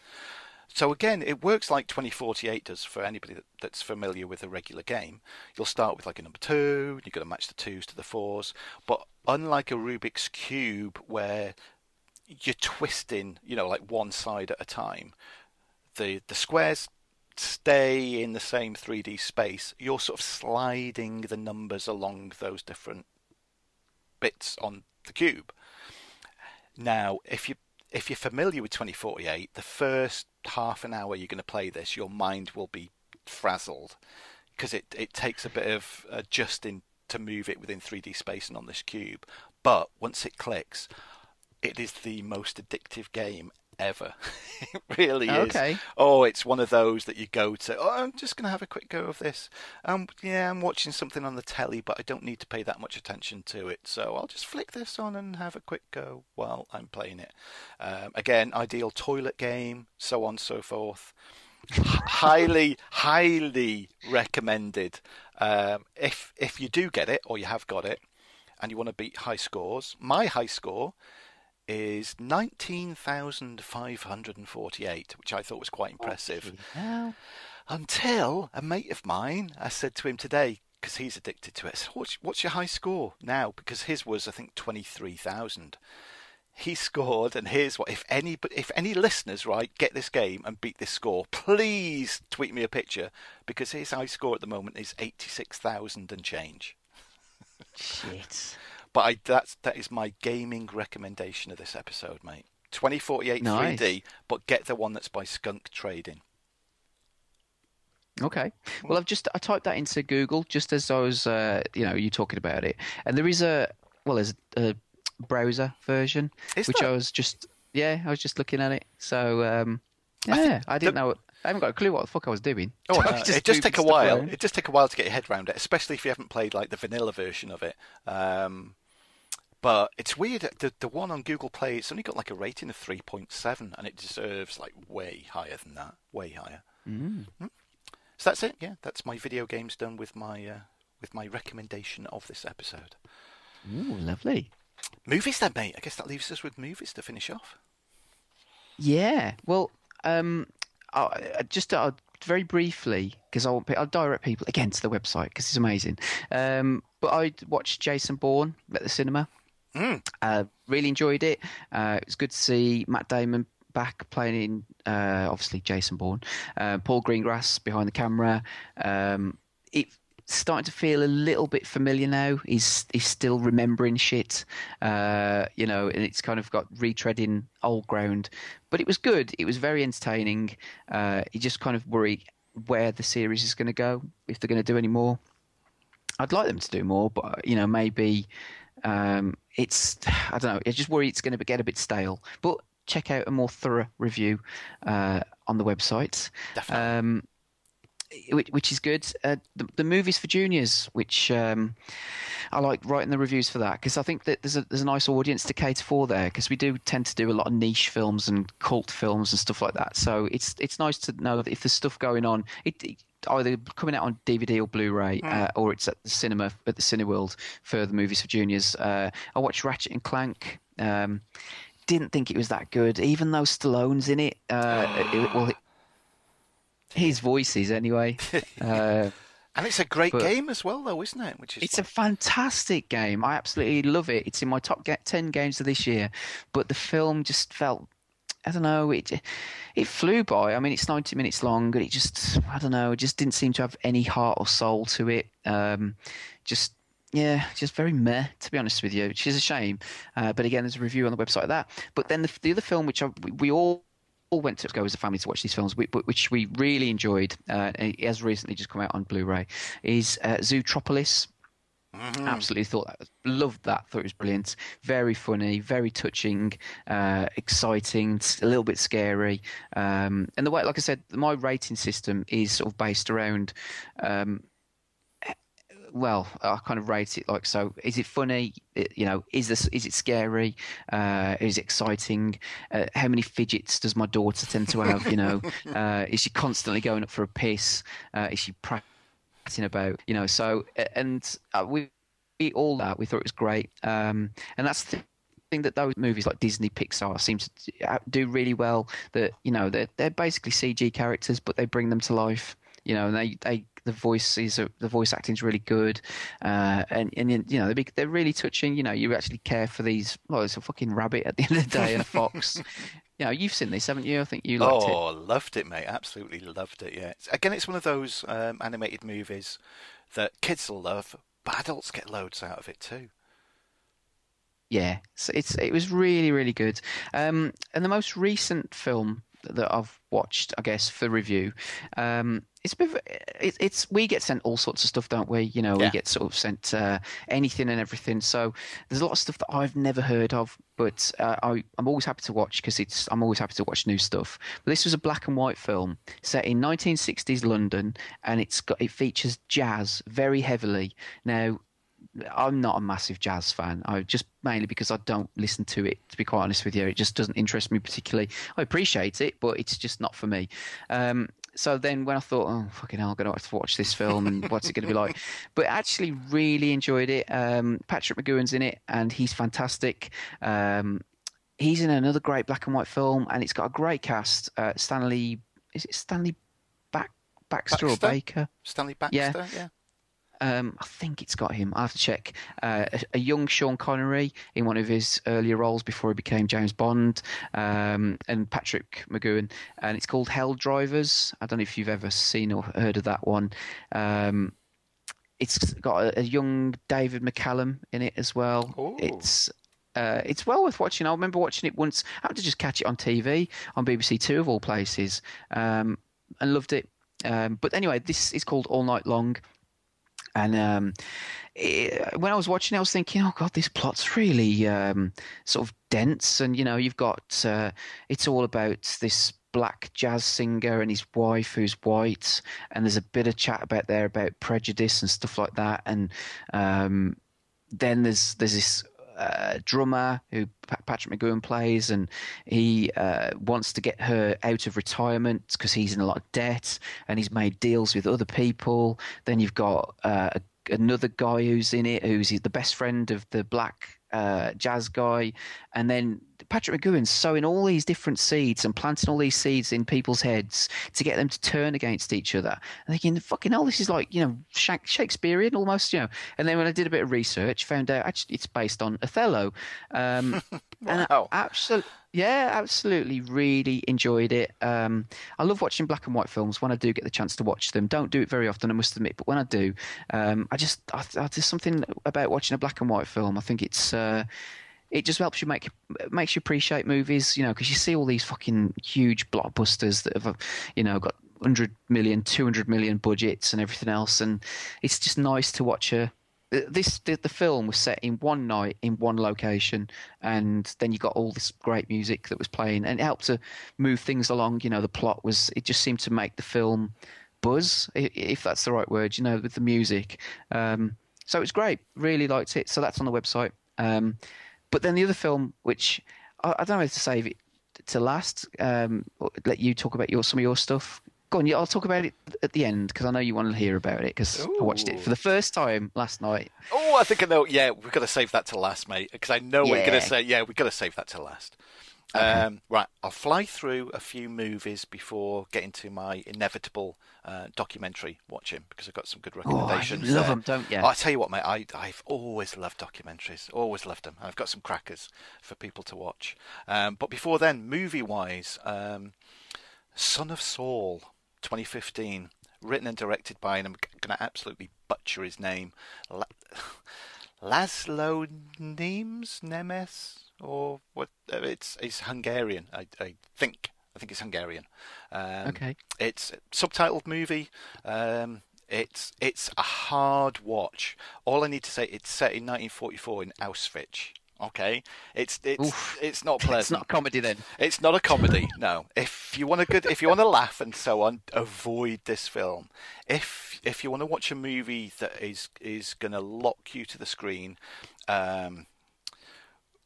So again, it works like 2048 does for anybody that, that's familiar with a regular game. You'll start with like a number two. You've got to match the twos to the fours. But unlike a Rubik's cube, where you're twisting, you know, like one side at a time, the the squares stay in the same 3D space. You're sort of sliding the numbers along those different bits on the cube. Now, if you if you're familiar with 2048, the first half an hour you're going to play this, your mind will be frazzled because it it takes a bit of adjusting to move it within 3D space and on this cube. But once it clicks, it is the most addictive game ever. it really is. Okay. Oh, it's one of those that you go to. Oh, I'm just going to have a quick go of this. Um, yeah, I'm watching something on the telly, but I don't need to pay that much attention to it, so I'll just flick this on and have a quick go while I'm playing it. Um, again, ideal toilet game, so on and so forth. Highly, highly recommended. Um, if if you do get it or you have got it, and you want to beat high scores, my high score is 19,548, which I thought was quite oh, impressive. Now, Until a mate of mine, I said to him today, because he's addicted to it, I said, what's, what's your high score now? Because his was, I think, 23,000. He scored, and here's what: if any, if any listeners, right, get this game and beat this score, please tweet me a picture because his high score at the moment is eighty-six thousand and change. shit. But I, that's that is my gaming recommendation of this episode, mate. 2048 Nice. 3D, but get the one that's by Skunk Trading. Okay. Well, I've just I typed that into Google just as I was, uh, you know, you talking about it, and there is a well, there's a browser version Is which? I was just yeah, I was just looking at it. So um, yeah, I, didn't the- know. I haven't got a clue what the fuck I was doing. Oh, uh, was it just moving take a while. around. It just take a while to get your head around it, especially if you haven't played like the vanilla version of it. Um, but it's weird. The the one on Google Play, it's only got like a rating of three point seven, and it deserves like way higher than that. Way higher. Mm. So that's it. Yeah, that's my video games done with my uh, with my recommendation of this episode. Ooh, lovely. Movies then, mate. I guess that leaves us with movies to finish off. Yeah. Well, um, I, just uh, very briefly because I want pe- I'll direct people again to the website because it's amazing. Um, but I watched Jason Bourne at the cinema. Mm. Uh, really enjoyed it. Uh, it was good to see Matt Damon back playing in uh, obviously Jason Bourne. Uh, Paul Greengrass behind the camera. Um, it starting to feel a little bit familiar now. He's he's still remembering shit, uh, you know, and it's kind of got retreading old ground. But it was good. It was very entertaining. Uh, you just kind of worry where the series is going to go if they're going to do any more. I'd like them to do more, but you know, maybe um, it's I don't know. I just worry it's going to get a bit stale. But check out a more thorough review uh, on the website. Definitely. Um, which, is good. Uh, the, the movies for juniors, which um, I like writing the reviews for that because I think that there's a there's a nice audience to cater for there because we do tend to do a lot of niche films and cult films and stuff like that. So it's it's nice to know that if there's stuff going on, it, it either coming out on DVD or Blu-ray, uh, or it's at the cinema at the Cineworld for the movies for juniors. Uh, I watched Ratchet and Clank. Um, didn't think it was that good, even though Stallone's in it. Uh, it well, his voices anyway. Uh, and it's a great but- game as well, though, isn't it? Which is it's a fantastic game. I absolutely love it. It's in my top ten games of this year. But the film just felt, I don't know, it it flew by. I mean, it's ninety minutes long, but it just, I don't know, it just didn't seem to have any heart or soul to it. Um, just. Yeah, just very meh, to be honest with you, which is a shame. Uh, but again, there's a review on the website of that. But then the, the other film, which I, we all all went to go as a family to watch these films, which we really enjoyed, uh, it has recently just come out on Blu-ray, is uh, Zootropolis. Absolutely thought that loved that. Thought it was brilliant. Very funny, very touching, uh, exciting, a little bit scary. Um, and the way, like I said, my rating system is sort of based around. Um, well, I kind of rate it like so. Is it funny? It- you know, is this is it scary? Uh, is it exciting? Uh, how many fidgets does my daughter tend to have? You know, uh, is she constantly going up for a piss? Uh, is she prattling about? You know, so and uh, we, we all that we thought it was great. Um, and that's the thing that those movies like Disney, Pixar seem to uh, do really well. That you know they're they're basically CG characters, but they bring them to life. You know, and they they the voices the voice acting's really good, uh, and and you know they're they're really touching. You know, you actually care for these. Well, it's a fucking rabbit at the end of the day and a fox. you know, you've seen this, haven't you? I think you liked it. oh, loved it, mate. Absolutely loved it. Yeah. Again, it's one of those um, animated movies that kids will love, but adults get loads out of it too. Yeah, so it's it was really really good. Um, and the most recent film that I've watched, I guess, for review, um, it's a bit of, it, it's we get sent all sorts of stuff, don't we? You know, we get sort of sent uh, anything and everything. So there's a lot of stuff that I've never heard of, but uh, I, I'm always happy to watch because it's I'm always happy to watch new stuff. But this was a black and white film set in 1960s London, and it's got it features jazz very heavily. Now I'm not a massive jazz fan. I just mainly because I don't listen to it. To be quite honest with you, it just doesn't interest me particularly. I appreciate it, but it's just not for me. Um, so then when I thought, oh fucking hell, I'm going to have to watch this film and what's it going to be like? But actually, really enjoyed it. Um, Patrick McGoohan's in it, and he's fantastic. Um, he's in another great black and white film, and it's got a great cast. Uh, Stanley, is it Stanley Back Baxter, or Baker? Stanley Baxter. Yeah. yeah. Um, I think it's got him. I have to check. Uh, a, a young Sean Connery in one of his earlier roles before he became James Bond, um, and Patrick McGoohan, and it's called Hell Drivers. I don't know if you've ever seen or heard of that one. Um, it's got a, a young David McCallum in it as well. Ooh. It's uh, it's well worth watching. I remember watching it once. I had to just catch it on TV on BBC Two of all places, um, and loved it. Um, but anyway, this is called All Night Long. And um, it, when I was watching I was thinking, oh god, this plot's really um, sort of dense. And you know, you've got uh, it's all about this black jazz singer and his wife who's white, and there's a bit of chat about there about prejudice and stuff like that. And um, then there's there's this uh, drummer who Pa- Patrick McGoohan plays, and he uh, wants to get her out of retirement because he's in a lot of debt and he's made deals with other people. Then you've got uh, another guy who's in it who's the best friend of the black uh, jazz guy, and then Patrick McGoohan's sowing all these different seeds and planting all these seeds in people's heads to get them to turn against each other. And thinking, fucking hell, this is like you know Shakespearean almost, you know. And then when I did a bit of research, found out actually it's based on Othello. Um, and Wow. absolutely, Yeah, absolutely. Really enjoyed it. Um, I love watching black and white films when I do get the chance to watch them. Don't do it very often, I must admit, but when I do, um, I just I, I, there's something about watching a black and white film. I think it's uh, it just helps you make makes you appreciate movies, you know, because you see all these fucking huge blockbusters that have, you know, got 100 million, 200 million budgets and everything else, and it's just nice to watch a this the, the film was set in one night in one location and then you got all this great music that was playing and it helped to move things along you know the plot was it just seemed to make the film buzz if that's the right word you know with the music. Um, so it's great really liked it. So that's on the website. Um, but then the other film which I, I don't know if to save it to last um, let you talk about your some of your stuff Go on, yeah, I'll talk about it at the end because I know you want to hear about it because I watched it for the first time last night. Oh, I think I know. Yeah, we've got to save that to last, mate, because I know we're going to say. Yeah, we've got to save that to last. Okay. Um, right, I'll fly through a few movies before getting to my inevitable uh, documentary watching because I've got some good Oh, you recommendations. love there. them, don't you? Oh, I tell you what, mate, I, I've always loved documentaries. Always loved them. I've got some crackers for people to watch. Um, but before then, movie-wise, um, Son of Saul, 2015, written and directed by, and I'm going to absolutely butcher his name, Laszlo Nemes, Nemes, or what? uh, It's it's Hungarian, I, I think. I think it's Hungarian. Um, Okay. It's a subtitled movie. Um, it's it's a hard watch. All I need to say, it's set in 1944 in Auschwitz. Okay, it's it's Oof. it's not pleasant. It's not a comedy then. It's not a comedy. No. If you want a good, if you want to laugh and so on, avoid this film. If if you want to watch a movie that is is going to lock you to the screen, um,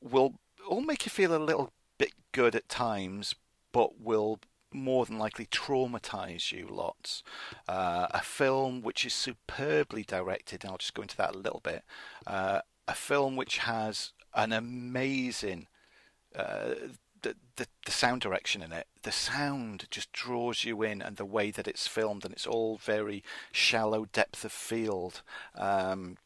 will will make you feel a little bit good at times, but will more than likely traumatize you lots. Uh, a film which is superbly directed, and I'll just go into that a little bit. Uh, a film which has an amazing uh, the, the the sound direction in it. The sound just draws you in, and the way that it's filmed, and it's all very shallow depth of field. Um,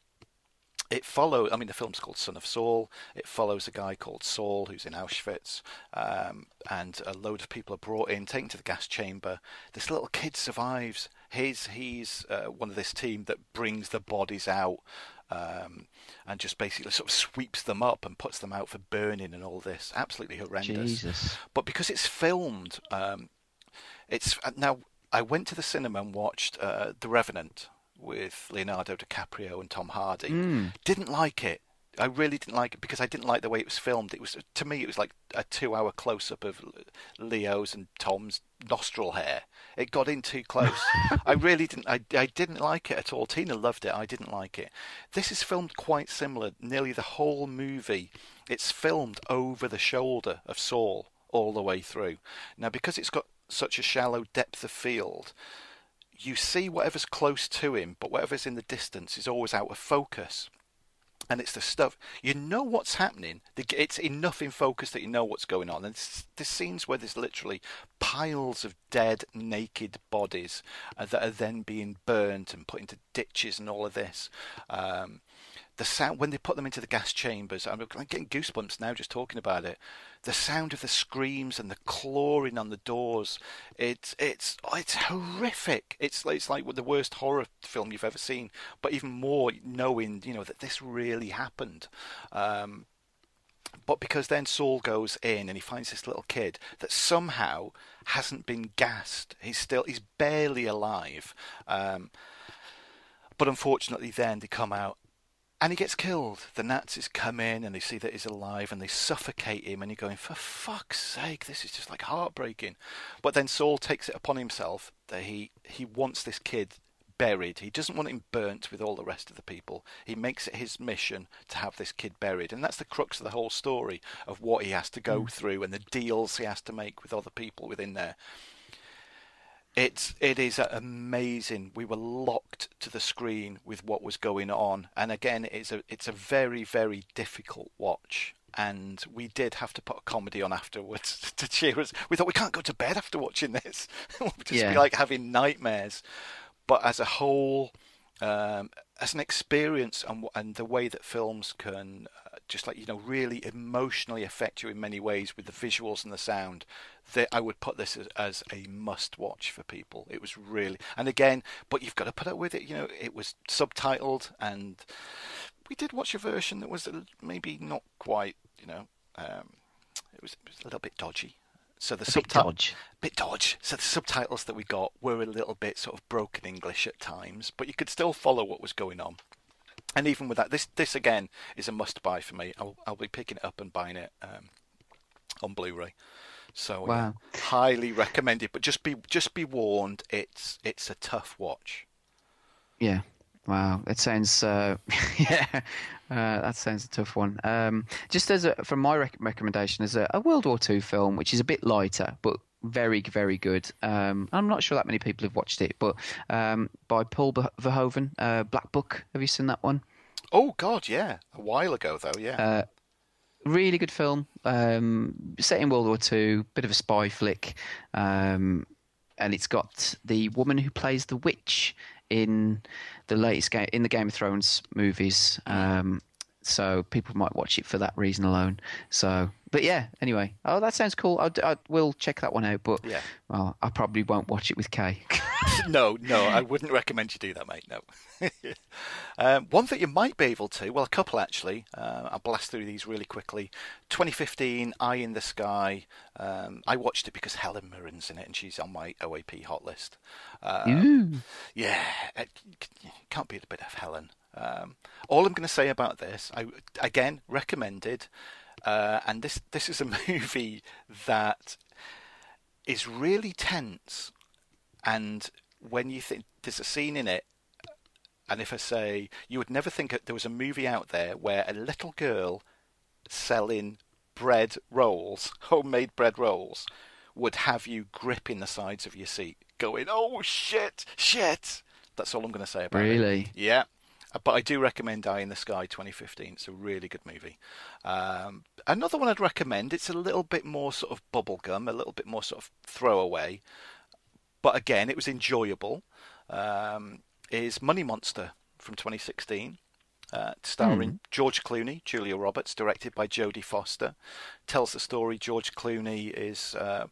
it follows. I mean, the film's called Son of Saul. It follows a guy called Saul who's in Auschwitz, um, and a load of people are brought in, taken to the gas chamber. This little kid survives. He's he's uh, one of this team that brings the bodies out. Um, and just basically sort of sweeps them up and puts them out for burning and all this. Absolutely horrendous. Jesus. But because it's filmed, um, it's uh, now. I went to the cinema and watched uh, The Revenant with Leonardo DiCaprio and Tom Hardy. Mm. Didn't like it. I really didn't like it because I didn't like the way it was filmed. It was to me, it was like a two-hour close-up of Leo's and Tom's nostril hair. It got in too close. I really didn't. I, I didn't like it at all. Tina loved it. I didn't like it. This is filmed quite similar. Nearly the whole movie, it's filmed over the shoulder of Saul all the way through. Now, because it's got such a shallow depth of field, you see whatever's close to him, but whatever's in the distance is always out of focus. And it's the stuff you know what's happening. It's enough in focus that you know what's going on. And there's scenes where there's literally piles of dead, naked bodies uh, that are then being burnt and put into ditches and all of this. Um, the sound when they put them into the gas chambers, I'm, I'm getting goosebumps now just talking about it. The sound of the screams and the clawing on the doors, it's it's oh, it's horrific. It's it's like the worst horror film you've ever seen, but even more knowing you know that this really happened. Um, but because then Saul goes in and he finds this little kid that somehow hasn't been gassed. He's still he's barely alive. Um, but unfortunately, then they come out and he gets killed. The Nazis come in and they see that he's alive and they suffocate him, and you're going, for fuck's sake, this is just like heartbreaking. But then Saul takes it upon himself that he, he wants this kid buried. He doesn't want him burnt with all the rest of the people. He makes it his mission to have this kid buried. And that's the crux of the whole story of what he has to go hmm. through and the deals he has to make with other people within there. It's it is amazing. We were locked to the screen with what was going on, and again, it's a it's a very very difficult watch. And we did have to put a comedy on afterwards to cheer us. We thought we can't go to bed after watching this. we'll just Yeah. be like having nightmares. But as a whole, um, as an experience, and and the way that films can uh, just like you know really emotionally affect you in many ways with the visuals and the sound that I would put this as, as a must watch for people. It was really and again, but you've got to put up with it. You know, it was subtitled and we did watch a version that was maybe not quite. You know, um, it was, it was a little bit dodgy. So the subtitles dodge. bit dodge. So the subtitles that we got were a little bit sort of broken English at times, but you could still follow what was going on. And even with that, this this again is a must buy for me. I'll I'll be picking it up and buying it um, on Blu-ray. So yeah, Wow. highly recommended. But just be just be warned, it's it's a tough watch. Yeah. Wow. That sounds. Uh, yeah. Uh, that sounds a tough one. Um, just as a, from my rec- recommendation, is a, a World War II film, which is a bit lighter but very very good. Um, I'm not sure that many people have watched it, but um, by Paul Verhoeven, uh, Black Book. Have you seen that one? Oh God, yeah, a while ago though, yeah. Really good film. Um, set in World War Two, bit of a spy flick, um, and it's got the woman who plays the witch in the latest game in the Game of Thrones movies. Um, so people might watch it for that reason alone. So, but yeah. Anyway, oh, that sounds cool. I, I will check that one out. But Yeah. well, I probably won't watch it with Kay. no, no, I wouldn't recommend you do that, mate. No. um, one that you might be able to, well, a couple actually. Uh, I'll blast through these really quickly. 2015, Eye in the Sky. Um, I watched it because Helen Mirren's in it, and she's on my OAP hot list. Um, yeah, it can't beat a bit of Helen. Um, all I'm going to say about this, I again recommended, uh, and this this is a movie that is really tense, and when you think there's a scene in it, and if I say you would never think that there was a movie out there where a little girl selling bread rolls, homemade bread rolls, would have you gripping the sides of your seat, going, "Oh shit, shit." That's all I'm going to say about it. Really? Yeah. But I do recommend Eye in the Sky 2015. It's a really good movie. Um, another one I'd recommend, it's a little bit more sort of bubblegum, a little bit more sort of throwaway. But again, it was enjoyable. Um, is Money Monster from 2016. Uh, starring George Clooney, Julia Roberts, directed by Jodie Foster. Tells the story. George Clooney is uh,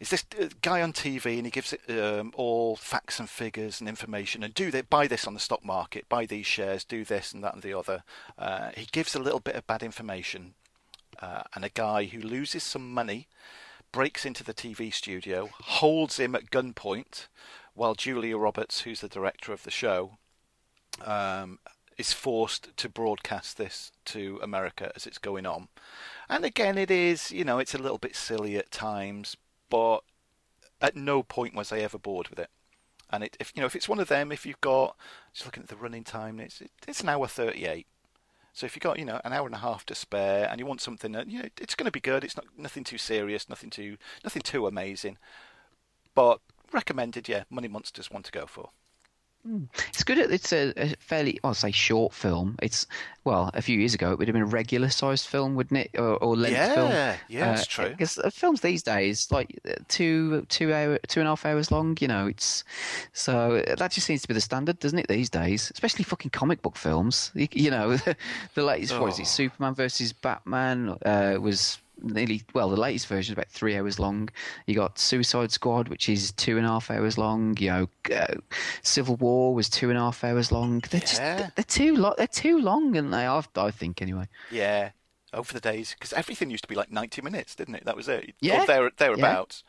is this uh, guy on TV and he gives it um, all facts and figures and information and do they buy this on the stock market, buy these shares, do this and that and the other. Uh, he gives a little bit of bad information, uh, and a guy who loses some money breaks into the TV studio, holds him at gunpoint, while Julia Roberts, who's the director of the show, um, is forced to broadcast this to America as it's going on. And again, it is, you know, it's a little bit silly at times, but at no point was I ever bored with it. And it, if you know, if it's one of them, if you've got just looking at the running time, it's it's an hour thirty-eight. So if you've got you know an hour and a half to spare, and you want something that you know it's going to be good. It's not nothing too serious, nothing too nothing too amazing, but recommended. Yeah, Money Monsters one to go for. It's good. It's a, a fairly, I'll say, short film. It's well, a few years ago, it would have been a regular-sized film, wouldn't it, or, or length Yeah, film? yeah, yeah, that's true. Because films these days, like uh, two, two hour, two and a half hours long. You know, it's so that just seems to be the standard, doesn't it? These days, especially fucking comic book films. You, you know, the latest, what is Oh. it? Superman versus Batman uh, was nearly well the latest version is about three hours long you got suicide squad which is two and a half hours long you know uh, civil war was two and a half hours long they're just Yeah. they're too long they're too long and they are i think anyway Yeah, over the days because everything used to be like ninety minutes, didn't it? That was it. Yeah, or there thereabouts.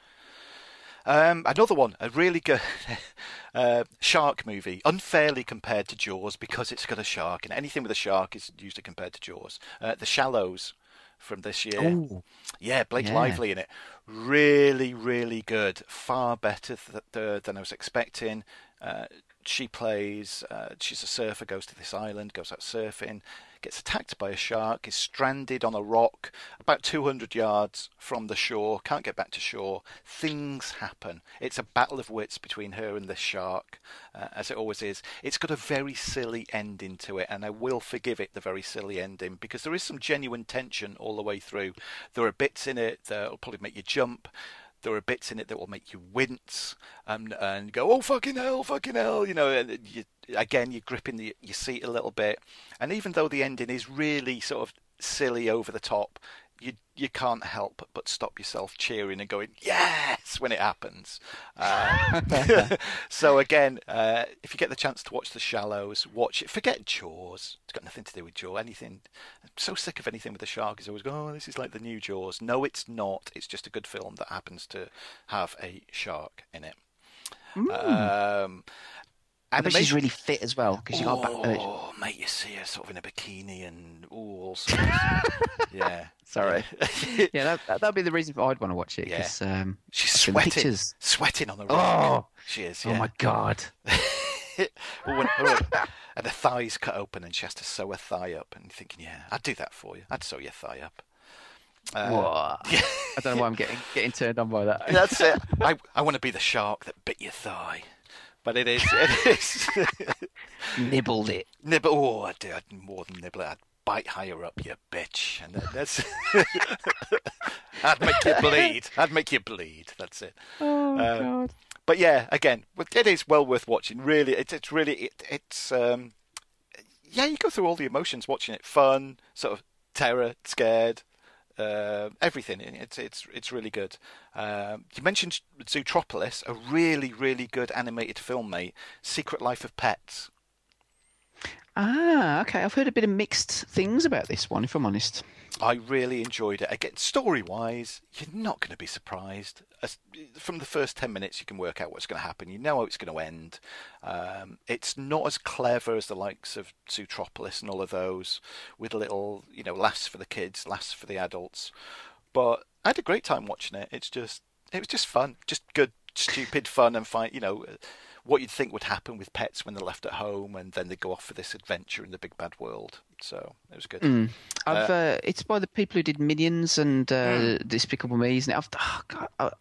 Um, another one, a really good uh, shark movie, unfairly compared to Jaws because it's got a shark, and anything with a shark is usually compared to Jaws. Uh, the Shallows from this year. Ooh. Yeah, Blake Yeah. Lively in it. Really, really good. Far better th- th- than I was expecting. Uh, she plays, uh, she's a surfer, goes to this island, goes out surfing, gets attacked by a shark, is stranded on a rock about 200 yards from the shore, can't get back to shore. Things happen. It's a battle of wits between her and the shark, uh, as it always is. It's got a very silly ending to it, and I will forgive it the very silly ending because there is some genuine tension all the way through. There are bits in it that'll probably make you jump. There are bits in it that will make you wince and and go, oh fucking hell, fucking hell, you know. And you, again, you're gripping the, your seat a little bit. And even though the ending is really sort of silly, over the top, you you can't help but stop yourself cheering and going yes when it happens. Uh, so again, uh, if you get the chance to watch The Shallows, watch it. Forget Jaws; it's got nothing to do with Jaws. Anything. I'm so sick of anything with the shark. Is always go, oh, this is like the new Jaws. No, it's not. It's just a good film that happens to have a shark in it. Um, I bet animation- she's really fit as well because she got. a ba- uh, Oh, mate, you see her sort of in a bikini and ooh, all sorts. yeah. Sorry. yeah, that, that that'd be the reason I'd want to watch it Yeah. because um, She's sweating, sweating on the rock. Oh, she is. oh my god. When- and her thighs cut open, and she has to sew her thigh up. And thinking, yeah, I'd do that for you. I'd sew your thigh up. Uh, What? yeah. I don't know why I'm getting getting turned on by that. That's it. I I want to be the shark that bit your thigh. But it is, it is. Nibbled it. nibble. Oh, I'd. I'd more than nibble. it. I'd bite higher up, you bitch. And that- that's. I'd make you bleed. I'd make you bleed. That's it. Oh Uh, god. But yeah, again, it is well worth watching. Really, it's it's really it, it's um, yeah, you go through all the emotions watching it. Fun, sort of terror, scared, uh, everything. It's it's it's really good. Um, you mentioned Zootropolis, a really really good animated film, mate. Secret Life of Pets. Ah, okay. I've heard a bit of mixed things about this one, if I'm honest. I really enjoyed it. Again, story wise, you're not going to be surprised. As, from the first 10 minutes, you can work out what's going to happen. You know how it's going to end. Um, it's not as clever as the likes of Zootropolis and all of those, with little, you know, laughs for the kids, laughs for the adults. But I had a great time watching it. It's just, it was just fun. Just good, stupid fun and fine, you know. What you'd think would happen with pets when they're left at home, and then they go off for this adventure in the big bad world. So it was good. Mm. I've uh, it's by the people who did Minions and uh, Despicable Me, isn't it? I've, oh, God, I,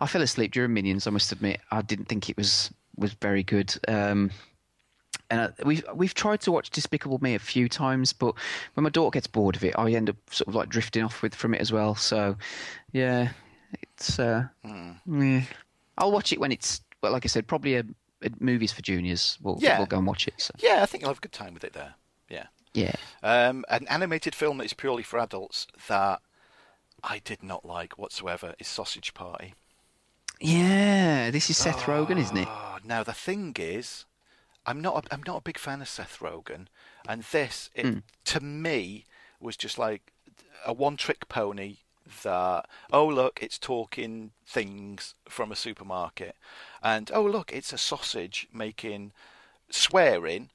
I fell asleep during Minions. I must admit, I didn't think it was was very good. Um, and uh, we've we've tried to watch Despicable Me a few times, but when my daughter gets bored of it, I end up sort of like drifting off with from it as well. So, yeah, it's uh, yeah. I'll watch it when it's well, like I said, probably a movies for juniors. We'll Yeah. we'll go and watch it. So. Yeah, I think you'll have a good time with it there. Yeah. Yeah. Um, an animated film that is purely for adults that I did not like whatsoever is Sausage Party. Yeah, this is Seth Rogen, isn't it? Oh, now the thing is, I'm not a, I'm not a big fan of Seth Rogen, and this it, to me was just like a one-trick pony. That oh look, it's talking things from a supermarket, and oh look, it's a sausage making swearing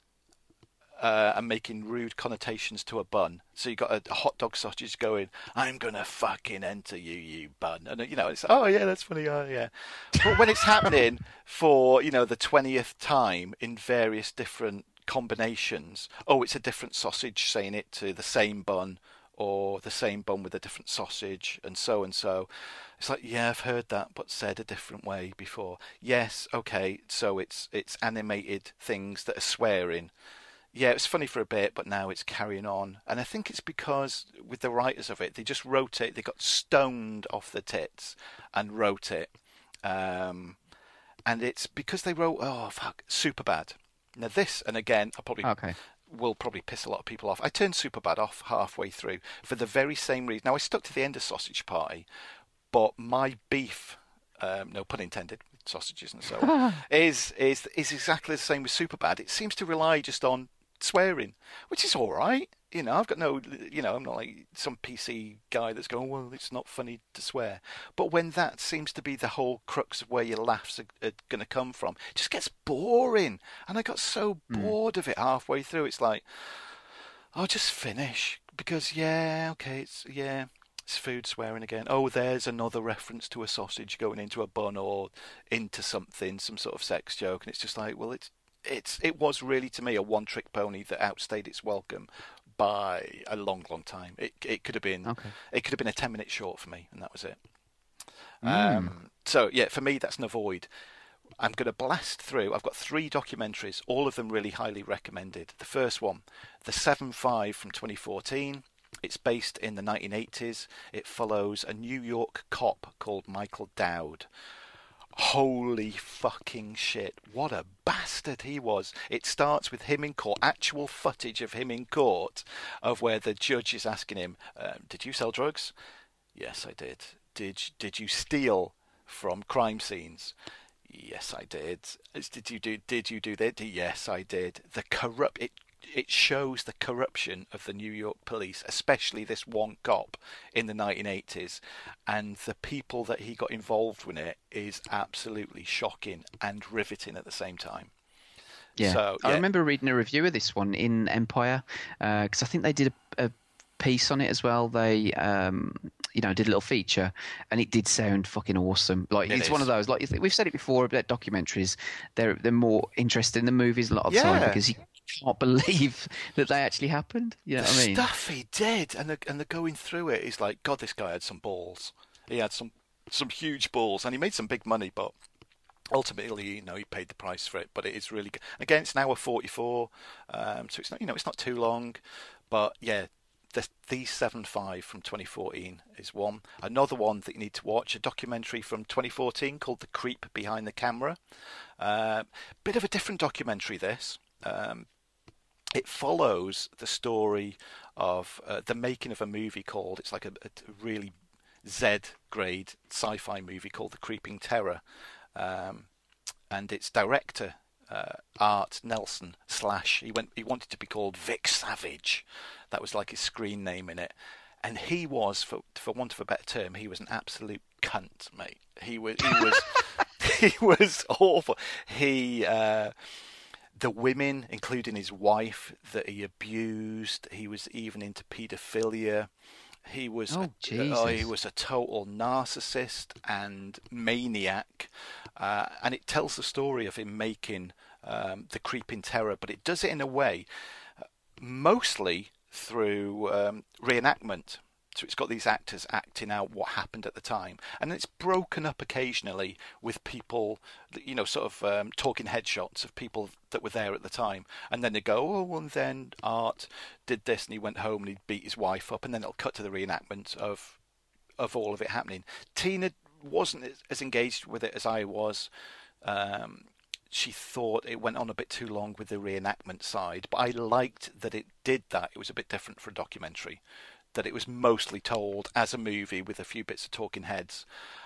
uh, and making rude connotations to a bun. So you got a, a hot dog sausage going, "I'm gonna fucking enter you, you bun," and you know it's oh yeah, that's funny, oh yeah. But when it's happening for you know the twentieth time in various different combinations, oh, it's a different sausage saying it to the same bun. Or the same bun with a different sausage, and so and so. It's like, yeah, I've heard that, but said a different way before. Yes, okay, so it's it's animated things that are swearing, yeah, it was funny for a bit, but now it's carrying on. And I think it's because with the writers of it, they just wrote it. They got stoned off the tits and wrote it. Um, and it's because they wrote, oh fuck, Superbad. Now this, and again, I probably Okay. Will probably piss a lot of people off. I turned Superbad off halfway through for the very same reason. Now I stuck to the end of Sausage Party, but my beef, um, no pun intended, sausages and so on, is is is exactly the same with Superbad. It seems to rely just on swearing, which is all right. You know, I've got no, you know, I'm not like some PC guy that's going, well, it's not funny to swear. But when that seems to be the whole crux of where your laughs are, are going to come from, it just gets boring. And I got so hmm. bored of it halfway through. It's like, I'll just finish because yeah, okay, it's yeah, it's food swearing again. Oh, there's another reference to a sausage going into a bun or into something, some sort of sex joke, and it's just like, well, it's it's it was really to me a one-trick pony that outstayed its welcome by a long, long time. It it could have been Okay. it could have been a ten-minute short for me, and that was it. Um, so yeah, for me that's an avoid. I'm going to blast through. I've got three documentaries, all of them really highly recommended. The first one, The Seven Five from 2014. it's based in the 1980s. It follows a New York cop called Michael Dowd. Holy fucking shit. What a bastard he was. It starts with him in court, actual footage of him in court, of where the judge is asking him, um, Did you sell drugs? Yes, I did. Did, did you steal from crime scenes? Yes, I did. Did you do? Did you do that? Yes, I did. The corrupt. It it shows the corruption of the New York police, especially this one cop in the 1980s, and the people that he got involved with it is absolutely shocking and riveting at the same time. Yeah. So, I remember reading a review of this one in Empire because I think they did a, a piece on it as well. They, um, you know, did a little feature, and it did sound fucking awesome. Like It it's one of those. Like we've said it before about documentaries. They're they're more interesting than movies a lot of the time because you can't believe that they actually happened. You know the what I mean? stuff he did, and the, and the going through it is like, God, this guy had some balls. He had some some huge balls, and he made some big money, but ultimately, you know, he paid the price for it. But it is really good. Again, it's an hour forty-four, um, so it's not, you know, it's not too long. But yeah, the the seven five from twenty fourteen is one. Another one that you need to watch, a documentary from twenty fourteen called "The Creep Behind the Camera." Uh, bit of a different documentary. This. Um, it follows the story of uh, the making of a movie called it's like a, a really Z grade sci-fi movie called The Creeping Terror, um, and its director uh, Art Nelson slash he went he wanted to be called Vic Savage, that was like his screen name in it, and he was for for want of a better term he was an absolute cunt, mate. He was he was he was awful. He. Uh, the women, including his wife, that he abused. He was even into paedophilia. He was Oh, a, oh, he was a total narcissist and maniac, uh, and it tells the story of him making um, the creeping terror, but it does it in a way uh, mostly through um, reenactment. So it's got these actors acting out what happened at the time, and it's broken up occasionally with people, you know, sort of um, talking headshots of people that were there at the time, and then they go, oh, and then Art did this, and he went home and he beat his wife up, and then it'll cut to the reenactment of of all of it happening. Tina wasn't as- engaged with it as I was. Um, she thought it went on a bit too long with the reenactment side, but I liked that it did that. It was a bit different for a documentary, that it was mostly told as a movie with a few bits of talking heads.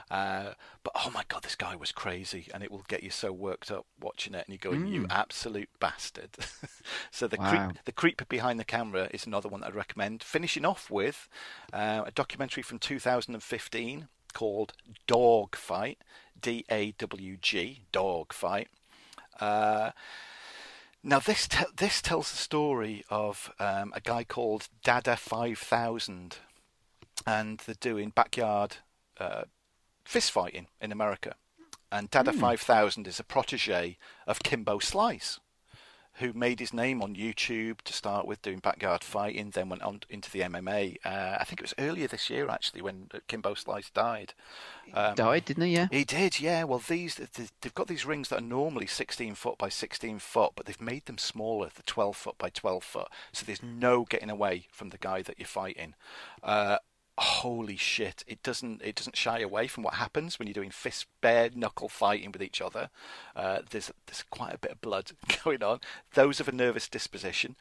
Uh, but oh my god, this guy was crazy, and it will get you so worked up watching it, and you're go, "You absolute bastard!" so the Wow. creep, the creep behind the camera is another one I'd recommend. Finishing off with uh, a documentary from 2015 called Dawg Fight, D A W G, Dawg Fight. Uh, now this te- this tells the story of um, a guy called Dada Five Thousand, and they're doing backyard uh, fist fighting in America. And Dada Five Thousand is a protege of Kimbo Slice, who made his name on YouTube to start with doing backyard fighting, then went on into the MMA. Uh, I think it was earlier this year actually when Kimbo Slice died. Um, Died, didn't he? Yeah. he did, yeah. Well, these they've got these rings that are normally 16 foot by 16 foot, but they've made them smaller, the 12 foot by 12 foot. So there's no getting away from the guy that you're fighting. Uh, holy shit! It doesn't it doesn't shy away from what happens when you're doing fist bare knuckle fighting with each other. Uh, there's there's quite a bit of blood going on. Those of a nervous disposition,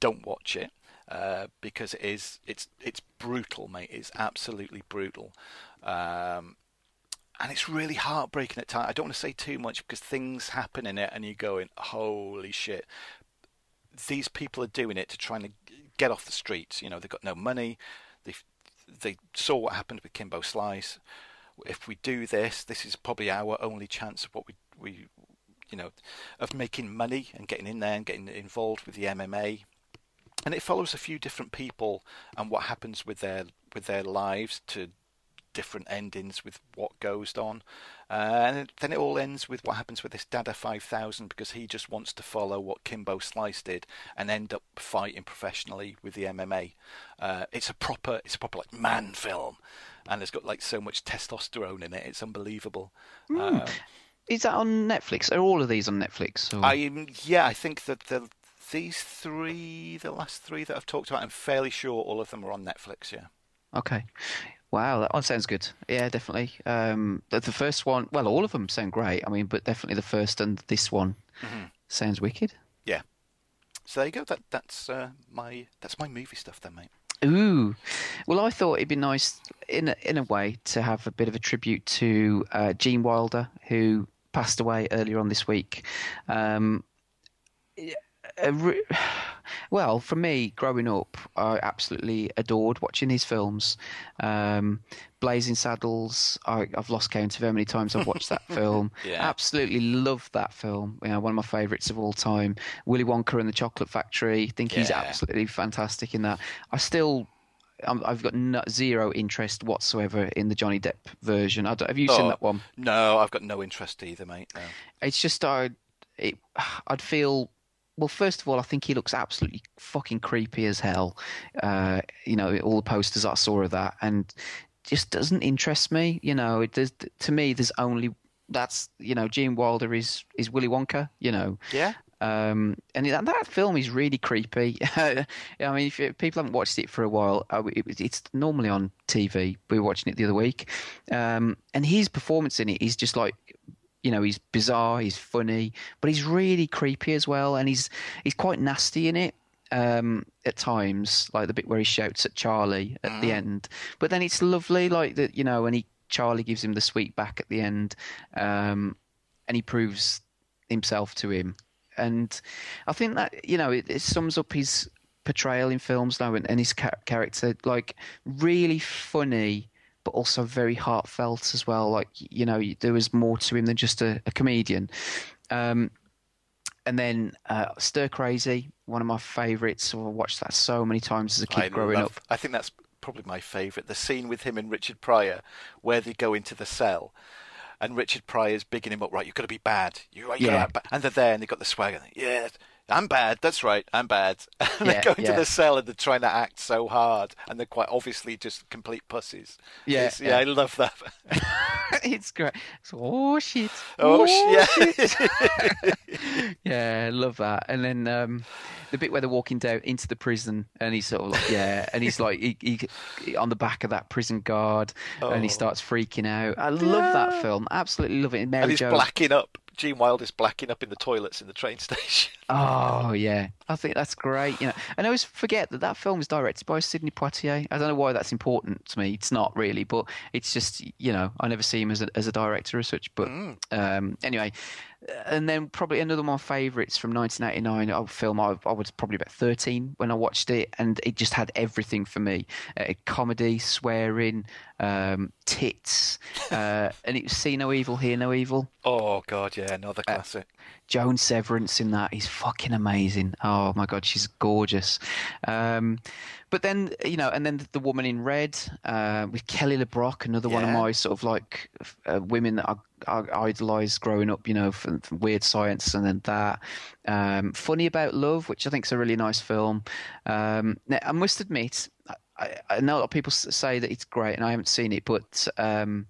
don't watch it. Uh, because it is it's it's brutal, mate. It's absolutely brutal. Um, and it's really heartbreaking at times. I don't want to say too much because things happen in it, and you're going, "Holy shit!" These people are doing it to try and get off the streets. You know, they've got no money. They saw what happened with Kimbo Slice. If we do this, this is probably our only chance of what we we you know of making money and getting in there and getting involved with the MMA and it follows a few different people and what happens with their with their lives to different endings with what goes on uh, and then it all ends with what happens with this Dada 5000 because he just wants to follow what Kimbo Slice did and end up fighting professionally with the MMA uh, it's a proper it's a proper like man film and it's got like so much testosterone in it it's unbelievable uh, Is that on Netflix? Are all of these on Netflix? Or... I yeah, I think that the these three, the last three that I've talked about, I'm fairly sure all of them are on Netflix. Yeah. Okay. Wow, that one sounds good. Yeah, definitely. Um, the, the first one, well, all of them sound great. I mean, but definitely the first and this one sounds wicked. Yeah. So there you go. That that's uh, my that's my movie stuff then, mate. Ooh, well, I thought it'd be nice, in a, in a way, to have a bit of a tribute to uh, Gene Wilder, who passed away earlier on this week. Um, re- well, for me, growing up, I absolutely adored watching his films. Um, Blazing Saddles, I, I've lost count of how many times I've watched that film. Yeah. Absolutely love that film. You know, one of my favourites of all time. Willy Wonka and the Chocolate Factory. I think he's absolutely fantastic in that. I still. I'm, I've got no, zero interest whatsoever in the Johnny Depp version. I have you seen Oh. that one? No, I've got no interest either, mate. No. It's just I, it, I'd feel. Well, first of all, I think he looks absolutely fucking creepy as hell. Uh, you know, all the posters I saw of that, and just doesn't interest me. You know, it does. To me, there's only that's you know, Gene Wilder is is Willy Wonka. You know, Yeah. um, and that, that film is really creepy. I mean, if you- people haven't watched it for a while, it, it's normally on TV. We were watching it the other week, um, and his performance in it is just like, you know, he's bizarre, he's funny, but he's really creepy as well, and he's he's quite nasty in it. Um, at times, like the bit where he shouts at Charlie at the end, but then it's lovely, like that, you know, and he Charlie gives him the sweet back at the end, um, and he proves himself to him and I think that you know it, it sums up his portrayal in films now and, and his ca- character like really funny but also very heartfelt as well like you know there was more to him than just a, a comedian um, and then uh, Stir Crazy one of my favorites I watched that so many times as a kid I growing love, up I think that's probably my favourite. The scene with him and Richard Pryor, where they go into the cell, and Richard Pryor's bigging him up. Right, you've got to be bad. You, you Yeah. gotta, and they're there, and they've got the swagger. Yeah, I'm bad. That's right. I'm bad. And Yeah, they go into yeah. the cell, and they're trying to act so hard, and they're quite obviously just complete pussies. Yeah, yeah, yeah. I love that. it's great It's, oh shit Oh, sh- yeah. yeah, I love that. And then um, the bit where they're walking down into the prison, and he's sort of like, yeah, and he's like, he, he, on the back of that prison guard, and he Oh. starts freaking out. I love that film. Absolutely love it. Mary and he's Jo. blacking up. Gene Wilder's blacking up in the toilets in the train station. Oh yeah, I think that's great. You know, and I always forget that that film is directed by Sidney Poitier. I don't know why that's important to me. It's not really, but it's just you know I never see him as a as a director as such. But um, anyway, and then probably another one of my favourites from 1989 a film. I, I was probably about 13 when I watched it, and it just had everything for me: uh, comedy, swearing, um, tits, uh, and it was See No Evil, Hear No Evil. Oh God, yeah, another classic. Joan Severance in that is fucking amazing. Oh my god, she's gorgeous. Um, but then you know, and then the, the woman in red uh, with Kelly LeBrock, another one of my sort of like uh, women that I, I idolized growing up. You know, from, from Weird Science, and then that. Um, Funny About Love, which I think is a really nice film. Um, now, I must admit. I, I know a lot of people say that it's great, and I haven't seen it, but um,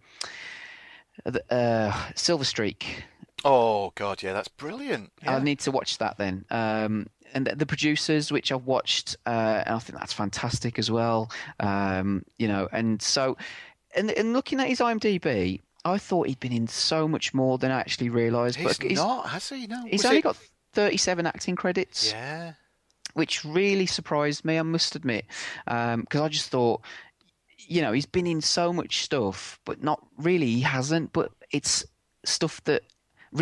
the, uh, Silver Streak, Oh God, yeah, that's brilliant. I Yeah. need to watch that then. Um, and the producers, which I've watched, uh, and I think that's fantastic as well. Um, you know, and so, and, and looking at his IMDb, I thought he'd been in so much more than I actually realised. He's but he's, not, has he? No. he's Was only it- got 37 acting credits, Yeah. which really surprised me. I must admit, because I just thought. You know, he's been in so much stuff, but not really. He hasn't. But it's stuff that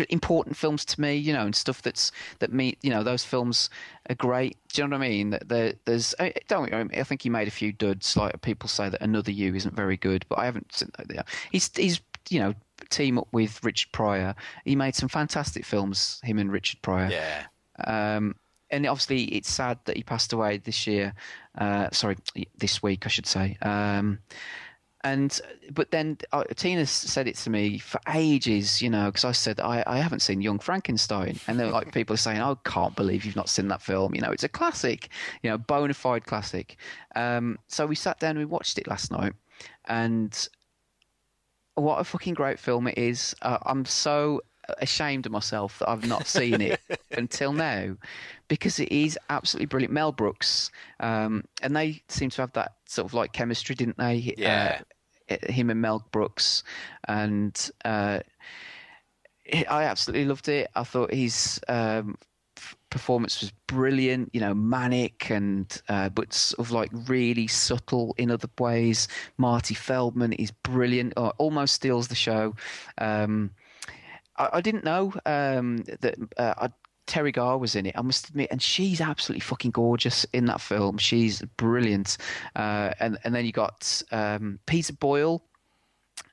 important films to me, you know, and stuff that's that me, you know, those films are great. Do you know what I mean? That there, there's, I, don't. get me wrong, I think he made a few duds. Like people say that Another You isn't very good, but I haven't. seen that. He's, he's, you know, team up with Richard Pryor. He made some fantastic films. Him and Richard Pryor. Yeah. Um, and obviously, it's sad that he passed away this year. Uh, sorry, this week, I should say. Um, and but then uh, Tina said it to me for ages, you know, because I said I, I haven't seen Young Frankenstein, and then like people are saying, "I can't believe you've not seen that film." You know, it's a classic, you know, bona fide classic. Um, so we sat down and we watched it last night, and what a fucking great film it is. Uh, I'm so ashamed of myself that I've not seen it until now, because it is absolutely brilliant. Mel Brooks, um, and they seem to have that sort of like chemistry, didn't they? Yeah. Uh, him and Mel Brooks, and uh, I absolutely loved it. I thought his um, performance was brilliant. You know, manic and uh, but sort of like really subtle in other ways. Marty Feldman is brilliant. Or almost steals the show. Um, I, I didn't know um, that. Uh, I, Teri Garr was in it, I must admit, and she's absolutely fucking gorgeous in that film. She's brilliant. Uh, and and then you got um, Peter Boyle,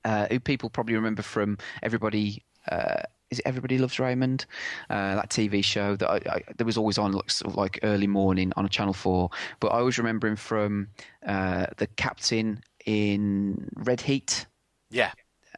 uh, who people probably remember from Everybody. Uh, is it Everybody Loves Raymond? Uh, that TV show that I, I, that was always on like, sort of like early morning on Channel Four. But I always remember him from uh, the captain in Red Heat. Yeah.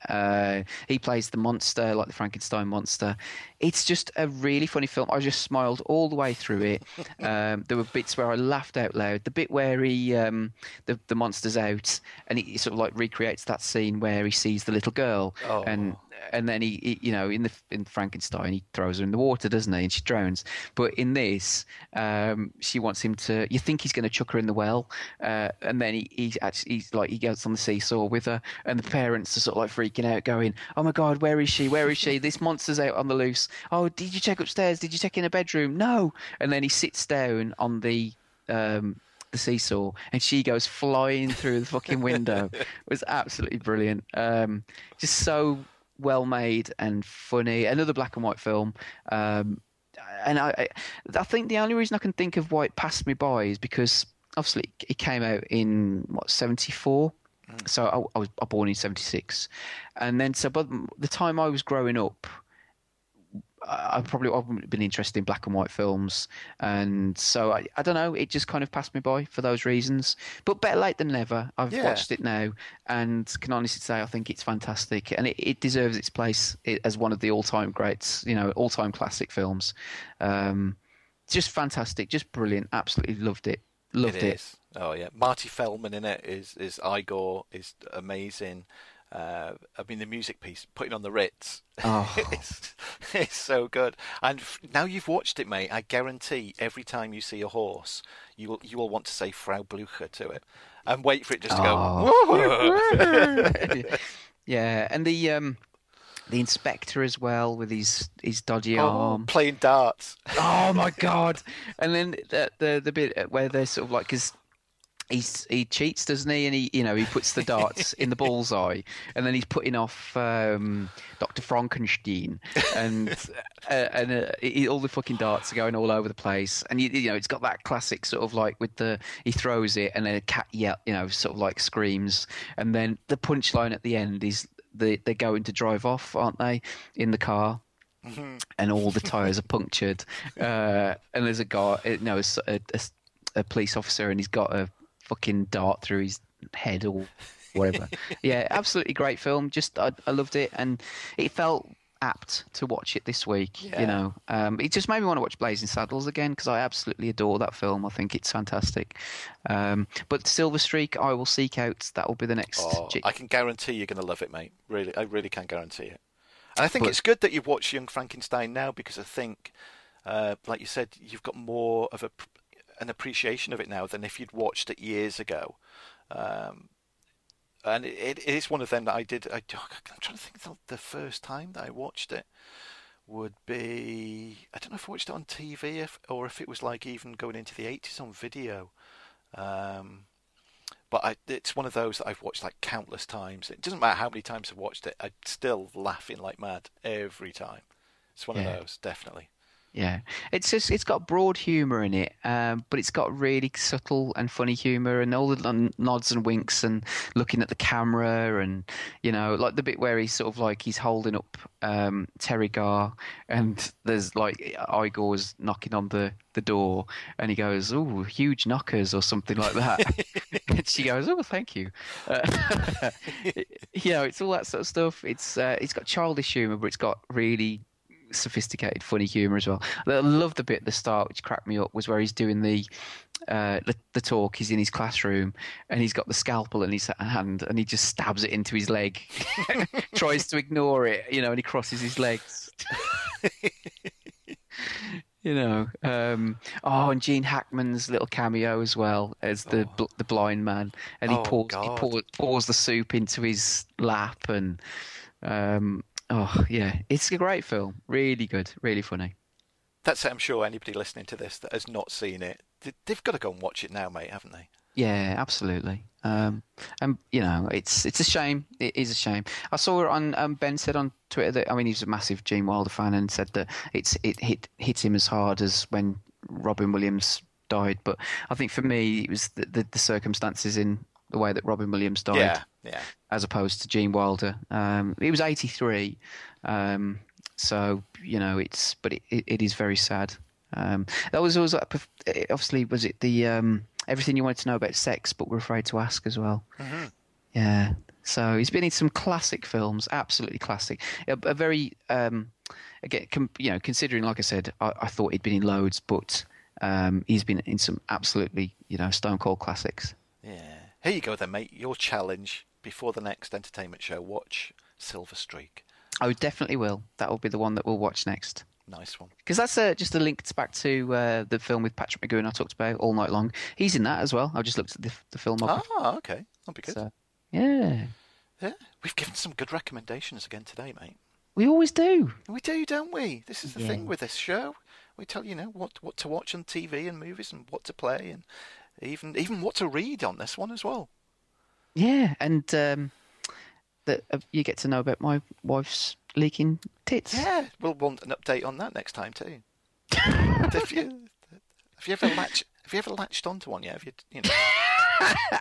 Uh, he plays the monster, like the Frankenstein monster. It's just a really funny film. I just smiled all the way through it. Um, there were bits where I laughed out loud. The bit where he, um, the the monster's out, and he sort of like recreates that scene where he sees the little girl, Oh. and and then he, he, you know, in the in Frankenstein, he throws her in the water, doesn't he? And she drowns. But in this, um, she wants him to. You think he's going to chuck her in the well, uh, and then he, actually he's like he goes on the seesaw with her, and the parents are sort of like freaking out, going, "Oh my god, where is she? Where is she? This monster's out on the loose. Oh, did you check upstairs? Did you check in a bedroom? No." And then he sits down on the. Um, the seesaw and she goes flying through the fucking window it was absolutely brilliant um, just so well made and funny another black and white film um, and I, I think the only reason I can think of why it passed me by is because obviously it came out in what 74 so I, I was I born in 76 and then so by the time I was growing up I probably I wouldn't have been interested in black and white films, and so I, I don't know. It just kind of passed me by for those reasons. But better late than never. I've Yeah. watched it now, and can honestly say I think it's fantastic, and it, it deserves its place as one of the all-time greats. You know, all-time classic films. Um, just fantastic, just brilliant. Absolutely loved it. Loved It it. Oh yeah, Marty Feldman in it is is Igor is amazing. Uh, I mean the music piece, putting on the Ritz, Oh. it's, it's so good. And f- now you've watched it, mate. I guarantee every time you see a horse, you will you will want to say Frau Blucher to it, and wait for it just to go. Yeah, and the um, the inspector as well with his his dodgy Oh, arm. playing darts. Oh my god! And then the the, the bit where they're sort of like because. He's, he cheats, doesn't he? And he, you know, he puts the darts in the bullseye, and then he's putting off um, Doctor Frankenstein, and uh, and uh, he, all the fucking darts are going all over the place. And you, you know, it's got that classic sort of like with the he throws it, and then a cat yell, you know, sort of like screams, and then the punchline at the end is they they're going to drive off, aren't they, in the car? and all the tires are punctured. Uh, and there's a guy, uh, no, a, a, a police officer, and he's got a fucking dart through his head or whatever. yeah, absolutely great film. Just I, I loved it, and it felt apt to watch it this week. Yeah. You know, um, it just made me want to watch Blazing Saddles again because I absolutely adore that film. I think it's fantastic. Um, but Silver Streak, I will seek out. That will be the next. Oh, G- I can guarantee you're going to love it, mate. Really, I really can guarantee it. And I think But- it's good that you've watched Young Frankenstein now because I think, uh, like you said, you've got more of a an appreciation of it now than if you'd watched it years ago. Um, and it, it is one of them that I did. I, I'm trying to think the, the first time that I watched it would be I don't know if I watched it on TV if, or if it was like even going into the 80s on video. Um, but I, it's one of those that I've watched like countless times. It doesn't matter how many times I've watched it, I'm still laughing like mad every time. It's one Yeah. of those, definitely. Yeah, it's just it's got broad humour in it, um, but it's got really subtle and funny humour, and all the nods and winks, and looking at the camera, and you know, like the bit where he's sort of like he's holding up um, Teri Garr, and there's like Igor's knocking on the the door, and he goes, "Oh, huge knockers" or something like that, and she goes, "Oh, thank you." Uh, you know, it's all that sort of stuff. It's uh, it's got childish humour, but it's got really sophisticated, funny humour as well. I love the bit at the start, which cracked me up, was where he's doing the uh, the, the talk. He's in his classroom and he's got the scalpel in his hand and he just stabs it into his leg. Tries to ignore it, you know, and he crosses his legs. you know, um, oh, and Gene Hackman's little cameo as well as the bl- the blind man, and he Oh, pours he God. pour, pours the soup into his lap, and um, oh yeah, it's a great film, really good, really funny. That's I'm sure anybody listening to this that has not seen it, they've got to go and watch it now, mate, haven't they? Yeah, absolutely. Um, and you know, it's it's a shame. It is a shame. I saw it on um, Ben said on Twitter that I mean he's a massive Gene Wilder fan and said that it's it hit hit him as hard as when Robin Williams died. But I think for me it was the the, the circumstances in the way that Robin Williams died Yeah, yeah. as opposed to Gene Wilder. Um, he was 83, um, so you know it's but it, it, it is very sad. Um, that was always obviously was it the um, everything you wanted to know about sex, but were afraid to ask as well. Yeah. So he's been in some classic films, absolutely classic. A, a very um, again, com- you know, considering like I said, I, I thought he'd been in loads, but um, he's been in some absolutely you know stone cold classics. Yeah. Here you go then, mate. Your challenge before the next entertainment show. Watch Silver Streak. I definitely will. That will be the one that we'll watch next. Nice one. Because that's uh, just a link back to uh, the film with Patrick McGoohan I talked about all night long. He's in that as well. I just looked at the, the film. Ah, okay. That'll be good. So, yeah, Yeah. We've given some good recommendations again today, mate. we always do. We do, don't we? This is the Yeah. thing with this show. We tell you, you know what what to watch on TV and movies and what to play and even even what to read on this one as well. Yeah, and um, that uh, you get to know about my wife's leaking tits. Yeah, we'll want an update on that next time too. have you have you ever latched have you ever latched onto one yet? Have you you know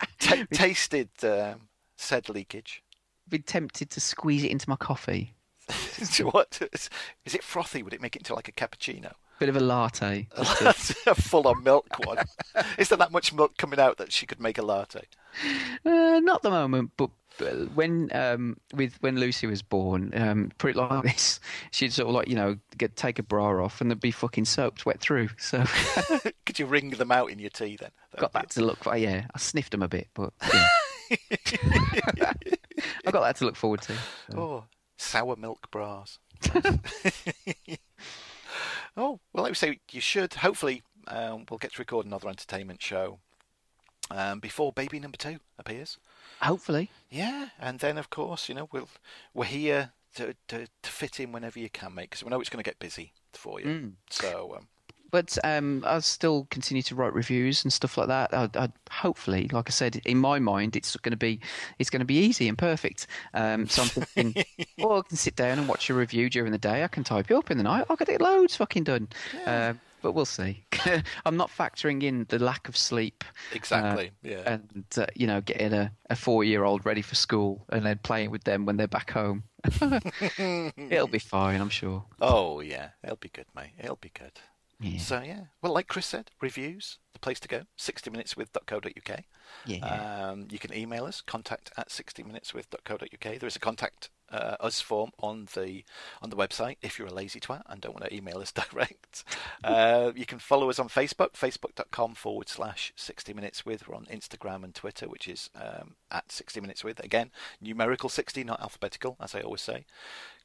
ta tasted um, said leakage? Been tempted to squeeze it into my coffee. what is, is it frothy? Would it make it into like a cappuccino? Bit of a latte. A full on milk one. Is there that much milk coming out that she could make a latte? Uh, not at the moment, but uh, when um, with when Lucy was born, um, put it like this, she'd sort of like you know get take a bra off and there'd be fucking soaked wet through. So Could you wring them out in your tea then? got that to look for. Yeah, I sniffed them a bit, but yeah. I got that to look forward to. so. Oh, sour milk bras. Oh, well, like we say, you should. Hopefully, um, we'll get to record another entertainment show um, before baby number two appears. Hopefully, Yeah, and then of course, you know, we'll we're here to to, to fit in whenever you can, mate, because we know it's going to get busy for you. Mm. So, um, but um, I'll still continue to write reviews and stuff like that. I, I hopefully, like I said, in my mind, it's going to be it's going to be easy and perfect. Um, so I'm thinking, well, I can sit down and watch a review during the day. I can type it up in the night. I could get loads fucking done. Uh, but we'll see. I'm not factoring in the lack of sleep. exactly. uh, yeah. And uh, you know, getting a, a four year old ready for school and then playing with them when they're back home. It'll be fine, I'm sure. Oh yeah, it'll be good, mate. It'll be good. Yeah. So yeah, well, like Chris said, reviews the place to go. 60minuteswith.co.uk. Yeah. Um, you can email us contact at 60minuteswith.co.uk. There is a contact uh, us form on the on the website if you're a lazy twat and don't want to email us direct. uh, you can follow us on Facebook, facebook.com forward slash 60 minutes with. We're on Instagram and Twitter, which is um, at 60 minutes with. Again, numerical 60, not alphabetical, as I always say.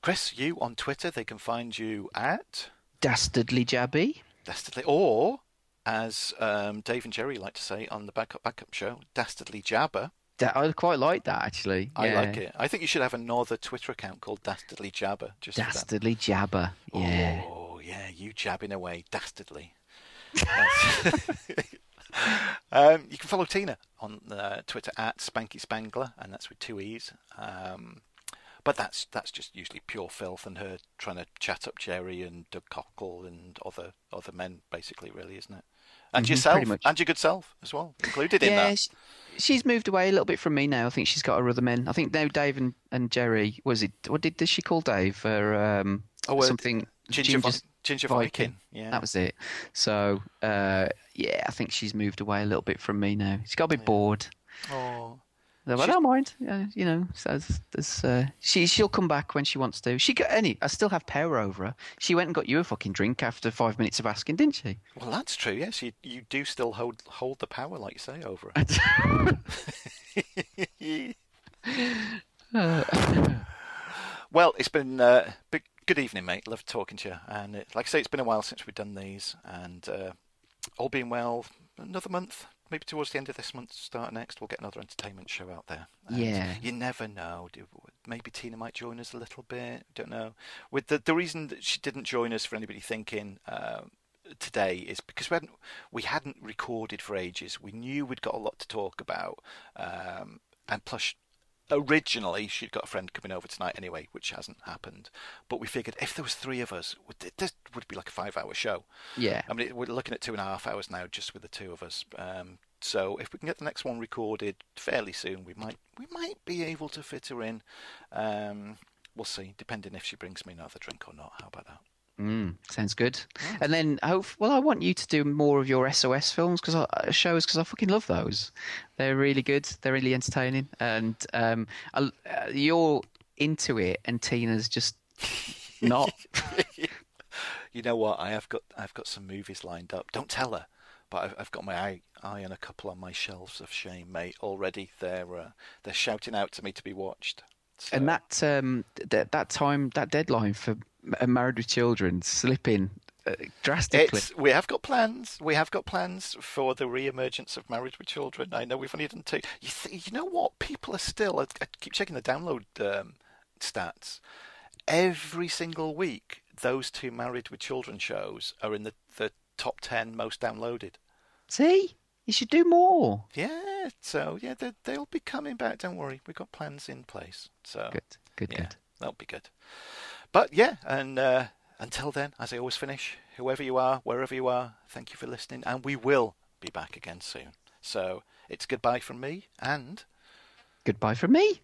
Chris, you on Twitter, they can find you at Dastardly Jabby. Dastardly, or as um, Dave and Jerry like to say on the Backup Backup show, Dastardly Jabber. I quite like that actually. I Yeah. like it. I think you should have another Twitter account called Dastardly Jabber. Just. Dastardly Jabber. Yeah. Oh yeah, you jabbing away dastardly. Um, you can follow Tina on uh, Twitter at Spanky Spangler, and that's with two e's. Um, but that's that's just usually pure filth and her trying to chat up Jerry and Doug Cockle and other other men, basically, really, isn't it? And Mhm, yourself, much. and your good self as well, included in yeah, that. sh- she's moved away a little bit from me now. I think she's got her other men. I think now Dave and, and Jerry was it? What did, did she call Dave? Or um, Oh, something? Ginger, Vi- Ginger Viking. Viking. Yeah. That was it. So uh, yeah, I think she's moved away a little bit from me now. She's got a bit bored. Oh, I don't mind. Uh, you know, so there's, there's, uh, she she'll come back when she wants to. She got any. I still have power over her. She went and got you a fucking drink after five minutes of asking, didn't she? Well, that's true. Yes, you you do still hold hold the power, like you say, over it. well, it's been uh, big, good evening, mate. Love talking to you. And it, like I say, it's been a while since we've done these, and uh, all being well, another month, maybe towards the end of this month, start next, we'll get another entertainment show out there. And Yeah. you never know. Maybe Tina might join us a little bit. Don't know. With the the reason that she didn't join us for anybody thinking. Uh, today is because we hadn't we hadn't recorded for ages. We knew we'd got a lot to talk about, um, and plus, originally she'd got a friend coming over tonight anyway, which hasn't happened. But we figured if there was three of us, would- this would be like a five-hour show. Yeah. I mean, we're looking at two and a half hours now just with the two of us. Um, so if we can get the next one recorded fairly soon, we might we might be able to fit her in. Um, we'll see, depending if she brings me another drink or not. How about that? Mm, sounds good. And then, hope, well, I want you to do more of your SOS films because uh, shows because I fucking love those. They're really good. They're really entertaining, and um, I, uh, you're into it, and Tina's just not. you know what? I have got I've got some movies lined up. Don't tell her, but I've, I've got my eye, eye on a couple on my shelves of shame, mate. Already, they're uh, they're shouting out to me to be watched. So, and that um, th- that time, that deadline for Married with Children slipping uh, drastically. It's, we have got plans. We have got plans for the re-emergence of Married with Children. I know we've only done two. You, th- you know what? People are still. I, I keep checking the download um, stats. Every single week, those two Married with Children shows are in the, the top ten most downloaded. See, you should do more. Yeah. So yeah, they, they'll be coming back. Don't worry. We've got plans in place. So Good, good, yeah, good. that'll be good. But yeah, and uh, until then, as I always finish, whoever you are, wherever you are, thank you for listening, and we will be back again soon. So it's goodbye from me, and Goodbye from me.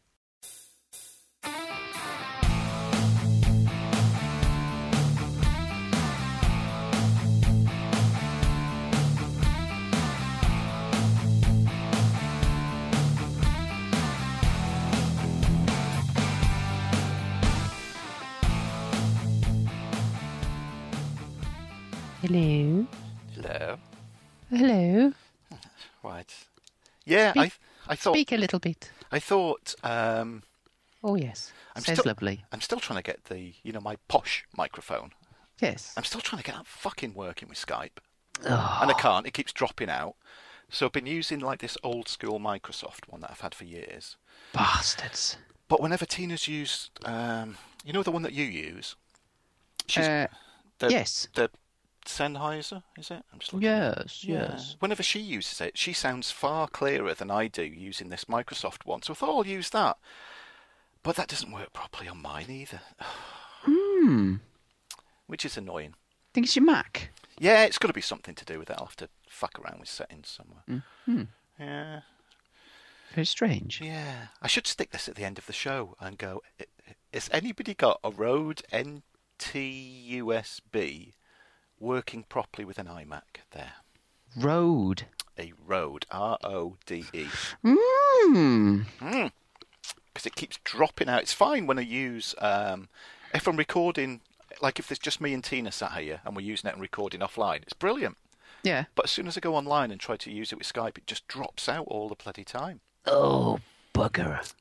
Hello. hello. Hello. Right. Yeah, I I thought Speak a little bit. I thought um, Oh, yes. I'm Sounds still lovely. I'm still trying to get the you know my posh microphone. Yes. I'm still trying to get that fucking working with Skype. Oh, and I can't. It keeps dropping out. So I've been using like this old school Microsoft one that I've had for years. bastards. But whenever Tina's used, um, you know the one that you use. She's Uh, the, yes. the Sennheiser, is it? I'm just looking at it. Yes, yes. Whenever she uses it, she sounds far clearer than I do using this Microsoft one. So I thought I'll use that. But that doesn't work properly on mine either, Hmm. which is annoying. Think it's your Mac? Yeah, it's got to be something to do with it. I'll have to fuck around with settings somewhere. Hmm. Yeah. Very strange. Yeah, I should stick this at the end of the show and go. "I- I- Has anybody got a Rode NT USB working properly with an iMac? There, Road. a Rode R O D E. Hmm. Because it keeps dropping out. It's fine when I use um, if I'm recording. Like if there's just me and Tina sat here and we're using it and recording offline, it's brilliant. Yeah. But as soon as I go online and try to use it with Skype, it just drops out all the bloody time. Oh, bugger.